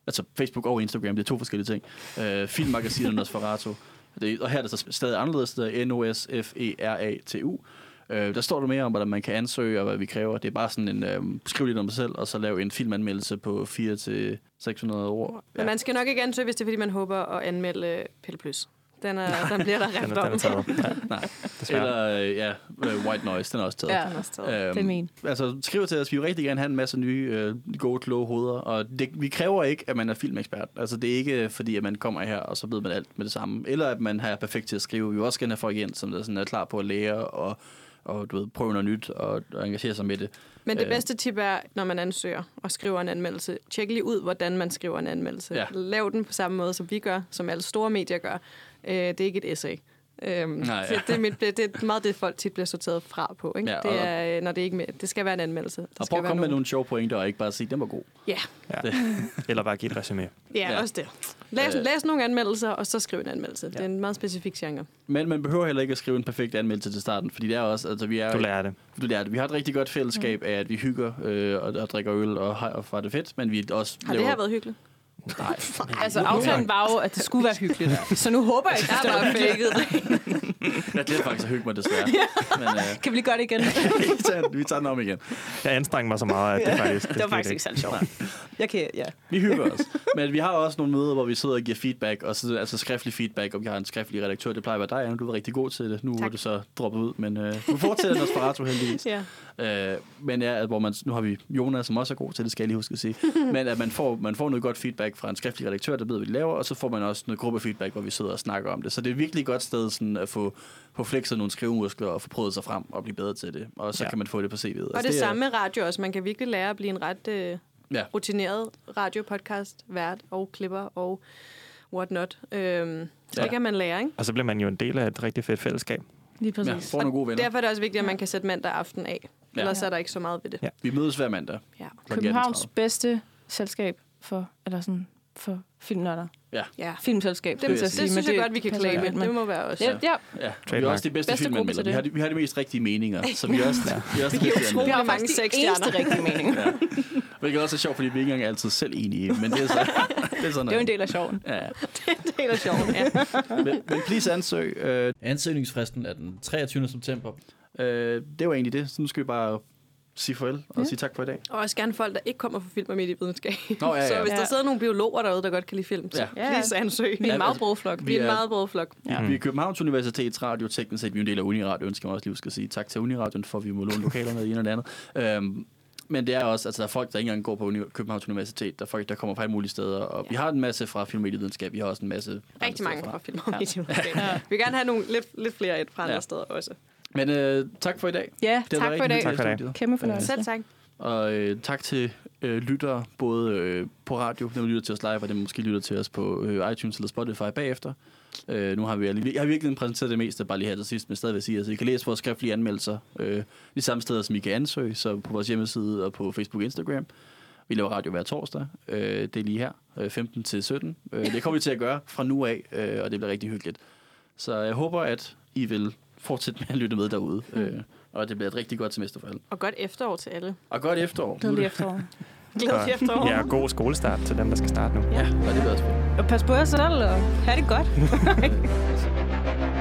altså Facebook og Instagram, det er to forskellige ting. Øh, filmmagasinet Nosferatu. Det, og her er det så stadig anderledes, det er N-O-S-F-E-R-A-T-U. Øh, der står der mere om, hvordan man kan ansøge, og hvad vi kræver. Det er bare sådan en, øh, skriv lidt om sig selv, og så lave en filmanmeldelse på 400-600 ord. Men man skal nok ikke ansøge, hvis det er, fordi man håber at anmelde Pelle Plus. Den, er, den bliver der Den ret er, den er om. taget. Nej. desværre. Eller, øh, ja, øh, White Noise, den er også taget. Ja. Den er også taget. Øhm, Det er min. Altså, skriv til os. Vi vil rigtig gerne have en masse nye, øh, gode, kloge hoveder. Og det, vi kræver ikke, at man er filmekspert. Altså, det er ikke fordi, at man kommer her, og så ved man alt med det samme. Eller at man er perfekt til at skrive. Vi vil også gerne have folk ind, som der sådan er klar på at lære og, og du ved, prøve noget nyt og, og engagere sig med det. Men det Øh. bedste tip er, når man ansøger og skriver en anmeldelse, tjek lige ud, hvordan man skriver en anmeldelse. Ja. Lav den på samme måde, som vi gør, som alle store medier gør. Øh, det er ikke et essay. Øhm, Nej, det, ja. det, er mit, det er meget det, folk tit bliver sorteret fra på. Ikke? Ja, det, og- er, øh, når det, ikke med, det skal være en anmeldelse. Der Og skal prøv at komme med nogen- nogle sjove pointer, og ikke bare sige, den var god. Ja, Ja. Eller bare give et resume. ja, Ja. ja, også det. Læs, Øh. læs nogle anmeldelser, og så skriv en anmeldelse. Det er en meget specifik genre. Men man behøver heller ikke at skrive en perfekt anmeldelse til starten, fordi det er også, altså vi er Du lærer det. du lærer det. Vi har et rigtig godt fællesskab af, at vi hygger øh, og, og drikker øl og, har- og får det fedt, men vi også Har det her været hyggeligt? Nej. Altså, aftalen var jo, at det skulle være hyggeligt. Så nu håber jeg ikke, at det bare faked det. Jeg glemte faktisk at hygge mig desværre. Men øh, Kan vi lige gøre det igen? vi, tager, vi tager den om igen. Jeg anstrengte mig så meget, at det faktisk... det var faktisk ikke særlig sjovt. Jeg kan, ja. Vi hygger os. Men vi har også nogle møder, hvor vi sidder og giver feedback, og så, altså skriftlig feedback, og vi har en skriftlig redaktør. Det plejer at være dig, Anna. Du er rigtig god til det. Nu tak. Er du så droppet ud, men øh, du fortsætter Nosferatu heldigvis. Ja. Øh, men ja, at hvor man, nu har vi Jonas, som også er god til det, skal jeg lige huske at sige. men at man får, man får noget godt feedback fra en skriftlig redaktør, der ved, hvad de laver, og så får man også noget gruppefeedback, hvor vi sidder og snakker om det. Så det er virkelig et godt sted sådan, at få, få flexet nogle skrivemuskler og få prøvet sig frem og blive bedre til det. Og så Ja. ja. kan man få det på CV'et. Og det, det samme med radio også. Man kan virkelig lære at blive en ret øh, Ja. rutineret radiopodcast, vært og klipper og what not. Øhm, så Ja. det kan man lære, ikke? Og så bliver man jo en del af et rigtig fedt fællesskab. Lige Ja, præcis. får nogle gode venner. Derfor er det også vigtigt, at man kan sætte mandag aften af. Ja. Ellers er der ikke så meget ved det. Ja. Vi mødes hver mandag. Ja. Københavns 18.30. bedste selskab for, eller sådan, for filmnørder. ja. Filmselskab, Det, vil det, jeg det, sige. det synes jeg godt, vi kan claime. godt, men- Det må være os. Ja, ja. Ja, vi er også de bedste, Bedste filmanmeldere. Vi det. har, de, vi har de mest rigtige meninger, så vi er også, vi er også. Vi har mange seks stjerner. rigtige meninger. Ja. Hvilket også er sjovt, fordi vi er ikke engang altid selv enige, men det er, så, det er sådan Det er jo en del af sjoven. Ja, ja. Det er sjovt, ja. Men, men please ansøg. Øh, ansøgningsfristen er den 23. september. Øh, det var egentlig det, så nu skal vi bare sige farvel og Ja. sige tak for i dag. Og også gerne folk, der ikke kommer fra film og medievidenskab. Nå, ja, ja. Så hvis Ja. der sidder nogle biologer derude, der godt kan lide film, så Ja. Ja. please ansøg. Vi er Ja, en meget altså, brødflok. Vi er en vi er- meget bred flok. Ja. Vi er Københavns Universitets Radio, teknisk set, vi er en del af Uniradioen, skal man også lige skal sige. Tak til Uniradioen, for at vi må låne lokalerne i en det andet. Øhm, men det er også, altså der er folk, der ikke engang går på Uni- Københavns Universitet. Der er folk, der kommer fra alle mulige steder. Og ja. vi har en masse fra film og medievidenskab. Vi har også en masse Rigtig mange fra film og medievidenskab. Vi vil gerne have nogle lidt, lidt flere et fra andre Ja. steder også. Men øh, tak for i dag. Ja, Det tak for i dag. Tak for i dag. Kæmpe fornøjelse. Selv tak. Og øh, tak til øh, lyttere, både øh, på radio, når vi lytter til os live, og dem måske lytter til os på øh, iTunes eller Spotify bagefter. Øh, nu har vi, jeg har virkelig præsenteret det meste, bare lige her til sidst, men stadig vil sige, altså I kan læse vores skriftlige anmeldelser øh, de samme steder, som I kan ansøge, så på vores hjemmeside og på Facebook og Instagram. Vi laver radio hver torsdag. Øh, det er lige her, øh, 15 til 17. Øh, det kommer vi til at gøre fra nu af, øh, og det bliver rigtig hyggeligt. Så jeg håber, at I vil fortsætte med at lytte med derude, øh, og det bliver et rigtig godt semester for alle. Og godt efterår til alle. Og godt efterår. Glædelig efterår. Glædelig efterår. Ja, god skolestart til dem, der skal starte nu. Ja, og det bliver også. Og pas på jer selv, og have det godt.